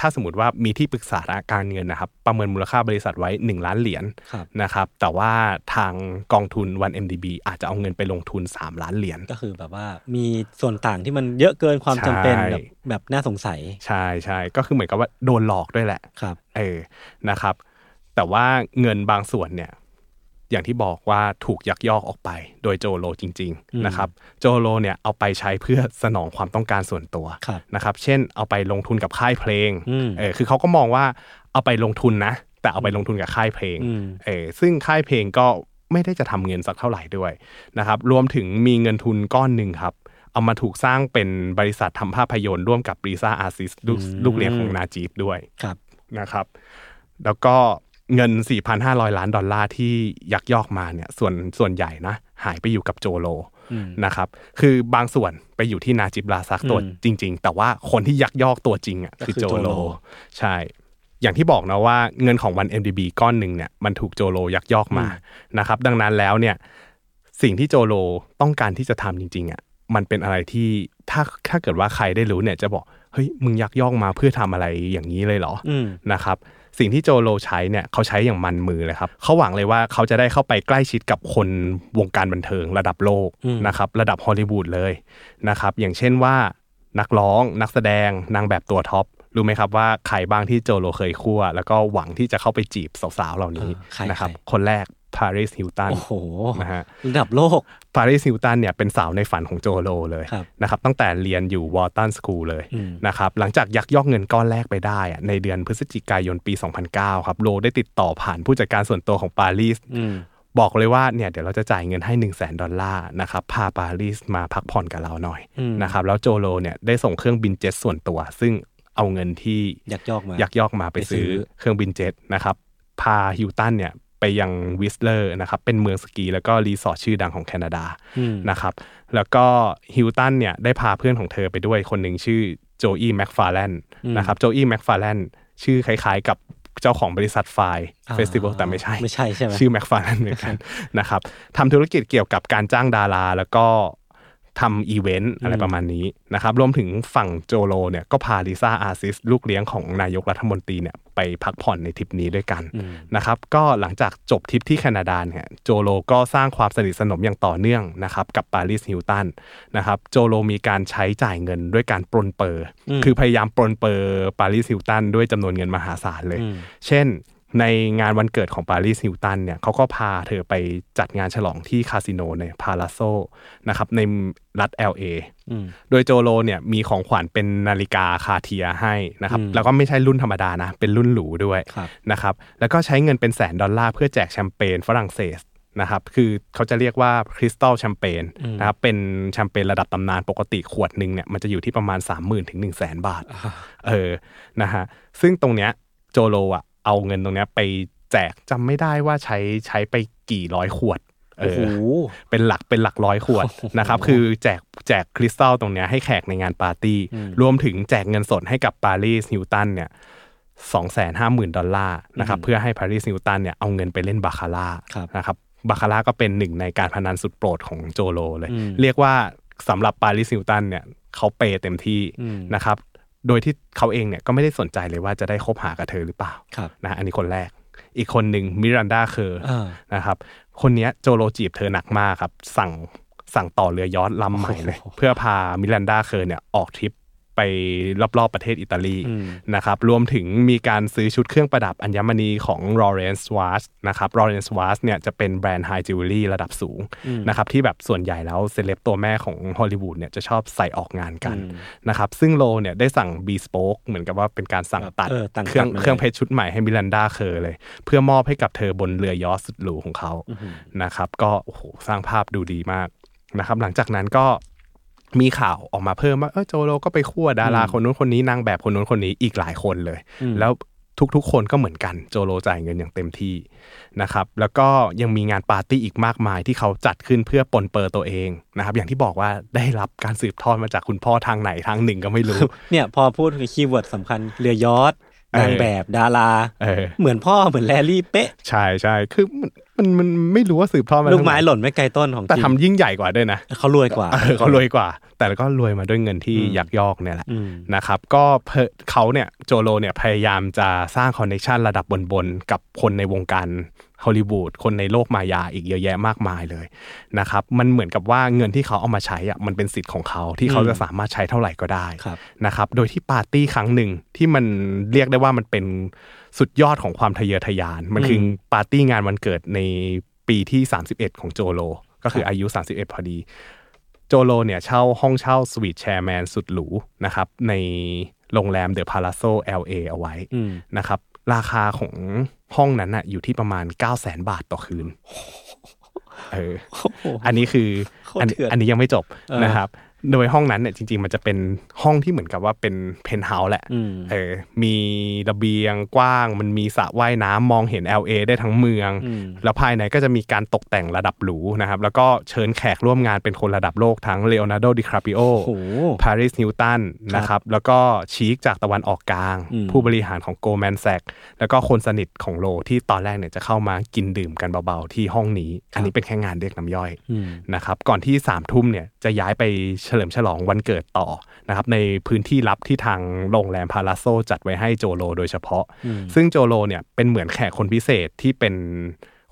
ถ้าสมมติว่ามีที่ปรึกษาทางการเงินนะครับ ประเมินมูลค่าบริษัทไว้ 1 ล้านเหรียญครับนะครับ แต่ว่าทางกองทุน 1MDB อาจจะเอาเงินไปลงทุน 3 ล้านเหรียญก็คือแบบว่ามีส่วนต่างที่มันเยอะเกินความจำเป็นใช่แบบแบบน่าสงสัย ใช่ใช่ก็คือเหมือนกับว่าโดนหลอกด้วยแหละครับเออนะครับ แต่ว่าเงินบางส่วนเนี่ย อย่างที่บอกว่าถูกยักยอกออกไป โดยโจโลจริงอืมๆนะครับ โจโลเนี่ยเอาไปใช้เพื่อสนองความต้องการส่วนตัวครับนะครับ เช่นเอาไปลงทุนกับค่ายเพลงอืมเออคือเขาก็มองว่าเอาไปลงทุนนะ แต่เอาไปลงทุนกับค่ายเพลงอืมเออซึ่งค่ายเพลงก็ไม่ได้จะทำเงินสักเท่าไหร่ด้วยนะครับ รวมถึงมีเงินทุนก้อนหนึ่งครับ เอามาถูกสร้างเป็นบริษัททำภาพยนตร์ร่วมกับรีซ่าอาร์ซิสลูกอืมลูกเลี้ยงของนาจีบด้วยครับนะครับ แล้วก็ เงิน 4,500 ล้านดอลลาร์ที่ยักยอกมาเนี่ยส่วนส่วนใหญ่นะหายไปอยู่กับโจโลอืมนะครับคือบางส่วนไปอยู่ที่นาจิบลาซักตัวอืมจริง ๆ แต่ว่าคนที่ยักยอกตัวจริงอะก็คือคือโจโจโลโล ใช่ อย่างที่บอกนะว่าเงินของวัน MDB ก้อนหนึ่งเนี่ยมันถูกโจโลยักยอกมานะครับดังนั้นแล้วเนี่ยสิ่งที่โจโลต้องการที่จะทำจริงๆอะมันเป็นอะไรที่ถ้าถ้าเกิดว่าใครได้รู้เนี่ยจะบอกเฮ้ยมึงยักยอกมาเพื่อทำอะไรอย่างนี้เลยเหรออืมนะครับ สิ่งที่โจโลใช้เนี่ยเขาใช้อย่างมันมือเลยครับเขาหวังเลยว่าเขาจะได้เข้าไปใกล้ชิดกับคนวงการบันเทิงระดับโลกอืมนะครับระดับฮอลลีวูดเลยนะครับอย่างเช่นว่านักร้องนักแสดงนางแบบตัว top รู้ไหมครับว่าใครบ้างที่โจโลเคยคั่ว แล้วก็หวังที่จะเข้าไปจีบสาวๆเหล่านี้เออใครนะครับใครคนแรก ปาริสฮิลตันโอ้โหนะฮะระดับโลกปาริสฮิลตันเนี่ยเป็นสาวในฝันของโจโลเลยครับนะครับตั้งแต่เรียนอยู่ Wharton School เลยอืมนะครับหลังจากยักยอกเงินก้อนแรกไปได้อะในเดือนพฤศจิกายนปี 2009 ครับโลได้ติดต่อผ่านผู้จัดการส่วนตัวของปารีสอืมบอกเลยว่าเนี่ยเดี๋ยวเราจะจ่ายเงินให้ 1 0 0 0 0แสนดอลลาร์นะครับพาปารีสมาพักผ่อนกับเราหน่อยอืมนะครับแล้วโจโลเนี่ยได้ส่งเครื่องบินเจ็ตส่วนตัว ซึ่งเอาเงินที่ยักยอกมายักยอกมาไปไปซื้ซื้ออเครื่องบินเจ็ตนะครับพาฮิลตันเนี่ย ไปยัง Whistler นะครับเป็นเมืองสกีแล้วก็รีสอร์ทชื่อดังของแคนาดาอืมนะครับแล้วก็ฮิลตันเนี่ยได้พาเพื่อนของเธอไปด้วยคนหนึ่งชื่อโจอี้แม็กฟาร์แลนนะครับโจอี้แม็กฟาร์แลนชื่อคล้ายๆ กับเจ้าของบริษัท Fyre Festival แต่ไม่ใช่ไม่ใช่ใช่ไหมชื่อแม็กฟาร์แลนเหมือนกันนะครับทำธุรกิจเกี่ยวกับการจ้างดารา แล้วก็ ทำอีเวนต์อะไรประมาณนี้นะครับรวมถึงฝั่งโจโลเนี่ยก็พาลิซ่าอาร์ซิสลูกเลี้ยงของนายกรัฐมนตรีเนี่ยไปพักผ่อนในทริปนี้ด้วยกันนะครับก็หลังจากจบทริปที่แคนาดาเนี่ยโจโลก็สร้างความสนิทสนมอย่างต่อเนื่องนะครับกับปาริสฮิลตันนะครับโจโลมีการใช้จ่ายเงินด้วยการปรนเปรอ คือพยายามปรนเปรอปาริสฮิลตันด้วยจำนวนเงินมหาศาลเลย เช่น ในงานวันเกิดของปารีสฮิลตันเนี่ยเขาก็พาเธอไปจัดงานฉลองที่คาสิโนใน Palazzo นะครับในรัฐ LA โดยโจโลเนี่ยมีของขวัญเป็นนาฬิกา Cartier ให้นะครับแล้วก็ไม่ใช่รุ่นธรรมดานะ เป็นรุ่นหรูด้วยครับนะครับแล้วก็ใช้เงินเป็นแสนดอลลาร์เพื่อแจกแชมเปญฝรั่งเศสนะครับคือเขาจะเรียกว่า Cristal แชมเปญนะครับเป็นแชมเปญระดับตำนานปกติขวดหนึ่งเนี่ยมันจะอยู่ที่ประมาณ 3 0,000 ถึง 1 0 0 0 0แบาทเออนะฮะซึ่งตรงเนี้ยโจโลอะ เอาเงินตรงเนี้ยไปแจกจำไม่ได้ว่าใช้ใช้ไปกี่ร้อยขวดเอโอ้โหอเป็นหลักเป็นหลักร้อยขวดนะครับคือแจกแจก Cristal ตรงเนี้ยให้แขกในงานปาร์ตี้ รวมถึงแจกเงินสดให้กับปารีสฮิลตันเนี่ยสองแสนห้าหมื่นดอลลาร์นะครับเพื่อให้ปารีสฮิลตันเนี่ยเอาเงินไปเล่นบาคาร่าครับนะครับบาคาร่าก็เป็นหนึ่งในการพนันสุดโปรดของโจโลเลย เรียกว่าสำหรับปารีสฮิลตันเนี่ยเขาเปย์เต็มที่นะครับ โดยที่เขาเองเนี่ยก็ไม่ได้สนใจเลยว่าจะได้คบหากับเธอหรือเปล่าครับนะอันนี้คนแรก อีกคนหนึ่งมิรันดาเคอร์อ่านะครับ คนเนี้ยโจโลจีบเธอหนักมากครับ สั่งสั่งต่อเรือยอชต์ลำใหม่เลย เพื่อพามิรันดาเคอร์เนี่ยออกทริป ไปรอบๆประเทศอิตาลีนะครับรวมถึงมีการซื้อชุดเครื่องประดับอัญมณีของ Lawrence Watch นะครับ Lawrence Watch เนี่ยจะเป็นแบรนด์ high jewelry ระดับสูงนะครับที่แบบส่วนใหญ่แล้วเซเลบตัวแม่ของฮอลลีวูดเนี่ยจะชอบใส่ออกงานกันนะครับซึ่งโลเนี่ยได้สั่ง bespoke เหมือนกับว่าเป็นการสั่งตัดเออตัดเครื่องตัดมาเลยเครื่องเพชรชุดใหม่ให้มิรันดาเคอร์เลย เพื่อมอบให้กับเธอบนเรือยอชต์สุดหรูของเขานะครับก็โอ้โหสร้างภาพดูดีมากนะครับหลังจากนั้นก็ มีข่าวออกมาเพิ่มว่าเออโจโลก็ไปคั่วดาราคนนู้นคนนี้นางแบบคนนู้นคนนี้อีกหลายคนเลย แล้วทุกๆ คนก็เหมือนกันโจโลจ่ายเงินอย่างเต็มที่นะครับ แล้วก็ยังมีงานปาร์ตี้อีกมากมายที่เขาจัดขึ้นเพื่อปรนเปรอตัวเองนะครับ อย่างที่บอกว่าได้รับการสืบทอดมาจากคุณพ่อทางไหนทางหนึ่งก็ไม่รู้ เนี่ยพอพูดถึง keyword สำคัญเรือยอชต์เออ นางแบบดาราเออเหมือนพ่อเหมือนแลร์รี่เป๊ะ ใช่ใช่คือมันมันมันไม่รู้ว่าสืบทอดมาลูกไม้ทางไหนหล่นไม่ไกลต้นของแต่จริงทำยิ่งใหญ่กว่าด้วยนะเขารวยกว่าเออเขารวยกว่า แต่ก็รวยมาด้วยเงินที่ยักยอกเนี่ยแหละอืมนะครับ ก็เพอเขาเนี่ยโจโลเนี่ยพยายามจะสร้าง connection ระดับบนๆกับคนในวงการ ฮอลลีวูดคนในโลกมายาอีกเยอะแยะมากมายเลยนะครับมันเหมือนกับว่าเงินที่เขาเอามาใช้อะมันเป็นสิทธิ์ของเขาที่เขาจะสามารถใช้เท่าไหร่ก็ได้ครับนะครับโดยที่ปาร์ตี้ครั้งหนึ่งที่มันเรียกได้ว่ามันเป็นสุดยอดของความทะเยอทะยาน มันคือปาร์ตี้งานวันเกิดในปีที่ 31 ของโจโล ก็คืออายุ 31 พอดี โจโลเนี่ยเช่าห้องเช่าสวีทแชร์แมนสุดหรูนะครับในโรงแรม The Palazzo LA เอาไว้นะครับ ราคาของห้องนั้นน่ะอยู่ที่ประมาณ 9 0 0 0 0 0บาทต่อคืนเอออันนี้คือโคตรอันเถื่อนอันนี้ยังไม่จบเออนะครับ โดยห้องนั้นเนี่ยจริง ๆ มันจะเป็นห้องที่เหมือนกับว่าเป็นเพนท์เฮาส์แหละอืมเออมีระเบียงกว้าง มันมีสระว่ายน้ำมองเห็น LA ได้ทั้งเมือง แล้วภายในก็จะมีการตกแต่งระดับหรูนะครับ แล้วก็เชิญแขกร่วมงานเป็นคนระดับโลกทั้งเลโอนาร์โดดิคาปริโอโอ้โหปาริสนิวตันนะครับแล้วก็ชีคจากตะวันออกกลางอืมผู้บริหารของโกลแมนแซกแล้วก็คนสนิทของโลที่ตอนแรกเนี่ยจะเข้ามากินดื่มกันเบาๆที่ห้องนี้ อันนี้เป็นแค่งานเรียกน้ำย่อยอืมนะครับก่อนที่สามทุ่มเนี่ยจะย้ายไปเฉลิมฉลองวันเกิดต่อนะครับในพื้นที่ลับที่ทางโรงแรมพาราโซจัดไว้ให้โจโลโดยเฉพาะ ซึ่งโจโลเนี่ยเป็นเหมือนแขกคนพิเศษที่เป็น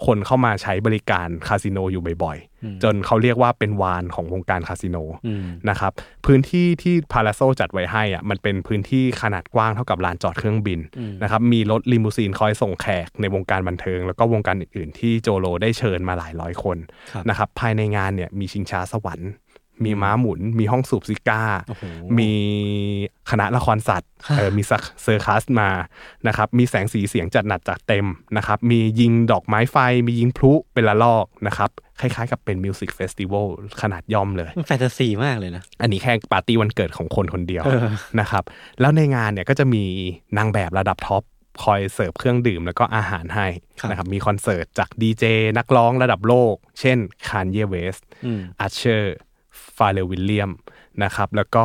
คนเข้ามาใช้บริการคาสิโนอยู่บ่อยๆ จนเขาเรียกว่าเป็นวานของวงการคาสิโนอืมนะครับพื้นที่ที่ Palazzo จัดไว้ให้อะมันเป็นพื้นที่ขนาดกว้างเท่ากับลานจอดเครื่องบินนะครับมีรถลิมูซีนคอยส่งแขกในวงการบันเทิง แล้วก็วงการอื่นๆ ที่โจโลได้เชิญมาหลายร้อยคนครับนะครับภายในงานเนี่ยมีชิงช้าสวรรค์ มีม้าหมุน มีห้องสูบซิการ์โอ้โหมีคณะละครสัตว์เออมีซัก circus มานะครับมีแสงสีเสียงจัดหนัดจัดเต็มนะครับมียิงดอกไม้ไฟ มียิงพลุเป็นระลอกนะครับคล้ายๆกับเป็น music festival ขนาดย่อมเลยมันแฟนตาซีมากเลยนะ อันนี้แค่ปาร์ตี้วันเกิดของคนคนเดียวเออนะครับแล้วในงานเนี่ยก็จะมีนางแบบระดับ top คอยเสิร์ฟเครื่องดื่มแล้วก็อาหารให้ครับนะครับมีคอนเสิร์ตจากดีเจนักร้องระดับโลก เช่น Kanye West อืม Usher Pharrell Williams นะครับแล้วก็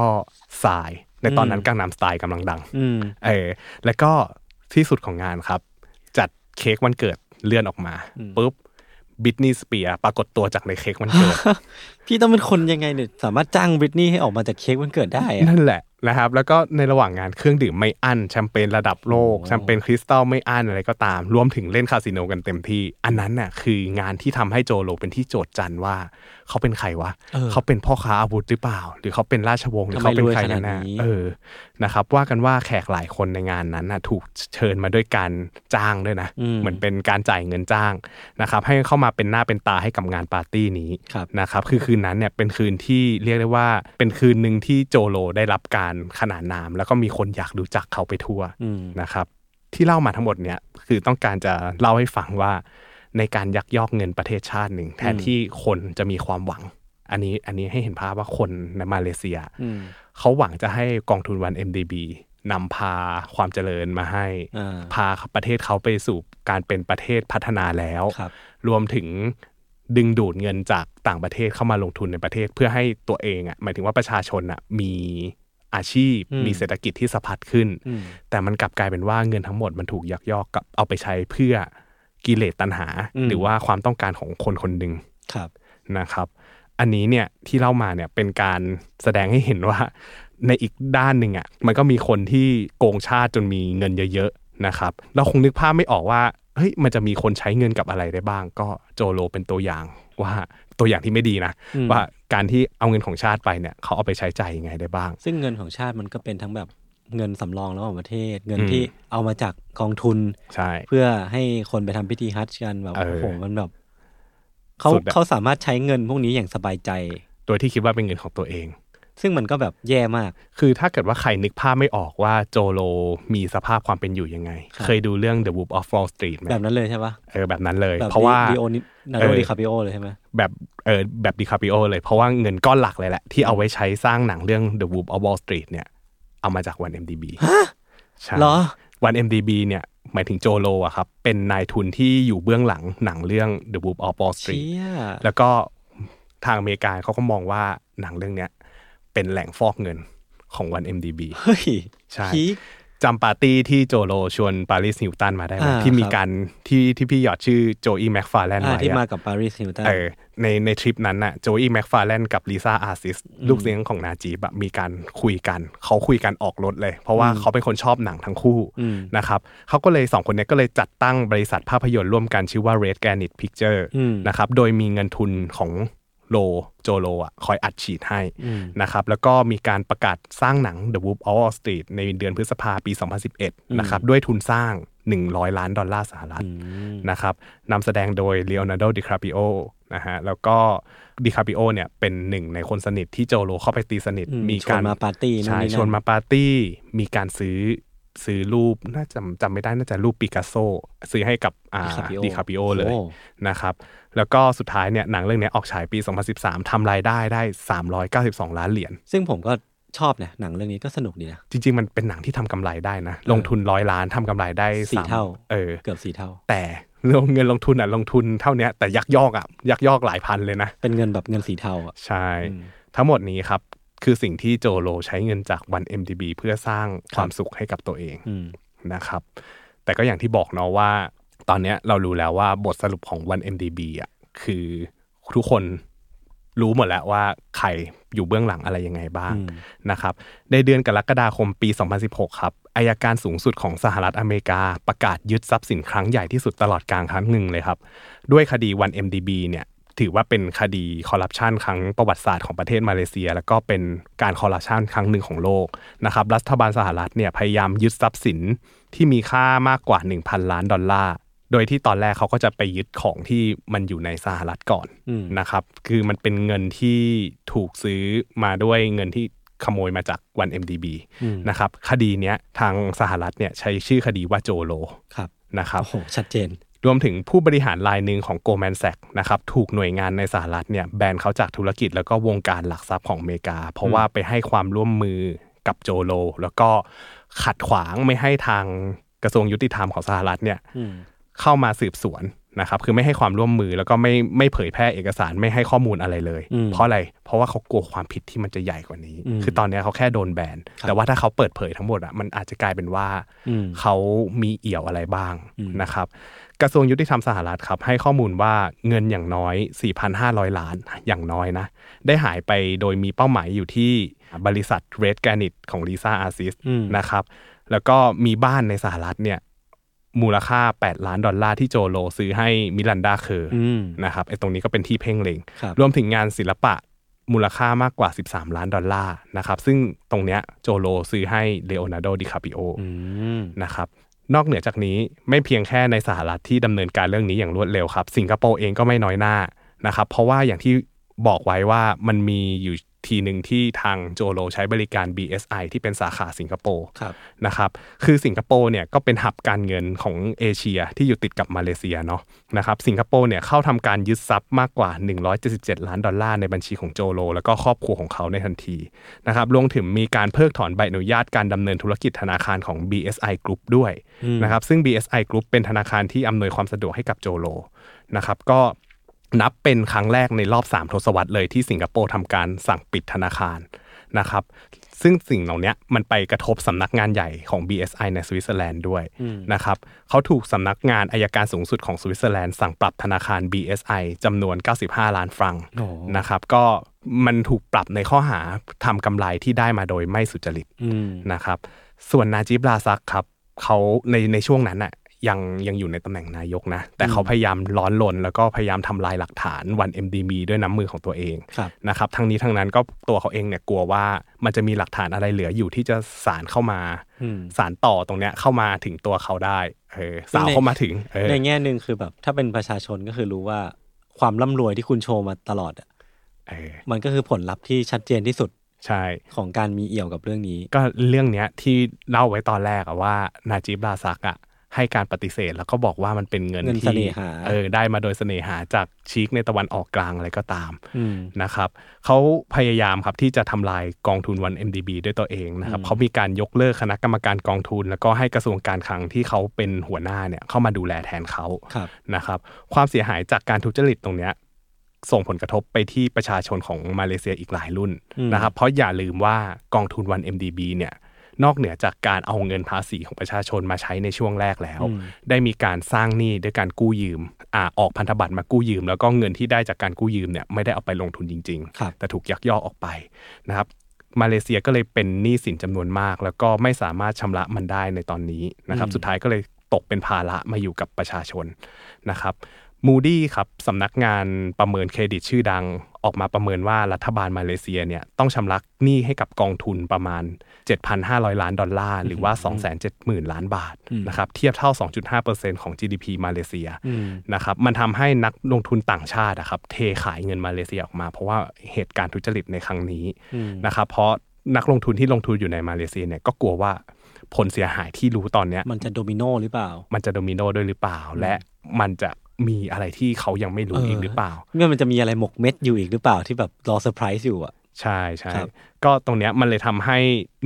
Psy ในตอนนั้นอืม Gangnam Style กำลังดังอืมเออแล้วก็ที่สุดของงานครับ จัดเค้กวันเกิดเลื่อนออกมาปุ๊บบริตนีย์สเปียร์สปรากฏตัวจากในเค้กวันเกิด พี่ต้องเป็นคนยังไงเนี่ยสามารถจ้างบริตนีย์ให้ออกมาจากเค้กวันเกิดได้อะนั่นแหละนะครับ แล้วก็ในระหว่างงานเครื่องดื่มไม่อั้นแชมเปญระดับโลกโอ้แชมเปญ Cristal ไม่อั้นอะไรก็ตาม รวมถึงเล่นคาสิโนกันเต็มที่ อันนั้นน่ะคืองานที่ทำให้โจโลเป็นที่โจทย์จันว่า เขาเป็นใครวะเออเขาเป็นพ่อค้าอาวุธหรือเปล่า หรือเขาเป็นราชวงศ์หรือเขาเป็นใครทำไมรวยขนาดแน่นี้ๆเออนะครับ ว่ากันว่าแขกหลายคนในงานนั้นน่ะถูกเชิญมาด้วยการจ้างด้วยนะ เหมือนเป็นการจ่ายเงินจ้างนะครับ ให้เข้ามาเป็นหน้าเป็นตาให้กับงานปาร์ตี้นี้ครับนะครับคือคืนนั้นเนี่ยเป็นคืนที่เรียกได้ว่าเป็นคืนหนึ่งที่โจโลได้รับการขนานนาม แล้วก็มีคนอยากรู้จักเขาไปทั่วอืมนะครับที่เล่ามาทั้งหมดเนี่ยคือต้องการจะเล่าให้ฟังว่า ในการยักยอกเงินประเทศชาติหนึ่งแทนที่คนจะมีความหวัง อันนี้อันนี้ให้เห็นภาพว่าคนในมาเลเซียอืมเขาหวังจะให้กองทุนวัน MDB นำพาความเจริญมาให้อ่าพาประเทศเขาไปสู่การเป็นประเทศพัฒนาแล้วครับรวมถึงดึงดูดเงินจากต่างประเทศเข้ามาลงทุนในประเทศเพื่อให้ตัวเองอะหมายถึงว่าประชาชนอะมีอาชีพอืมมีเศรษฐกิจที่สะพัดขึ้นอืมแต่มันกลับกลายเป็นว่าเงินทั้งหมดมันถูกยักยอกกับเอาไปใช้เพื่อ กิเลสตัณหาอืมหรือว่าความต้องการของคนคนหนึ่งครับนะครับ อันนี้เนี่ยที่เล่ามาเนี่ยเป็นการแสดงให้เห็นว่าในอีกด้านหนึ่งอะมันก็มีคนที่โกงชาติจนมีเงินเยอะๆนะครับเราคงนึกภาพไม่ออกว่าเฮ้ยมันจะมีคนใช้เงินกับอะไรได้บ้าง ก็โจโลเป็นตัวอย่างว่าตัวอย่างที่ไม่ดีนะอืมว่าการที่เอาเงินของชาติไปเนี่ยเขาเอาไปใช้จ่ายยังไงได้บ้าง ซึ่งเงินของชาติมันก็เป็นทั้งแบบ เงินสำรองระหว่างประเทศ เงินอืมที่เอามาจากกองทุนใช่เพื่อให้คนไปทำพิธีฮัจญ์กันแบบเออโอ้โหมันแบบเขาสุดอะเขาสามารถใช้เงินพวกนี้อย่างสบายใจ โดยที่คิดว่าเป็นเงินของตัวเอง ซึ่งมันก็แบบแย่มาก คือถ้าเกิดว่าใครนึกภาพไม่ออกว่าโจโลมีสภาพความเป็นอยู่ยังไงครับเคยดูเรื่อง The Wolf of Wall Street ไหมแบบนั้นเลยใช่ปะเออแบบนั้นเลยแบบเพราะว่าเลโอนาร์โดเออดิคาปริโอเลยใช่ไหมแบบเออแบบดิคาปริโอเลยเพราะว่าเงินก้อนหลักเลยแหละที่เอาไว้ใช้สร้างหนังเรื่อง The Wolf of Wall Street เนี่ย เอามาจากวัน MDB ใช่เหรอวัน MDB เนี่ยหมายถึงโจโลอะครับ เป็นนายทุนที่อยู่เบื้องหลังหนังเรื่อง The Wolf of Wall เชี่ Street ยแล้วก็ทางอเมริกาเขาก็มองว่าหนังเรื่องเนี้ยเป็นแหล่งฟอกเงินของวัน MDB เฮ้ยใช่ peak จำปาร์ตี้ที่โจโลชวน Paris Hilton มาได้ไหมอ่าที่มีครับการที่ที่พี่หยอดชื่อ Joey McFarland อ่าไว้ที่อะมากับ Paris Hilton เออในในทริปนั้นน่ะ Joey McFarland กับลิซ่าอาร์ซิสลูกเลี้ยงของนาจีบอะมีการคุยกัน เขาคุยกันออกรถเลย เพราะว่าเขาเป็นคนชอบหนังทั้งคู่อืมนะครับเขาก็เลยสองคนเนี้ยก็เลยจัดตั้งบริษัทภาพยนตร์ร่วมกันชื่อว่า Red Granite Picture อืมนะครับโดยมีเงินทุนของ โลโจโลอะคอยอัดฉีดให้อืมนะครับแล้วก็มีการประกาศสร้างหนัง The Wolf of Wall Street ในเดือนพฤษภาปี 2011นะครับด้วยทุนสร้าง 100 ล้านดอลลาร์สหรัฐอืมนะครับนำแสดงโดย Leonardo DiCaprio นะฮะแล้วก็ดิคาปริโอเนี่ยเป็นหนึ่งในคนสนิทที่โจโลเข้าไปตีสนิทอืมมีชวนมาปาร์ตี้นู่นใช่นี่นั่นชวนมาปาร์ตี้มีการซื้อซื้อรูปน่าจะจำไม่ได้น่าจะรูปปิกัสโซ ซื้อให้กับอ่า DiCaprio ดิคาปริโอเลยโอ้นะครับ แล้วก็สุดท้ายเนี่ยหนังเรื่องเนี้ยออกฉายปี 2013ทำรายได้ได้ 392 ล้านเหรียญซึ่งผมก็ชอบนะหนังเรื่องนี้ก็สนุกดีนะจริง ๆ มันเป็นหนังที่ทำกำไรได้นะ ลงทุนร้อยล้านทำกำไรได้สี่สามเท่าเออเกือบสี่เท่า แต่ลงเงินลงทุนอะลงทุนเท่าเนี้ยแต่ยักยอกอะยักยอกหลายพันเลยนะ เป็นเงินแบบเงินสีเทาอะใช่อืมทั้งหมดนี้ครับ คือสิ่งที่โจโลใช้เงินจากวัน MDB เพื่อสร้างความสุขให้กับตัวเองอืมนะครับ แต่ก็อย่างที่บอกเนาะว่า ตอนเนี้ยเรารู้แล้วว่าบทสรุปของวัน MDB อะคือทุกคนรู้หมดแล้วว่าใครอยู่เบื้องหลังอะไรยังไงบ้างอืมนะครับในเดือนกรกฎาคมปี 2016 ครับอายการสูงสุดของสหรัฐอเมริกาประกาศยึดทรัพย์สินครั้งใหญ่ที่สุดตลอดกลางครั้งหนึ่งเลยครับ ด้วยคดีวัน MDB เนี่ยถือว่าเป็นคดีคอร์รัปชันครั้งประวัติศาสตร์ของประเทศมาเลเซีย แล้วก็เป็นการคอร์รัปชันครั้งหนึ่งของโลกนะครับรัฐบาลสหรัฐเนี่ยพยายามยึดทรัพย์สินที่มีค่ามากกว่า 1,000 ล้านดอลลาร์ โดยที่ตอนแรกเขาก็จะไปยึดของที่มันอยู่ในสหรัฐก่อนอืมนะครับ คือมันเป็นเงินที่ถูกซื้อมาด้วยเงินที่ขโมยมาจากวัน MDB อืมนะครับคดีเนี้ยทางสหรัฐเนี่ยใช้ชื่อคดีว่าโจโลครับนะครับโอ้โหชัดเจน รวมถึงผู้บริหารรายหนึ่งของ Goldman Sachs นะครับถูกหน่วยงานในสหรัฐเนี่ยแบนเขาจากธุรกิจแล้วก็วงการหลักทรัพย์ของอเมริกา เพราะว่าไปให้ความร่วมมือกับโจโล แล้วก็ขัดขวางไม่ให้ทางกระทรวงยุติธรรมของสหรัฐเนี่ยอืม เข้ามาสืบสวนนะครับคือไม่ให้ความร่วมมือแล้วก็ไม่ไม่เผยแพร่เอกสารไม่ให้ข้อมูลอะไรเลยอืมเพราะอะไรเพราะว่าเขากลัวความผิดที่มันจะใหญ่กว่านี้อืมคือตอนเนี้ยเขาแค่โดนแบนครับแต่ว่าถ้าเขาเปิดเผยทั้งหมดอะมันอาจจะกลายเป็นว่าอืมเขามีเอี่ยวอะไรบ้างอืมนะครับกระทรวงยุติธรรมสหรัฐครับให้ข้อมูลว่าเงินอย่างน้อย 4,500 ล้านอย่างน้อยนะ ได้หายไปโดยมีเป้าหมายอยู่ที่บริษัท Red Granite ของลิซ่าอาซิสอืมนะครับแล้วก็มีบ้านในสหรัฐเนี่ย มูลค่า 8 ล้านดอลลาร์ที่โจโลซื้อให้มิแรนดาเคอร์อืมนะครับไอ้ตรงนี้ก็เป็นที่เพ่งเล็งครับรวมถึงงานศิลปะมูลค่ามากกว่า 13 ล้านดอลลาร์นะครับซึ่งตรงเนี้ยโจโลซื้อให้เลโอนาร์โดดิคาปริโออืมนะครับนอกเหนือจากนี้ไม่เพียงแค่ในสหรัฐที่ดำเนินการเรื่องนี้อย่างรวดเร็วครับ สิงคโปร์เองก็ไม่น้อยหน้านะครับเพราะว่าอย่างที่บอกไว้ว่ามันมีอยู่ ทีหนึ่งที่ทางโจโลใช้บริการ BSI ที่เป็นสาขาสิงคโปร์ครับนะครับคือสิงคโปร์เนี่ยก็เป็นหับการเงินของเอเชียที่อยู่ติดกับมาเลเซียเนาะนะครับสิงคโปร์เนี่ยเข้าทำการยึดทรัพย์มากกว่า 177 ล้านดอลลาร์ในบัญชีของโจโล แล้วก็ครอบครัวของเขาในทันทีนะครับรวมถึงมีการเพิกถอนใบอนุญาตการดำเนินธุรกิจธนาคารของ BSI Group ด้วยอืมนะครับซึ่ง BSI Group เป็นธนาคารที่อำนวยความสะดวกให้กับโจโลนะครับก็ นับเป็นครั้งแรกในรอบ 3 ทศวรรษเลยที่สิงคโปร์ทำการสั่งปิดธนาคารนะครับ ซึ่งสิ่งเหล่านี้มันไปกระทบสำนักงานใหญ่ของ BSI ในสวิตเซอร์แลนด์ด้วยนะครับเขาถูกสำนักงานอัยการสูงสุดของสวิตเซอร์แลนด์สั่งปรับธนาคาร BSI จำนวน 95 ล้านฟรังก์โอ้นะครับก็มันถูกปรับในข้อหาทำกำไรที่ได้มาโดยไม่สุจริตอืมนะครับส่วนนาจิบราซักครับเขาในในช่วงนั้นน่ะ ยังยังอยู่ในตำแหน่งนายกนะ แต่เขาพยายามร้อนรนแล้วก็พยายามทำลายหลักฐานวัน MDB ด้วยน้ำมือของตัวเองครับนะครับทั้งนี้ทั้งนั้นก็ตัวเขาเองเนี่ยกลัวว่ามันจะมีหลักฐานอะไรเหลืออยู่ที่จะสารเข้ามาอืมสารต่อตรงเนี้ยเข้ามาถึงตัวเขาได้เออสาวเข้ามาถึงเออในแง่หนึ่งคือแบบ ถ้าเป็นประชาชนก็คือรู้ว่าความร่ำรวยที่คุณโชว์มาตลอดอะเออมันก็คือผลลัพธ์ที่ชัดเจนที่สุดใช่ของการมีเอี่ยวกับเรื่องนี้ ก็เรื่องเนี้ยที่เล่าไว้ตอนแรกอะว่านาจิบลาซักอะ ให้การปฏิเสธ แล้วก็บอกว่ามันเป็นเงินเงินที่เสน่หาเออได้มาโดยเสน่หาจากชีกในตะวันออกกลางอะไรก็ตามอืมนะครับเขาพยายามครับที่จะทำลายกองทุนวัน MDB ด้วยตัวเองนะครับเขามีการยกเลิกคณะกรรมการกองทุน แล้วก็ให้กระทรวงการคลังที่เขาเป็นหัวหน้าเนี่ยเข้ามาดูแลแทนเขาครับนะครับ ความเสียหายจากการทุจริตตรงเนี้ยส่งผลกระทบไปที่ประชาชนของมาเลเซียอีกหลายรุ่นอืมนะครับ เพราะอย่าลืมว่ากองทุนวัน MDB เนี่ย นอกเหนือจากการเอาเงินภาษีของประชาชนมาใช้ในช่วงแรกแล้ว ได้มีการสร้างหนี้ด้วยการกู้ยืมอ่าออกพันธบัตรมากู้ยืม แล้วก็เงินที่ได้จากการกู้ยืมเนี่ยไม่ได้เอาไปลงทุนจริงครับๆแต่ถูกยักยอกออกไปนะครับมาเลเซียก็เลยเป็นหนี้สินจำนวนมาก แล้วก็ไม่สามารถชำระมันได้ในตอนนี้นะครับ สุดท้ายก็เลยตกเป็นภาระมาอยู่กับประชาชนนะครับมูดี้ส์ครับสำนักงานประเมินเครดิตชื่อดัง ออกมาประเมินว่ารัฐบาลมาเลเซียเนี่ยต้องชำระหนี้ให้กับกองทุนประมาณ 7,500 ล้านดอลลาร์ หรือว่า 270,000 ล้านบาทนะครับเทียบเท่า 2.5%ของ GDP มาเลเซียอืมนะครับมันทำให้นักลงทุนต่างชาติอะครับเทขายเงินมาเลเซียออกมา เพราะว่าเหตุการณ์ทุจริตในครั้งนี้อืมนะครับเพราะนักลงทุนที่ลงทุนอยู่ในมาเลเซียเนี่ยก็กลัวว่าผลเสียหายที่รู้ตอนเนี้ยมันจะโดมิโนหรือเปล่า มันจะโดมิโนด้วยหรือเปล่า และมันจะมีอะไรที่เขายังไม่รู้อีกหรือเปล่าเมื่อมันจะมีอะไรหมกเม็ดอยู่อีกหรือเปล่าที่แบบรอเซอร์ไพรส์อยู่อะ ใช่ใช่ครับก็ตรงเนี้ยมันเลยทำให้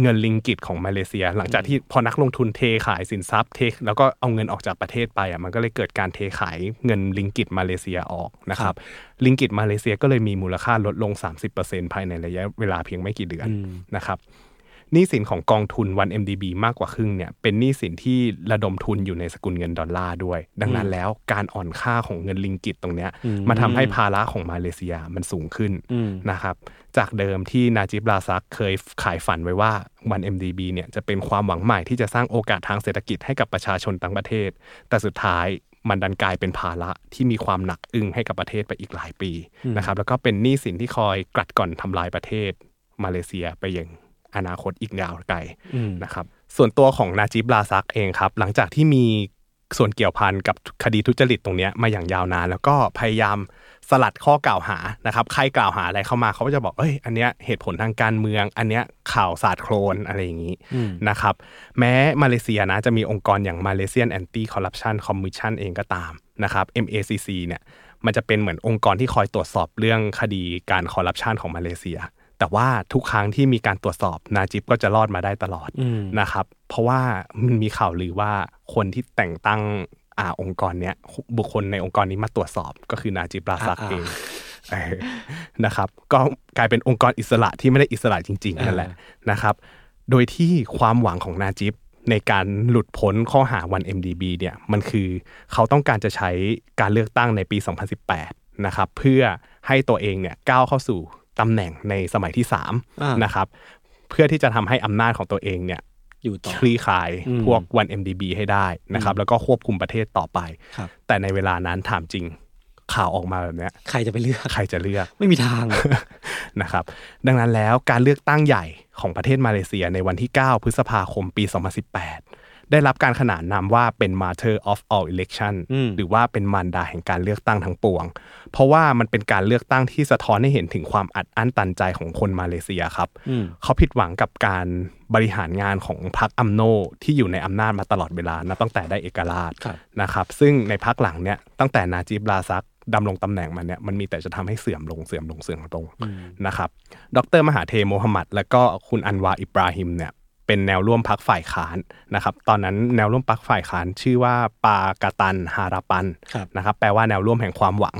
เงินริงกิตของมาเลเซีย หลังจากที่พอนักลงทุนเทขายสินทรัพย์เทแล้วก็เอาเงินออกจากประเทศไปอะมันก็เลยเกิดการเทขายเงินริงกิตมาเลเซียออกนะครับ ริงกิตมาเลเซียก็เลยมีมูลค่าลดลง 30%ภายในระยะเวลาเพียงไม่กี่เดือนนะครับหนี้สินของกองทุนวัน MDB มากกว่าครึ่งเนี่ยเป็นหนี้สินที่ระดมทุนอยู่ในสกุลเงินดอลลาร์ด้วย ดังนั้นแล้วการอ่อนค่าของเงินลิงกิตตรงเนี้ยมาทำให้ภาระของมาเลเซียมันสูงขึ้นอืมนะครับ จากเดิมที่นาจิบลาซักเคยขายฝันไว้ว่าวัน MDB เนี่ยจะเป็นความหวังใหม่ที่จะสร้างโอกาสทางเศรษฐกิจให้กับประชาชนทั้งประเทศ แต่สุดท้ายมันดันกลายเป็นภาระที่มีความหนักอึ้งให้กับประเทศไปอีกหลายปีนะครับแล้วก็เป็นหนี้สินที่คอยกลัดก่อนทำลายประเทศ มาเลเซียไปอย่างอนาคตอีกยาวไกลนะครับส่วนตัวของนาจิบลาซักเองครับ หลังจากที่มีส่วนเกี่ยวพันกับคดีทุจริตตรงเนี้ยมาอย่างยาวนาน แล้วก็พยายาม สลัดข้อกล่าวหานะครับใครกล่าวหาอะไรเข้ามาเขาก็จะบอกเอ้ยอันเนี้ยเหตุผลทางการเมือง อันเนี้ยข่าวสาดโครนอะไรอย่างนี้นะครับแม้มาเลเซียนะจะมีองค์กรอย่าง Malaysian Anti Corruption Commission เองก็ตามนะครับ MACC เนี่ยมันจะเป็นเหมือนองค์กรที่คอยตรวจสอบเรื่องคดีการคอร์รัปชันของมาเลเซีย แต่ว่าทุกครั้งที่มีการตรวจสอบนาจิบก็จะรอดมาได้ตลอดนะครับ เพราะว่ามันมีข่าวลือว่าคนที่แต่งตั้ง อ่าองค์กรเนี้ยบุคคลในองค์กรนี้มาตรวจสอบก็คือนาจิบราซักเองเออนะครับ ก็กลายเป็นองค์กรอิสระที่ไม่ได้อิสระจริง ๆ นั่นแหละนะครับ โดยที่ความหวังของนาจิบในการหลุดพ้นข้อหาวัน MDB เนี่ยมันคือเขาต้องการจะใช้การเลือกตั้งในปี 2018 นะครับ เพื่อให้ตัวเองเนี่ยก้าวเข้าสู่ตำแหน่งในสมัยที่อ่า3นะครับ เพื่อที่จะทำให้อำนาจของตัวเองเนี่ย อยู่ต่อคลี่คลายอืมพวกวัน MDB ให้ได้นะครับ แล้วก็ควบคุมประเทศต่อไปครับแต่ในเวลานั้นถามจริงข่าวออกมาแบบเนี้ยใครจะไปเลือกใครจะเลือกไม่มีทางนะครับ ดังนั้นแล้วการเลือกตั้งใหญ่ของประเทศมาเลเซียในวันที่ 9 พฤษภาคมปี 2018 ได้รับการขนานนามว่าเป็น Martyr of all election อืมหรือว่าเป็นมารดาแห่งการเลือกตั้งทั้งปวง เพราะว่ามันเป็นการเลือกตั้งที่สะท้อนให้เห็นถึงความอัดอั้นตันใจของคนมาเลเซียครับอืมเขาผิดหวังกับการบริหารงานของพรรคอัมโนที่อยู่ในอำนาจมาตลอดเวลานับตั้งแต่ได้เอกราชครับนะครับ ซึ่งในพักหลังเนี่ยตั้งแต่นาจิบราซักดำรงตำแหน่งมันเนี่ยมันมีแต่จะทำให้เสื่อมลงเสื่อมลงเสื่อมลงนะครับ ดรมหาเทโมฮัมหมัด และก็คุณอันวาอิบราฮิมเนี่ย เป็นแนวร่วมพักฝ่ายค้านนะครับตอนนั้นแนวร่วมพักฝ่ายค้านชื่อว่าปากาตันฮาราปันครับนะครับแปลว่าแนวร่วมแห่งความหวัง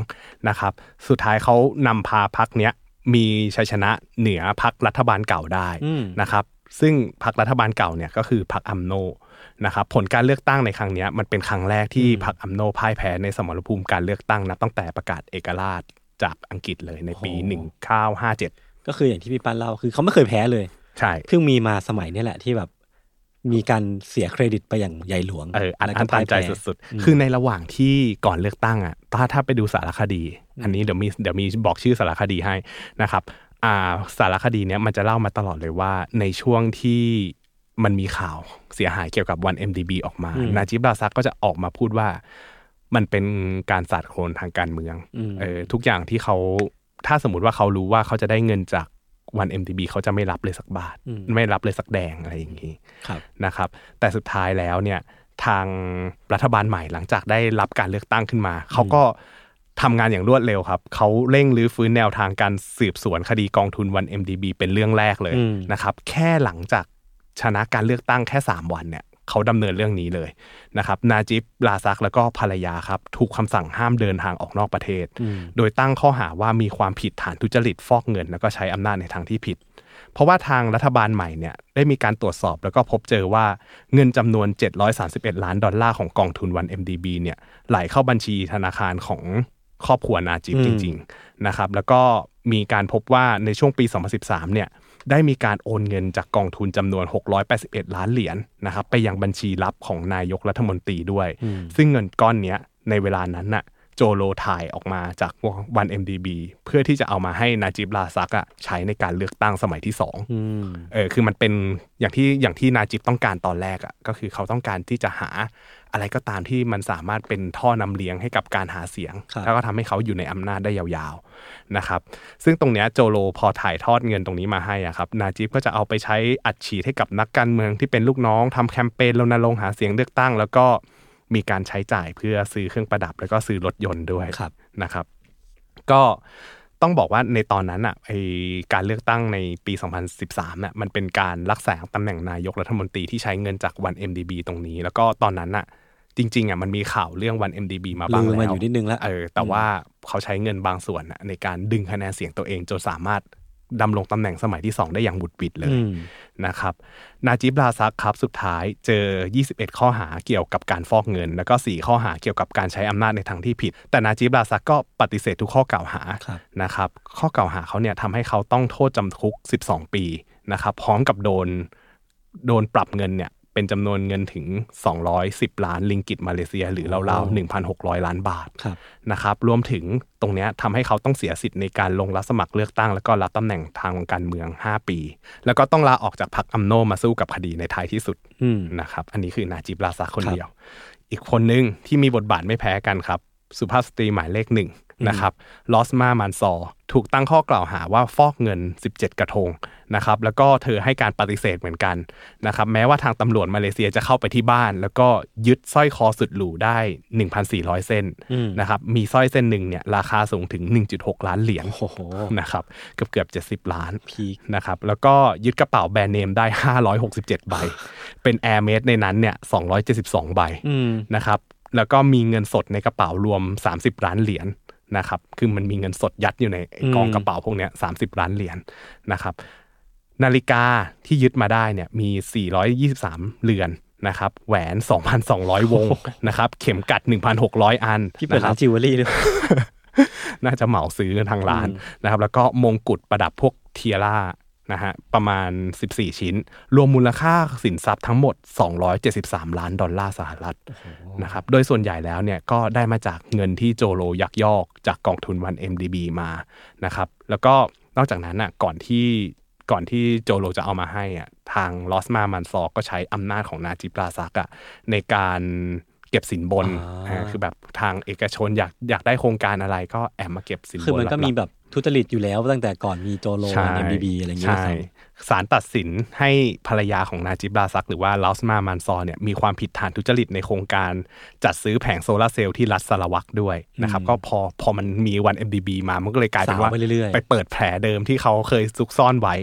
นะครับสุดท้ายเขานำพาพักเนี้ยมีชัยชนะเหนือพักรัฐบาลเก่าได้อืมนะครับซึ่งพรรครัฐบาลเก่าเนี่ยก็คือพรรคอัมโนนะครับผลการเลือกตั้งในครั้งเนี้ยมันเป็นครั้งแรกที่พรรคอัมโนพ่ายแพ้ในสมรภูมิการเลือกตั้งนับตั้งแต่ประกาศเอกราชจากอังกฤษเลยในปีโอ้1957 ก็คืออย่างที่พี่ปันเล่าคือเขาไม่เคยแพ้เลย ใช่เพิ่งมีมาสมัยเนี้แหละที่แบบมีการเสียเครดิตไปอย่างใหญ่หลวงเอออันแล้วอัก็นตันใจพ่ายแพ้สุดๆ คือในระหว่างที่ก่อนเลือกตั้งอะถ้าถ้าไปดูสารคดี อันนี้เดี๋ยวมีเดี๋ยวมีบอกชื่อสารคดีให้นะครับอ่าสารคดีเนี้ยมันจะเล่ามาตลอดเลยว่าในช่วงที่มันมีข่าวเสียหายเกี่ยวกับวัน MDB ออกมาอืมนาจิบราซักก็จะออกมาพูดว่า มันเป็นการสาดโคลนทางการเมืองอืมเออทุกอย่างที่เขาถ้าสมมติว่าเขารู้ว่าเขาจะได้เงินจาก วัน MDB เขาจะไม่รับเลยสักบาทอืมไม่รับเลยสักแดงอะไรอย่างนี้ครับนะครับ แต่สุดท้ายแล้วเนี่ยทางรัฐบาลใหม่หลังจากได้รับการเลือกตั้งขึ้นมา เขาก็ทำงานอย่างรวดเร็วครับ เขาเร่งรื้อฟื้นแนวทางการสืบสวนคดีกองทุนวัน MDB เป็นเรื่องแรกเลยอืมนะครับ แค่หลังจากชนะการเลือกตั้งแค่ 3 วันเนี่ย เขาดำเนินเรื่องนี้เลยนะครับนาจิบลาซักแล้วก็ภรรยาครับถูกคำสั่งห้ามเดินทางออกนอกประเทศอืมโดยตั้งข้อหาว่ามีความผิดฐานทุจริตฟอกเงิน แล้วก็ใช้อำนาจในทางที่ผิด เพราะว่าทางรัฐบาลใหม่เนี่ยได้มีการตรวจสอบแล้วก็พบเจอว่าเงินจำนวน 731 ล้านดอลลาร์ของกองทุนวัน MDB เนี่ยไหลเข้าบัญชีธนาคารของครอบครัวนาจิบอืมจริง ๆ นะครับ แล้วก็มีการพบว่าในช่วงปี 2013 เนี่ย ได้มีการโอนเงินจากกองทุนจำนวน 681 ล้านเหรียญนะครับไปยังบัญชีลับของนายกรัฐมนตรีด้วย ซึ่งเงินก้อนเนี้ยในเวลานั้นน่ะโจโลถ่ายออกมาจากวัน MDB เพื่อที่จะเอามาให้นาจิบลาซักอะใช้ในการเลือกตั้งสมัยที่สองอืมเออคือมันเป็นอย่างที่อย่างที่นาจิบต้องการตอนแรกอะก็คือเขาต้องการที่จะหา อะไรก็ตามที่มันสามารถเป็นท่อนำเลี้ยงให้กับการหาเสียงครับแล้วก็ทำให้เขาอยู่ในอำนาจได้ยาวๆนะครับซึ่งตรงเนี้ยโจโลพอถ่ายทอดเงินตรงนี้มาให้อะครับนาจิบก็จะเอาไปใช้อัดฉีดให้กับนักการเมืองที่เป็นลูกน้องทำแคมเปญรณรงค์หาเสียงเลือกตั้ง แล้วก็มีการใช้จ่ายเพื่อซื้อเครื่องประดับ แล้วก็ซื้อรถยนต์ด้วยครับนะครับ ก็ต้องบอกว่าในตอนนั้นอะไอการเลือกตั้งในปี 2013น่ะมันเป็นการรักษาตำแหน่งนายกรัฐมนตรีที่ใช้เงินจากวัน MDB ตรงนี้ แล้วก็ตอนนั้นอะ จริงๆอะมันมีข่าวเรื่องวัน MDB มาบ้างลืมแล้วมาอยู่นิดนึงแล้วเออแต่ว่าเขาใช้เงินบางส่วนน่ะในการดึงคะแนนเสียงตัวเองจนสามารถดำรงตำแหน่งสมัยที่ 2 ได้อย่างบุดบิดเลยอืมนะครับนาจิบลาซักครับสุดท้ายเจอ 21 ข้อหาเกี่ยวกับการฟอกเงิน แล้วก็ 4 ข้อหาเกี่ยวกับการใช้อำนาจในทางที่ผิด แต่นาจิบลาซักก็ปฏิเสธทุกข้อกล่าวหาครับนะครับข้อกล่าวหาเขาเนี่ยทำให้เขาต้องโทษจำคุก 12 ปีนะครับพร้อมกับโดนโดนปรับเงินเนี่ย เป็นจำนวนเงินถึง 210 ล้านลิงกิตมาเลเซีย หรือราวๆ1,600 ล้านบาทครับนะครับรวมถึงตรงเนี้ยทำให้เขาต้องเสียสิทธิ์ในการลงรับสมัครเลือกตั้ง แล้วก็รับตำแหน่งทางการเมือง 5 ปี แล้วก็ต้องลาออกจากพรรคอัมโนมาสู้กับคดีในท้ายที่สุดอืมนะครับอันนี้คือนาจิบราซาคนครับเดียว อีกคนหนึ่งที่มีบทบาทไม่แพ้กันครับ สุภาพสตรีหมายเลขหนึ่ง นะครับลอสมามันซอถูกตั้งข้อกล่าวหาว่าฟอกเงิน 17 กระทงนะครับแล้วก็เธอให้การปฏิเสธเหมือนกันนะครับแม้ว่าทางตำรวจมาเลเซียจะเข้าไปที่บ้าน แล้วก็ยึดสร้อยคอสุดหรูได้ 1,400 เส้นนะครับมีสร้อยเส้นหนึ่งเนี่ยราคาสูงถึง 1.6 ล้านเหรียญโอ้โหนะครับเกือบเกือบ70 ล้านพีคนะครับแล้วก็ยึดกระเป๋าแบรนด์เนมได้ 567 ใบ เป็น Hermès ในนั้นเนี่ย272 ใบอืมนะครับแล้วก็มีเงินสดในกระเป๋ารวม 30 ล้านเหรียญ นะครับ คือมันมีเงินสดยัดอยู่ในไอ้กองอืมกระเป๋าพวกเนี้ย30ล้านเหรียญนะครับ นาฬิกาที่ยึดมาได้เนี่ยมี 423 เรือนนะครับ แหวน 2,200 วงนะครับ เข็มขัด 1,600 อันพี่เปิดะคร้าบนจิวเวลรี่ด้วยน่าจะเหมาซื้อกันทางร้านนะครับ แล้วก็มงกุฎประดับพวก tiara นะฮะประมาณ 14 ชิ้น รวมมูลค่าสินทรัพย์ทั้งหมด 273 ล้านดอลลาร์สหรัฐนะครับโดยส่วนใหญ่แล้วเนี่ยก็ได้มาจากเงินที่โจโลยักยอกจากกองทุนวัน MDB มานะครับแล้วก็นอกจากนั้นอะก่อนที่ก่อนที่โจโลจะเอามาให้อะทางลอสมามันซอก็ใช้อำนาจของนาจิปราซักอะในการเก็บสินบนอ่าอ่าคือแบบทางเอกชนอยากอยากได้โครงการอะไรก็แอบมาเก็บสินบนคือมันก็มีหลัแบบ ทุจริตอยู่แล้วตั้งแต่ก่อนมีโจโลใช่เอ็มบีบีอะไรอย่างเงี้ยใช่ซ้ศาลตัดสินให้ภรรยาของนาจิบราซัก หรือว่าลาสมามันซอเนี่ยมีความผิดฐานทุจริตในโครงการ จัดซื้อแผงโซลาร์เซลล์ที่รัฐสารวักด้วยนะครับก็พอพอมันมีวัน MDB มามันก็เลยกลายเป็นว่าสาวไปเรื่อยๆไปเปิดแผลเดิมที่เขาเคยซุกซ่อนไว้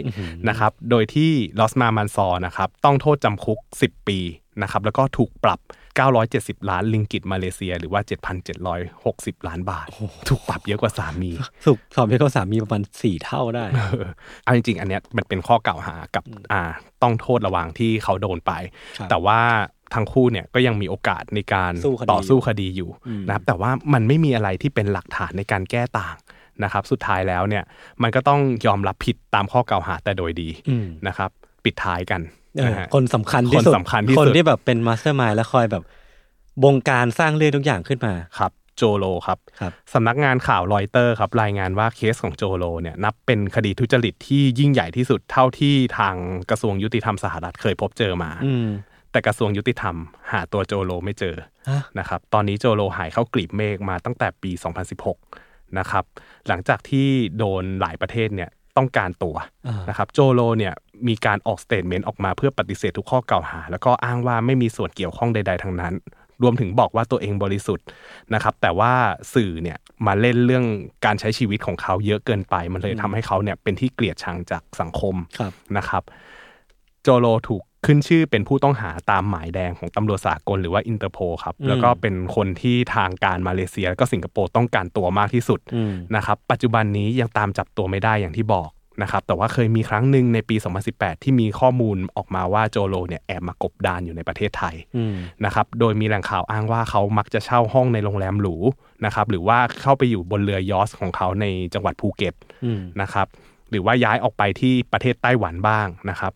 นะครับโดยที่ลอสมามันซอนะครับต้องโทษจำคุก 10 ปีนะครับแล้วก็ถูกปรับ 970 ล้านลิงกิตมาเลเซีย หรือว่า 7,760 ล้านบาท ถูกปรับเยอะกว่าสามีำสุกสอบให้เขาสามีประมาณสี่เท่าได้เออเอาจริงๆ อันเนี้ยมันเป็นข้อกล่าวหากับอ่าต้องโทษระหว่างที่เขาโดนไปครับแต่ว่าทั้งคู่เนี่ยก็ยังมีโอกาสในการสู้คดีต่อสู้คดีอยู่นะครับแต่ว่ามันไม่มีอะไรที่เป็นหลักฐานในการแก้ต่างนะครับสุดท้ายแล้วเนี่ยมันก็ต้องยอมรับผิดตามข้อกล่าวหาแต่โดยดีอืมนะครับปิดท้ายกันเออนะฮะ คนสำคัญที่สุดคนสำคัญที่สุดคนที่แบบเป็น mastermind และคอยแบบบงการสร้างเรื่องทุกอย่างขึ้นมาครับโจโลครับครับสำนักงานข่าวรอยเตอร์ครับรายงานว่าเคสของโจโลเนี่ยนับเป็นคดีทุจริตที่ยิ่งใหญ่ที่สุดเท่าที่ทางกระทรวงยุติธรรมสหรัฐเคยพบเจอมาอืมแต่กระทรวงยุติธรรม หาตัวโจโลไม่เจอฮะนะครับตอนนี้โจโลหายเข้ากลีบเมฆมาตั้งแต่ปี 2016 นะครับหลังจากที่โดนหลายประเทศเนี่ยต้องการตัวอ่านะครับโจโลเนี่ย มีการออก statement ออกมาเพื่อปฏิเสธทุกข้อกล่าวหา แล้วก็อ้างว่าไม่มีส่วนเกี่ยวข้องใด ๆ ทั้งนั้น รวมถึงบอกว่าตัวเองบริสุทธิ์นะครับ แต่ว่าสื่อเนี่ยมาเล่นเรื่องการใช้ชีวิตของเขาเยอะเกินไป มันเลยทำให้เขาเนี่ยเป็นที่เกลียดชังจากสังคมครับนะครับ โจโลถูกขึ้นชื่อเป็นผู้ต้องหาตามหมายแดงของตำรวจสากลหรือว่าอินเตอร์โพครับ แล้วก็เป็นคนที่ทางการมาเลเซีย และก็สิงคโปร์ต้องการตัวมากที่สุดอืมนะครับ ปัจจุบันนี้ยังตามจับตัวไม่ได้อย่างที่บอก นะครับแต่ว่าเคยมีครั้งหนึ่งในปี 2018 ที่มีข้อมูลออกมาว่าโจโลเนี่ยแอบมากบดานอยู่ในประเทศไทยอืมนะครับโดยมีแหล่งข่าวอ้างว่าเขามักจะเช่าห้องในโรงแรมหรูนะครับหรือว่าเข้าไปอยู่บนเรือยอชต์ของเขาในจังหวัดภูเก็ตอืมนะครับหรือว่าย้ายออกไปที่ประเทศไต้หวันบ้างนะครับ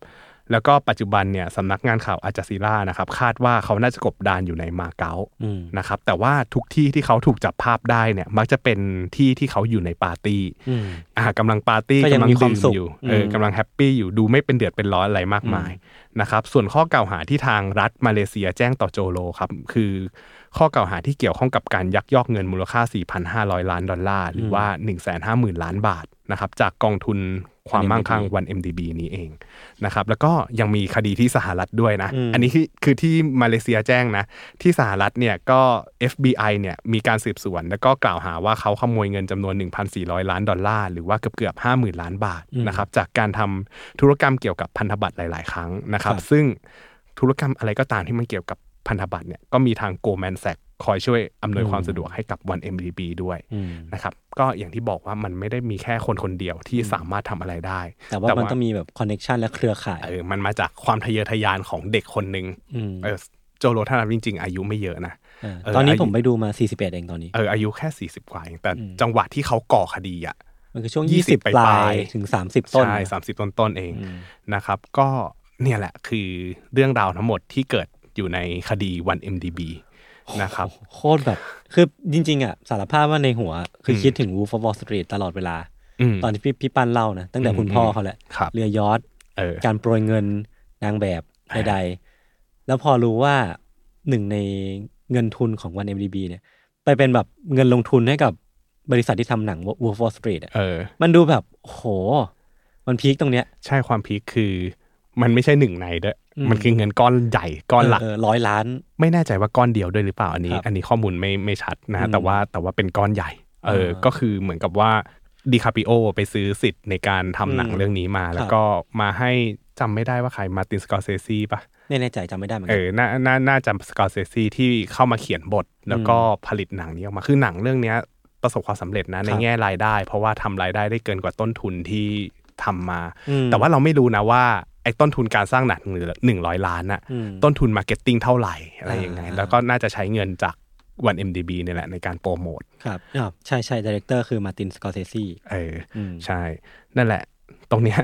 แล้วก็ปัจจุบันเนี่ยสำนักงานข่าว Al Jazeera นะครับคาดว่าเขาน่าจะกบดานอยู่ในมาเก๊าอืมนะครับแต่ว่าทุกที่ที่เขาถูกจับภาพได้เนี่ยมักจะเป็นที่ที่เขาอยู่ในปาร์ตี้อืมอ่ากำลังปาร์ตี้ก็ยังกำลังมีความดื่มสุขอยู่เอออืมกำลังแฮปปี้อยู่ดูไม่เป็นเดือดเป็นร้อนอะไรมากมายนะครับส่วนข้อกล่าวหาที่ทางรัฐมาเลเซียแจ้งต่อโจโลครับคือ ข้อกล่าวหาที่เกี่ยวข้องกับการยักยอกเงินมูลค่า 4,500 ล้านดอลลาร์ หรือว่า 150,000 ล้านบาทนะครับจากกองทุนความมั่งคั่งวัน MDB นี้เองนะครับแล้วก็ยังมีคดีที่สหรัฐด้วยนะอืมอันนี้คือคือที่มาเลเซียแจ้งนะ ที่สหรัฐเนี่ยก็ FBI เนี่ยมีการสืบสวน แล้วก็กล่าวหาว่าเขาขโมยเงินจำนวน 1,400 ล้านดอลลาร์ หรือว่าเกือบเกือบ50,000 ล้านบาทนะครับจากการทำธุรกรรมเกี่ยวกับพันธบัตรหลาย ๆ ครั้งนะครับ ซึ่งธุรกรรมอะไรก็ตามที่มันเกี่ยวกับ พันธบัตรเนี่ยก็มีทาง Goldman Sachs คอยช่วยอำนวยความสะดวกให้กับวัน MDB ด้วยอืมนะครับก็อย่างที่บอกว่ามันไม่ได้มีแค่คนคนเดียวที่สามารถทำอะไรได้ แต่ว่ามันต้องมีแบบ connection และเครือข่ายเออมันมาจากความทะเยอทะยานของเด็กคนหนึ่งอืมเออโจโลถ้านับจริง ๆ อายุไม่เยอะนะเออเออตอนนี้อายุผมไปดูมา 41 เองตอนนี้เอออายุแค่สี่สิบกว่าเองแต่จังหวะที่เขาก่อคดีอะมันคือช่วง 20 20ปลายปลายถึง 30 ต้นใช่สามสิบต้นๆเองอืมนะครับ ก็เนี่ยแหละคือเรื่องราวทั้งหมดที่เกิด อยู่ในคดี 1MDB นะครับโคตรแบบ คือจริง ๆ อะ สารภาพว่าในหัว คือคิดถึง Wolf of Wall Street ตลอดเวลาอืมตอนที่พี่พี่ปั้นเล่านะ ตั้งแต่คุณพ่อเขาแหละครับเรือยอทเออการโปรยเงินนางแบบใดๆ แล้วพอรู้ว่าหนึ่งในเงินทุนของ 1MDB เนี่ย ไปเป็นแบบเงินลงทุนให้กับบริษัทที่ทำหนัง Wolf of Wall Street อะเออมันดูแบบโอ้โห มันพีคตรงเนี้ย ใช่ความพีคคือมันไม่ใช่หนึ่งในด้วยอื มมันคือเงินก้อนใหญ่ก้อนหลักเร้อยล้าน ไม่แน่ใจว่าก้อนเดียวด้วยหรือเปล่าอันนี้ครับอันนี้ข้อมูลไม่ไม่ชัดนะอืมแต่ว่าแต่ว่าเป็นก้อนใหญ่เอออ่าก็คือเหมือนกับว่าดิคาปิโอไปซื้อสิทธิ์ในการทำหนังอืมเรื่องนี้มาครับแล้วก็มาให้จำไม่ได้ว่าใครมาตินสกอร์เซซีปะไม่แน่ใจจำไม่ได้เหมือนเอกัอน่าน่าน่าจะสกอร์เซซีที่เข้ามาเขียนบท แล้วก็ผลิตหนังนี้ออกมาคือหนังเรื่องเนี้ยประสบความสำเร็จนะในแง่รายได้ เพราะว่าทำรายได้ได้เกินกว่าต้นทุนที่ทำมาอืมแต่ว่าเราไม่รู้นะว่า ไอ้ต้นทุนการสร้างหนังหรือหนึ่งร้อยล้านน่ะอืมต้นทุน marketing เท่าไหร่อะไรยังไงอ่าแล้วก็น่าจะใช้เงินจากวัน MDB เนี่ยแหละในการโปรโมทครับอ่าใช่ใช่ director คือ Martin Scorsese เอออมใช่ นั่นแหละ ตรงเนี้ย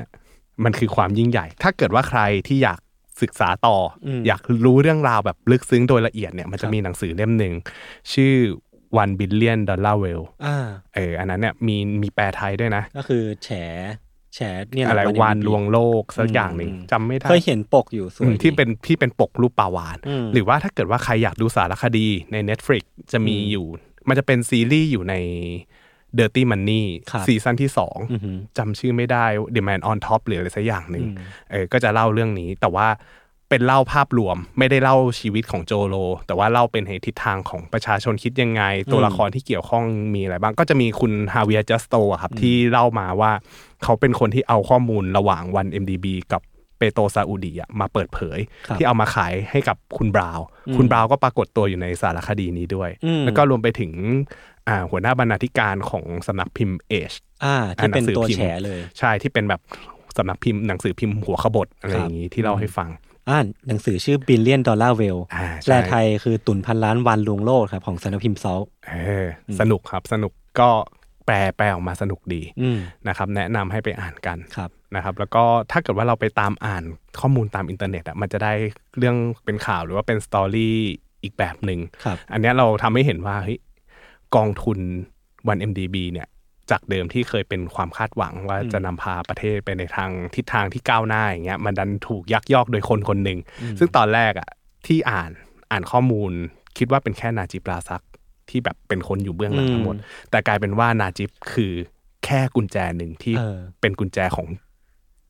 มันคือความยิ่งใหญ่ ถ้าเกิดว่าใครที่อยากศึกษาต่ออมอยากรู้เรื่องราวแบบลึกซึ้งโดยละเอียดเนี่ยมันจะครับมีหนังสือเล่มหนึ่งชื่อ one billion dollar whale อ่าเออ อันนั้นเนี่ยมีมีแปลไทยด้วยนะ ก็คือแฉ แฉเนี่ยแหละอะไรประเด็วานดีลวงโลกสักอย่างหนึ่งอืมจำไม่ได้เคยเห็นปกอยู่สวอืยมที่ดีเป็นที่เป็นปกรูปปลาวานอืมหรือว่าถ้าเกิดว่าใครอยากดูสารคดีใน Netflix จะมีอืมอยู่ มันจะเป็นซีรีส์อยู่ใน Dirty Money ครับซีซั่นที่สองอือหือจำชื่อไม่ได้ The Man on Top หรืออะไรสักอย่างหนึ่งอืมเออก็จะเล่าเรื่องนี้แต่ว่า เป็นเล่าภาพรวม ไม่ได้เล่าชีวิตของโจโล แต่ว่าเล่าเป็นในทิศทางของประชาชนคิดยังไง ตัวละครที่เกี่ยวข้องมีอะไรบ้าง ก็จะมีคุณฮาเวียจัสโตครับที่เล่ามาว่าเขาเป็นคนที่เอาข้อมูลระหว่างวัน MDB กับเปโตรซาอุดีอะมาเปิดเผยครับที่เอามาขายให้กับคุณบราวน์อืมคุณบราวน์ก็ปรากฏตัวอยู่ในสารคดีนี้ด้วยอืมแล้วก็รวมไปถึงอ่าหัวหน้าบรรณาธิการของสำนักพิมพ์เอชอ่าที่เป็นหนังสือตัวพิมพ์แฉเลย ใช่ที่เป็นแบบสำนักพิมพ์หนังสือพิมพ์หัวขบถอะไรครับอย่างนี้ที่เล่าให้ฟัง อ่าหนังสือชื่อ Billion Dollar Whale อ่าใช่แปลไทยคือตุ๋นพันล้านวันลวงโลกครับของสำนักพิมพ์ซอลเอออสนุกครับสนุกก็แปลแปลออกมาสนุกดีอืมนะครับแนะนำให้ไปอ่านกันครับนะครับแล้วก็ถ้าเกิดว่าเราไปตามอ่านข้อมูลตามอินเทอร์เน็ตอะมันจะได้เรื่องเป็นข่าวหรือว่าเป็น story อีกแบบหนึ่งครับอันเนี้ยเราทำให้เห็นว่าเฮ้ยกองทุนวัน MDB เนี่ย จากเดิมที่เคยเป็นความคาดหวังว่าจะนำพาประเทศไปในทางทิศทางที่ก้าวหน้าอย่างเงี้ยมันดันถูกยักยอกโดยคนคนหนึ่งซึ่งตอนแรกอะที่อ่านอ่านข้อมูล คิดว่าเป็นแค่นาจิปราซักที่แบบเป็นคนอยู่เบื้องหลังทั้งหมด แต่กลายเป็นว่านาจิปคือแค่กุญแจหนึ่งที่เออเป็นกุญแจของ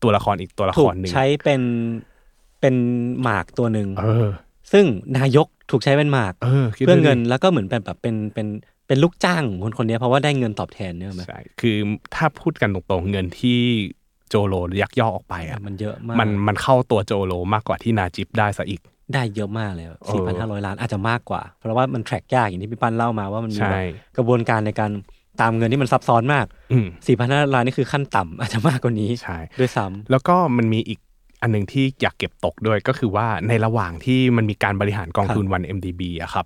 ตัวละครอีกตัวละถูคกรหนึ่งใช้เป็นเป็นหมากตัวหนึ่งเออซึ่งนายกถูกใช้เป็นหมากเออคิดเพื่อดูดิเงินแล้วก็เหมือนเป็นแบบเป็นเป็น เป็นลูกจ้างของคนคนนี้เพราะว่าได้เงินตอบแทนเนี่ยไหมใช่คือถ้าพูดกันตรงๆเงินที่โจโลยักยอกออกไปอะมันเยอะมากมันมันเข้าตัวโจโลมากกว่าที่นาจิปได้ซะอีกได้เยอะมากเลยเอสี่พันห้าอร้อยล้านอาจจะมากกว่า เพราะว่ามันแทร็กยากอย่างที่พี่ปั้นเล่ามาว่ามันมีใช่แบบกระบวนการในการตามเงินที่มันซับซ้อนมากอืมสี่พันห้าล้านนี่คือขั้นต่ำอาจจะมากกว่านี้ใช่ด้วยซ้แล้วก็มันมีอีกอันหนึ่งที่อยากเก็บตกด้วยก็คือว่าในระหว่างที่มันมีการบริหารกองทุนวัน MDB อะครับ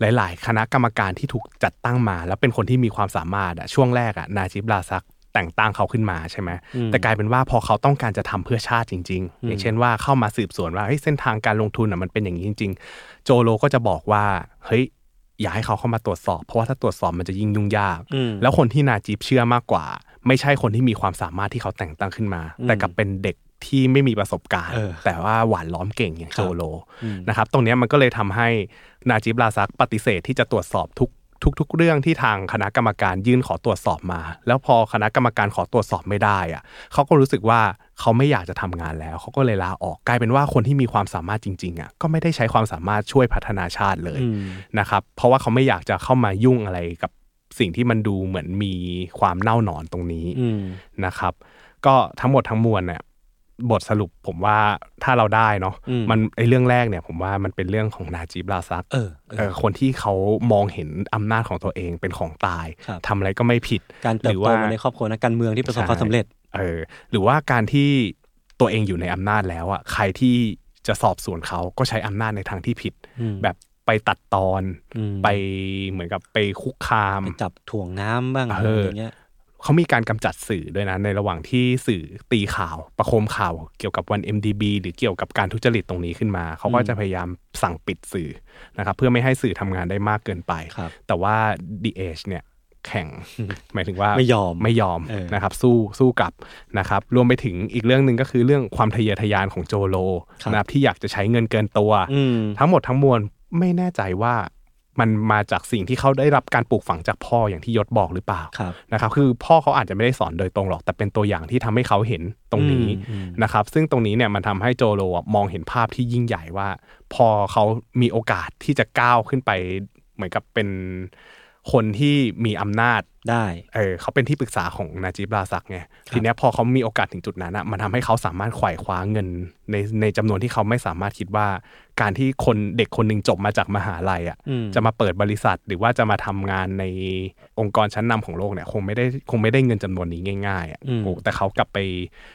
หลาย ๆ คณะกรรมการที่ถูกจัดตั้งมา แล้วเป็นคนที่มีความสามารถอะช่วงแรกอะนาจิบลาซักแต่งตั้งเขาขึ้นมาใช่ไหมแต่กลายเป็นว่าพอเขาต้องการจะทำเพื่อชาติจริง ๆ อย่างเช่นว่าเข้ามาสืบสวนว่าเฮ้ยเส้นทางการลงทุนอะมันเป็นอย่างนี้จริง ๆ โจโลก็จะบอกว่าเฮ้ยอย่าให้เขาเข้ามาตรวจสอบ เพราะว่าถ้าตรวจสอบมันจะยิ่งยุ่งยากอืมแล้วคนที่นาจิบเชื่อมากกว่า ไม่ใช่คนที่มีความสามารถที่เขาแต่งตั้งขึ้นมา แต่กลับเป็นเด็ก ที่ไม่มีประสบการณ์เออแต่ว่าหวานล้อมเก่งอย่างครับโจโลนะครับตรงเนี้ยมันก็เลยทำให้นาจิบลาซักปฏิเสธที่จะตรวจสอบทุกทุกๆเรื่องที่ทางคณะกรรมการยื่นขอตรวจสอบมา แล้วพอคณะกรรมการขอตรวจสอบไม่ได้อะเขาก็รู้สึกว่าเขาไม่อยากจะทำงานแล้ว เขาก็เลยลาออกกลายเป็นว่าคนที่มีความสามารถจริงๆอะก็ไม่ได้ใช้ความสามารถช่วยพัฒนาชาติเลยอืมนะครับเพราะว่าเขาไม่อยากจะเข้ามายุ่งอะไรกับสิ่งที่มันดูเหมือนมีความเน่าหนอนตรงนี้อืมนะครับ ก็ทั้งหมดทั้งมวลเนี่ย บทสรุปผมว่าถ้าเราได้เนาะอืมมันไอเรื่องแรกเนี่ยผมว่ามันเป็นเรื่องของนาจิบลาซักเออเออเออคนที่เขามองเห็นอำนาจของตัวเองเป็นของตายครับทำอะไรก็ไม่ผิดการเติหบรือโตว่ามาในครอบครัวนักการเมืองที่ประสบใช่ความสำเร็จเออหรือว่าการที่ตัวเองอยู่ในอำนาจแล้วอะใครที่จะสอบสวนเขาก็ใช้อำนาจในทางที่ผิดอืมแบบไปตัดตอนอืมไปเหมือนกับไปคุกคาม ไปจับถ่วงน้ำบ้างเออออย่างเงี้ย เขามีการกำจัดสื่อด้วยนะ ในระหว่างที่สื่อตีข่าว ประโคมข่าวเกี่ยวกับวัน MDB หรือเกี่ยวกับการทุจริตตรงนี้ขึ้นมา เขาก็จะพยายามสั่งปิดสื่อนะครับเพื่อไม่ให้สื่อทำงานได้มากเกินไปครับแต่ว่า The Age เนี่ยแข่งหมายถึงว่าไม่ยอมไม่ยอมเออนะครับ สู้สู้กลับนะครับรวมไปถึงอีกเรื่องหนึ่งก็คือเรื่องความทะเยอทะยานของโจโลครับนะครับที่อยากจะใช้เงินเกินตัวอืมทั้งหมดทั้งมวลไม่แน่ใจว่า มันมาจากสิ่งที่เขาได้รับการปลูกฝังจากพ่ออย่างที่ยศบอกหรือเปล่าครับนะครับคือพ่อเขาอาจจะไม่ได้สอนโดยตรงหรอกแต่เป็นตัวอย่างที่ทำให้เขาเห็นตรงนี้อืมอืมนะครับซึ่งตรงนี้เนี่ยมันทำให้โจโลอะมองเห็นภาพที่ยิ่งใหญ่ว่า พอเขามีโอกาสที่จะก้าวขึ้นไปเหมือนกับเป็น คนที่มีอำนาจได้ เออเขาเป็นที่ปรึกษาของนาจิบราซักไง ทีเนี้ยพอเขามีโอกาสถึงจุดนั้นอะมันทำให้เขาสามารถไขว่คว้าเงิน ในในจำนวนที่เขาไม่สามารถคิดว่า การที่คนเด็กคนหนึ่งจบมาจากมหาลัยอะอืมจะมาเปิดบริษัทหรือว่าจะมาทำงานในองค์กรชั้นนำของโลกเนี่ย คงไม่ได้คงไม่ได้เงินจำนวนนี้ง่ายๆอะอืมโอ้แต่เขากลับไป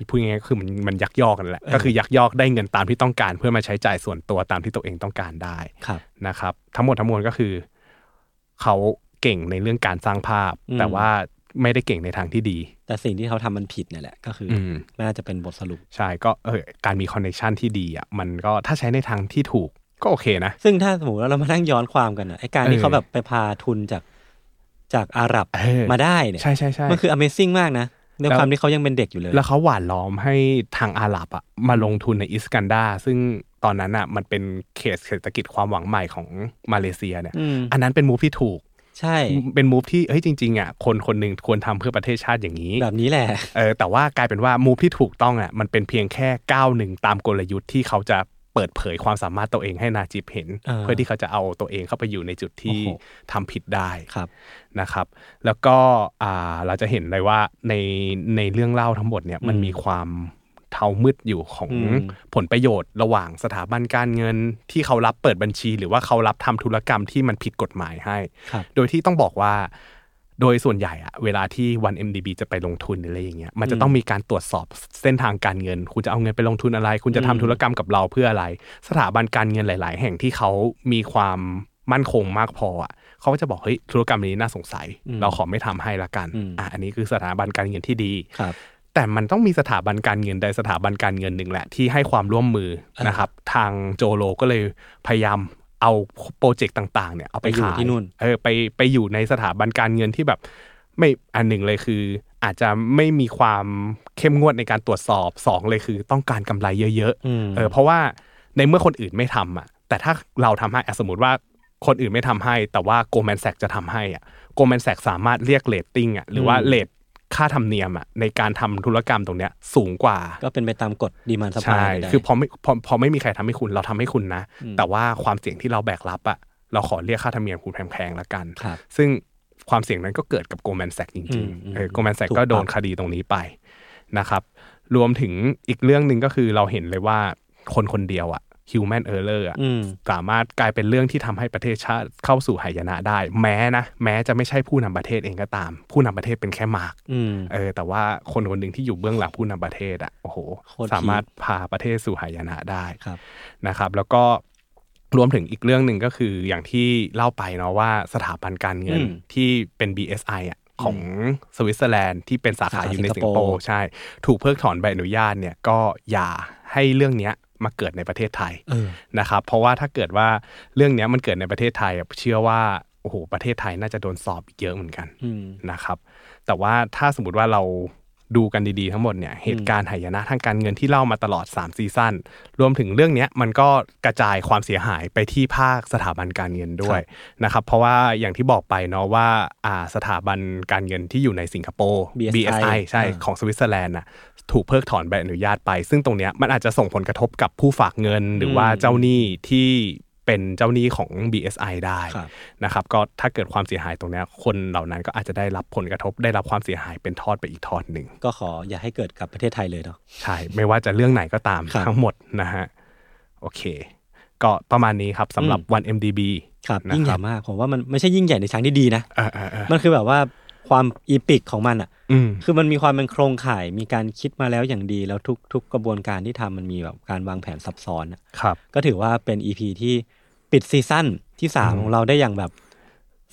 พูดง่ายๆก็คือมันมันยักยอกกันแหละ ก็คือยักยอกได้เงินตามที่ต้องการ เพื่อมาใช้จ่ายส่วนตัวตามที่ตัวเองต้องการได้ครับนะครับ ทั้งหมดทั้งมวลก็คือเขา เก่งในเรื่องการสร้างภาพอืมแต่ว่าไม่ได้เก่งในทางที่ดี แต่สิ่งที่เขาทำมันผิดเนี่ยแหละ ก็คืออมน่าจะเป็นบทสรุป ใช่ก็เออการมีคอนเนคชันที่ดีอะมันก็ถ้าใช้ในทางที่ถูกก็โอเคนะ ซึ่งถ้าสมมติว่าเรามานั่งย้อนความกันอะไอการที่เออเขาแบบไปพาทุนจากจากอาหรับเออมาได้เนี่ยใช่ใช่ใช่มันคือ Amazing มากนะด้วยแล้วความที่เขายังเป็นเด็กอยู่เลย แล้วเขาหวานล้อมให้ทางอาหรับอะมาลงทุนในอิสกันดาซึ่งตอนนั้นอะมันเป็นเขตเศรษฐกิจความหวังใหม่ของมาเลเซียเนี่ยอืมอันนั้นเป็นมูฟที่ถูก ใช่ เป็นมูฟที่เฮ้ยจริงๆอะคนคนหนึ่งควรทำเพื่อประเทศชาติอย่างนี้ แบบนี้แหละเออแต่ว่ากลายเป็นว่ามูฟที่ถูกต้องอะมันเป็นเพียงแค่ก้าวหนึ่งตามกลยุทธ์ที่เขาจะเปิดเผยความสามารถตัวเองให้นาจิบเห็นเออเพื่อที่เขาจะเอาตัวเองเข้าไปอยู่ในจุดที่โอ้โหทำผิดได้ครับนะครับ แล้วก็อ่าเราจะเห็นเลยว่าในในเรื่องเล่าทั้งหมดเนี่ยมันอืมมีความ เทามืดอยู่ของอืมผลประโยชน์ระหว่างสถาบันการเงิน ที่เขารับเปิดบัญชี หรือว่าเขารับทำธุรกรรมที่มันผิดกฎหมายให้ครับโดยที่ต้องบอกว่า โดยส่วนใหญ่อะเวลาที่วัน MDB จะไปลงทุนหรืออะไรอย่างเงี้ยมันจะต้องมีการตรวจสอบเส้นทางการเงิน คุณจะเอาเงินไปลงทุนอะไร คุณจะทำธุรกรรมกับเราเพื่ออะไร สถาบันการเงินหลาย ๆ แห่งที่เขามีความมั่นคงมากพออะเขาก็จะบอกเฮ้ยธุรกรรมนี้น่าสงสัยอืมเราขอไม่ทำให้ละกันอืมอะอันนี้คือสถาบันการเงินที่ดีครับ แต่มันต้องมีสถาบันการเงินใดสถาบันการเงินหนึ่งแหละ ที่ให้ความร่วมมืออ่านนะครับ ทางโจโลก็เลยพยายามเอาโปรเจกต์ต่างๆเนี่ยเอาไปไปอยู่ขายที่นู่นเออไปไปอยู่ในสถาบันการเงินที่แบบไม่อันหนึ่งเลยคือ อาจจะไม่มีความเข้มงวดในการตรวจสอบสองเลยคือ ต้องการกำไรเยอะอืมๆเออเพราะว่าในเมื่อคนอื่นไม่ทำอะ แต่ถ้าเราทำให้อะสมมติว่าคนอื่นไม่ทำให้ แต่ว่าโกลแมนแซกจะทำให้อะGoldman Sachs สามารถเรียกเลตติ้งอะหรือว่าอืม rate ค่าธรรมเนียมอะในการทำธุรกรรมตรงเนี้ยสูงกว่า ก็เป็นไปตามกฎ demand supply ใช่คือพอไม่พอพอไม่มีใครทำให้คุณเราทำให้คุณนะ แต่ว่าความเสี่ยงที่เราแบกรับอะเราขอเรียกค่าธรรมเนียมคุณแพงๆแล้วกันครับซึ่งความเสี่ยงนั้นก็เกิดกับ Goldman Sachs จริงมอืมๆเออ Goldman Sachs ถูกก็โดนปรับคดีตรงนี้ไปนะครับ รวมถึงอีกเรื่องหนึ่งก็คือเราเห็นเลยว่าคนคนเดียวอะ human error อะอืมสามารถกลายเป็นเรื่องที่ทำให้ประเทศชาติเข้าสู่หายนะได้ แม้นะ แม้จะไม่ใช่ผู้นำประเทศเองก็ตาม ผู้นำประเทศเป็นแค่หมากอืมเออแต่ว่าคนคนหนึ่งที่อยู่เบื้องหลังผู้นำประเทศอะโอ้โหโคตรสามารถพาประเทศสู่หายนะได้ครับนะครับ แล้วก็รวมถึงอีกเรื่องหนึ่งก็คืออย่างที่เล่าไปเนาะว่าสถาบันการเงินอืมที่เป็น BSI อะของสวิตเซอร์แลนด์ที่เป็นสาขาสาขาอยู่ในสิงคคโปโปร์สิงคโปร์ใช่ ถูกเพิกถอนใบอนุญาตเนี่ยก็อย่าให้เรื่องเนี้ย มาเกิดในประเทศไทยเออนะครับ เพราะว่าถ้าเกิดว่าเรื่องเนี้ยมันเกิดในประเทศไทยอะเชื่อว่าโอ้โหประเทศไทยน่าจะโดนสอบอีกเยอะเหมือนกันอืมนะครับ แต่ว่าถ้าสมมติว่าเราดูกันดีๆทั้งหมดเนี่ยเหตุการณ์หายนะทางการเงินที่เล่ามาตลอด 3 ซีซั่นรวมถึงเรื่องเนี้ยมันก็กระจายความเสียหายไปที่ภาคสถาบันการเงินด้วยนะครับ เพราะว่าอย่างที่บอกไปเนาะว่าอ่าสถาบันการเงินที่อยู่ในสิงคโปร์ BSI ใช่อ่าของสวิตเซอร์แลนด์น่ะ ถูกเพิกถอนใบอนุญาตไป ซึ่งตรงเนี้ยมันอาจจะส่งผลกระทบกับผู้ฝากเงิน หรือว่าเจ้าหนี้ที่เป็นเจ้าหนี้ของ BSI ได้ครับนะครับก็ถ้าเกิดความเสียหายตรงเนี้ยคนเหล่านั้นก็อาจจะได้รับผลกระทบได้รับความเสียหายเป็นทอดไปอีกทอดหนึ่งก็ขออย่าให้เกิดกับประเทศไทยเลยเนาะใช่ไม่ว่าจะเรื่องไหนก็ตามครับทั้งหมดนะฮะโอเค ก็ประมาณนี้ครับสำหรับอืมวัน MDB ครับนะยิ่งใหคญ่รับมากผมว่ามันไม่ใช่ยิ่งใหญ่ในทางที่ดีนะเออเออเออมันคือแบบว่า ความ epic ของมันอะอืมคือมันมีความเป็นโครงข่ายมีการคิดมาแล้วอย่างดีแล้วทุกทุกกระบวนการที่ทำมันมีแบบการวางแผนซับซ้อนอะครับก็ถือว่าเป็น EP ที่ปิดซีซั่นที่สามของเราได้อย่างแบบ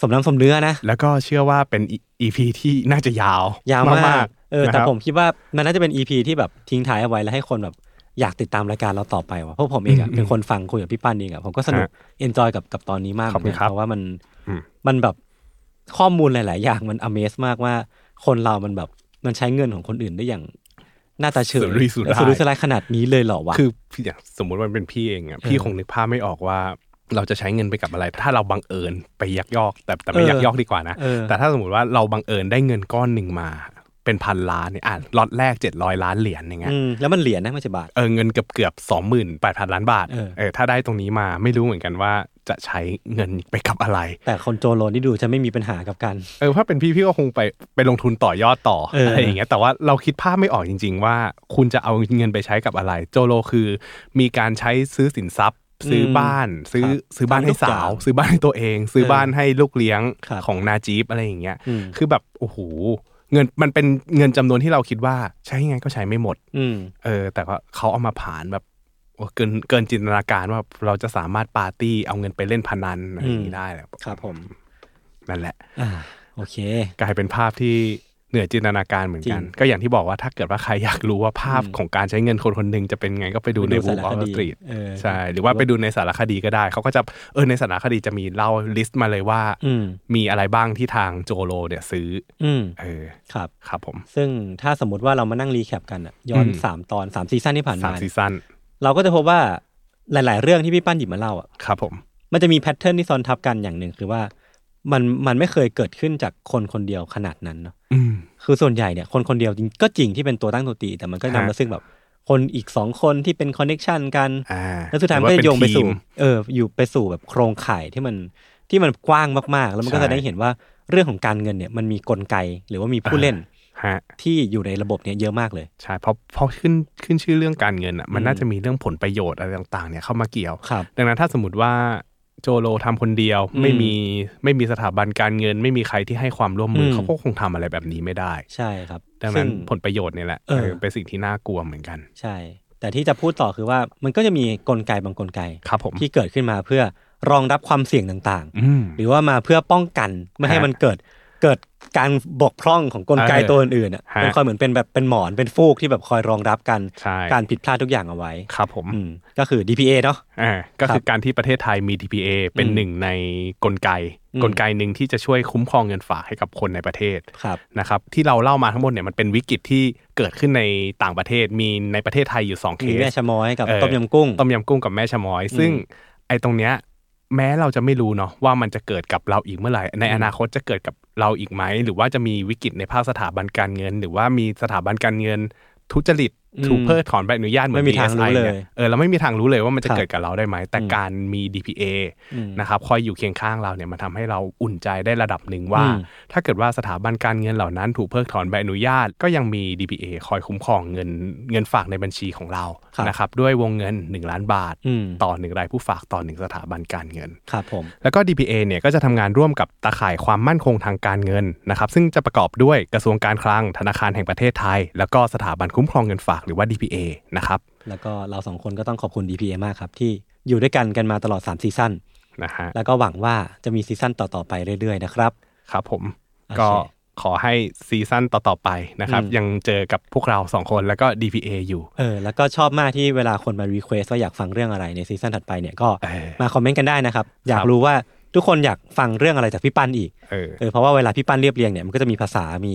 สมน้ำสมเนื้อนะ แล้วก็เชื่อว่าเป็น EP ที่น่าจะยาว ยาวมากเออนะแต่รับผมคิดว่ามันน่าจะเป็น EP ที่แบบทิ้งท้ายเอาไว้แล้วให้คนแบบอยากติดตามรายการเราต่อไปว่ะเพราะผมเองอะอืมเป็นคนฟังคุยกับพี่ปั้นเองอะผมก็สนุกฮะ enjoy กับกับตอนนี้มากขอบคุณเหมือนกันครับเพราะว่ามันอืมมันแบบ ข้อมูลหลาย ๆ อย่างมัน Amaze มากว่าคนเรามันแบบมันใช้เงินของคนอื่นได้อย่างหน้าตาเฉยสุรุ่ยสุร่ายและสุรุ่ยสุร่ายขนาดนี้เลยเหรอวะคือพี่อย่างสมมุติว่าเป็นพี่เองอะเออพี่คงนึกภาพไม่ออกว่า เราจะใช้เงินไปกับอะไร ถ้าเราบังเอิญไปยักยอก แต่แต่ไม่เออยักยอกดีกว่านะเออแต่ถ้าสมมติว่าเราบังเอิญได้เงินก้อนหนึ่งมา เป็นพันล้านเนี่ยอะล็อตแรกเจ็ดร้อยล้านเหรียญอย่างเงี้ยอืมแล้วมันเหรียญนะไม่ใช่บาทเออเงินเกือบเกือบสองหมื่นแปดพันล้านบาทเออเออถ้าได้ตรงนี้มาไม่รู้เหมือนกันว่าจะใช้เงินไปกับอะไร แต่คนโจโลนที่ดูจะไม่มีปัญหากับการเออถ้าเป็นพี่พี่ก็คงไปไปลงทุนต่อยอดต่อเออออะไรอย่างเงี้ยแต่ว่าเราคิดภาพไม่ออกจริง ๆ ว่า คุณจะเอาเงินไปใช้กับอะไร โจโลคือ มีการใช้ซื้อสินทรัพย์ ซื้อบ้าน ซื้อครับซื้อบ้านให้ทำทุกอย่าสาวงซื้อบ้านให้ตัวเอง ซื้อเออบ้านให้ลูกเลี้ยงครับของนาจีบอะไรอย่างเงี้ยอืมคือแบบโอ้โห เงินมันเป็นเงินจำนวนที่เราคิดว่าใช้ยังไงก็ใช้ไม่หมด อืมเออ แต่ว่าเขาเอามาผ่านแบบโอ้เกินเกินจินตนาการว่าเราจะสามารถปาร์ตี้เอาเงินไปเล่นพนันอะไรอย่างนี้ได้แหละครับผม นั่นแหละอ่าโอเค กลายเป็นภาพที่ เหนือจินตนาการเหมือนกันจริงก็อย่างที่บอกว่าถ้าเกิดว่าใครอยากรู้ว่าภาพอืมของการใช้เงินคนคนหนึ่งจะเป็นไงก็ไปดูในไปดู Wolf of Wall Street เออใช่หรือว่าไปดูในสารคดีก็ได้ เขาก็จะเออในสารคดีจะมีเล่า list มาเลยว่าอืมมีอะไรบ้างที่ทางโจโลเนี่ยซื้ออืมเออครับครับผม ซึ่งถ้าสมมติว่าเรามานั่ง recap กันอะย้อนอืมสามตอนสามซีซั่นที่ผ่านสามมาซีซั่นเราก็จะพบว่าหลาย ๆ เรื่องที่พี่ปั้นหยิบมาเล่าอะครับผมมันจะมี pattern ที่ซ้อนทับกันอย่างหนึ่งคือว่า มันมันไม่เคยเกิดขึ้นจากคนคนเดียวขนาดนั้นเนาะอืมคือส่วนใหญ่เนี่ยคนคนเดียวจริงก็จริงที่เป็นตัวตั้งตัวตี แต่มันก็นำฮะมาซึ่งแบบคนอีกสองคนที่เป็น connection กันอ่าแล้วสุดท้ายมันก็รือว่าจะโยงไปเป็นสู่ทีมเอออยู่ไปสู่แบบโครงข่ายที่มันที่มันกว้างมากๆ แล้วมันก็ใช่จะได้เห็นว่าเรื่องของการเงินเนี่ยมันมีกลไกหรือว่ามีผู้เล่นฮะที่อยู่ในระบบเนี่ยเยอะมากเลย ใช่เพราะเพราะขึ้นขึ้นชื่อเรื่องการเงินอะมันอืมน่าจะมีเรื่องผลประโยชน์อะไรต่างๆเนี่ยเข้ามาเกี่ยวครับดังนั้นถ้าสมมติว่า โจโลทำคนเดียวอืมไม่มีไม่มีสถาบันการเงิน ไม่มีใครที่ให้ความร่วมมืออมเขาก็คงทำอะไรแบบนี้ไม่ได้ ใช่ครับดังซึ่นั้นผลประโยชน์เนี่ยแหละเออเออเป็นสิ่งที่น่ากลัวเหมือนกัน ใช่ แต่ที่จะพูดต่อคือว่ามันก็จะมีกลไกบางกลไกครับผมที่เกิดขึ้นมาเพื่อรองรับความเสี่ยงต่างอืมๆหรือว่ามาเพื่อป้องกันไม่ให้ฮะมันเกิด เกิดการบกพร่องของกลไกเออตัวอื่นๆอะฮะเป็นคอยเหมือนเป็นแบบเป็นหมอนเป็นฟูกที่แบบคอยรองรับกันใช่การผิดพลาดทุกอย่างเอาไว้ครับผมอืมก็คือ DPA เนาะอ่าก็คืครัอบการที่ประเทศไทยมี DPA เป็นอืมหนึ่งในกลไกอืมกลไกหนึ่งที่จะช่วยคุ้มครองเงินฝากให้กับคนในประเทศครับนะครับที่เราเล่ามาทั้งหมดเนี่ยมันเป็นวิกฤตที่เกิดขึ้นในต่างประเทศมีในประเทศไทยอยู่สองเคมีสแม่ชะม้อยกับเออต้มยำกุ้งต้มยำกุ้งกับแม่ชะม้อย ซึ่งไอ้ตรงเนี้ย แม้เราจะไม่รู้เนาะว่ามันจะเกิดกับเราอีกเมื่อไหร่ ในอนาคตจะเกิดกับเราอีกไหม หรือว่าจะมีวิกฤตในภาคสถาบันการเงิน หรือว่ามีสถาบันการเงินทุจริต ถูกเพิกถอนใบอนุญาตเหมือนไม่มีทางรู้ DSI เลยนี่เออเราไม่มีทางรู้เลยว่ามันจะครับเกิดกับเราได้ไหม แต่อืมการมี DPA อืมนะครับคอยอยู่เคียงข้างเราเนี่ยมันทำให้เราอุ่นใจได้ระดับหนึ่งว่าอืมถ้าเกิดว่าสถาบันการเงินเหล่านั้น ถูกเพิกถอนใบอนุญาต ก็ยังมี DPA คอยคุ้มครองเงินเงินฝากในบัญชีของเราครับนะครับด้วยวงเงิน 1 ล้านบาทอืมต่อหนึ่งรายผู้ฝากต่อหนึ่งสถาบันการเงินครับผมแล้วก็ DPA เนี่ยก็จะทำงานร่วมกับตาข่ายความมั่นคงทางการเงินนะครับซึ่งจะประกอบด้วยกระทรวงการคลังธนาคารแห่งประเทศไทย แล้วก็สถาบันคุ้มครองเงินฝากหรือว่า DPA นะครับ แล้วก็เราสองคนก็ต้องขอบคุณ DPA มากครับ ที่อยู่ด้วยกันกันมาตลอด 3 ซีซั่นนะฮะแล้วก็หวังว่าจะมีซีซั่นต่อ ๆ ไปเรื่อย ๆ นะครับ ครับผมโอเคก็ขอให้ซีซั่นต่อ ๆ ไปนะครับอืมยังเจอกับพวกเราสองคนแล้วก็ DPA อยู่เออแล้วก็ชอบมากที่เวลาคนมา request ว่าอยากฟังเรื่องอะไรในซีซั่นถัดไปเนี่ยก็เออมาคอมเมนต์กันได้นะครับ ครับอยากรู้ว่าทุกคนอยากฟังเรื่องอะไรจากพี่ปั้นอีกเออเออเพราะว่าเวลาพี่ปั้นเรียบเรียงเนี่ยมันก็จะมีภาษามี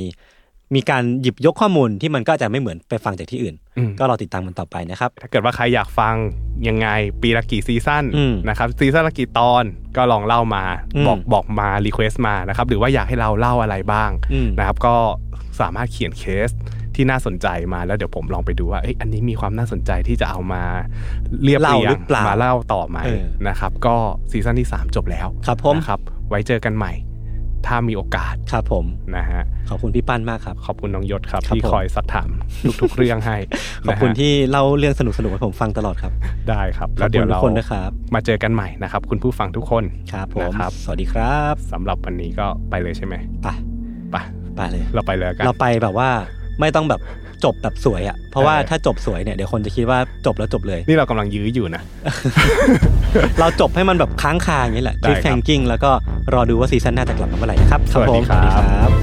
มีการหยิบยกข้อมูลที่มันก็จะไม่เหมือนไปฟังจากที่อื่นอืมก็รอติดตามมันต่อไปนะครับ ถ้าเกิดว่าใครอยากฟังยังไงปีละกี่ซีซั่นอืมนะครับซีซั่นละกี่ตอนก็ลองเล่ามาอืมบอกบอกมา request มานะครับหรือว่าอยากให้เราเล่าอะไรบ้างอืมนะครับก็สามารถเขียนเคสที่น่าสนใจมาแล้วเดี๋ยวผมลองไปดูว่าเอ้ยอันนี้มีความน่าสนใจที่จะเอามาเรียบเล่าเรียหรืงอเปล่ามมาเล่าต่อไหมเออนะครับก็ซีซั่นที่ 3 จบแล้วครับผมนะครับไว้เจอกันใหม่ ถ้ามีโอกาสครับผมนะฮะขอบคุณพี่ปั้นมากครับ ขอบคุณน้องยศครับครับที่ผมคอยซักถามทุกๆเรื่องให้ ขอบคุณนะฮะที่เล่าเรื่องสนุกสนุกๆให้ผมฟังตลอดครับ ได้ครับขแล้อบวเดี๋คุยวณทุเรากคนนะครับมาเจอกันใหม่นะครับ คุณผู้ฟังทุกคนครับผมนะครับสวัสดีครับสำหรับวันนี้ก็ไปเลยใช่ไหมไปไปไปเลย เราไปเลยกันเราไปแบบว่าไม่ต้องแบบ จบแบบสวยอะเพราะว่าเออถ้าจบสวยเนี่ยเดี๋ยวคนจะคิดว่าจบแล้วจบเลย นี่เรากำลังยื้ออยู่นะ เราจบให้มันแบบค้างคาอย่างนี้แหละได้คลิปครับแฟงกิ้งแล้วก็รอดูว่าซีซั่นหน้าจะกลับมาเมื่อไหร่นะครับสวัสดีผมครับ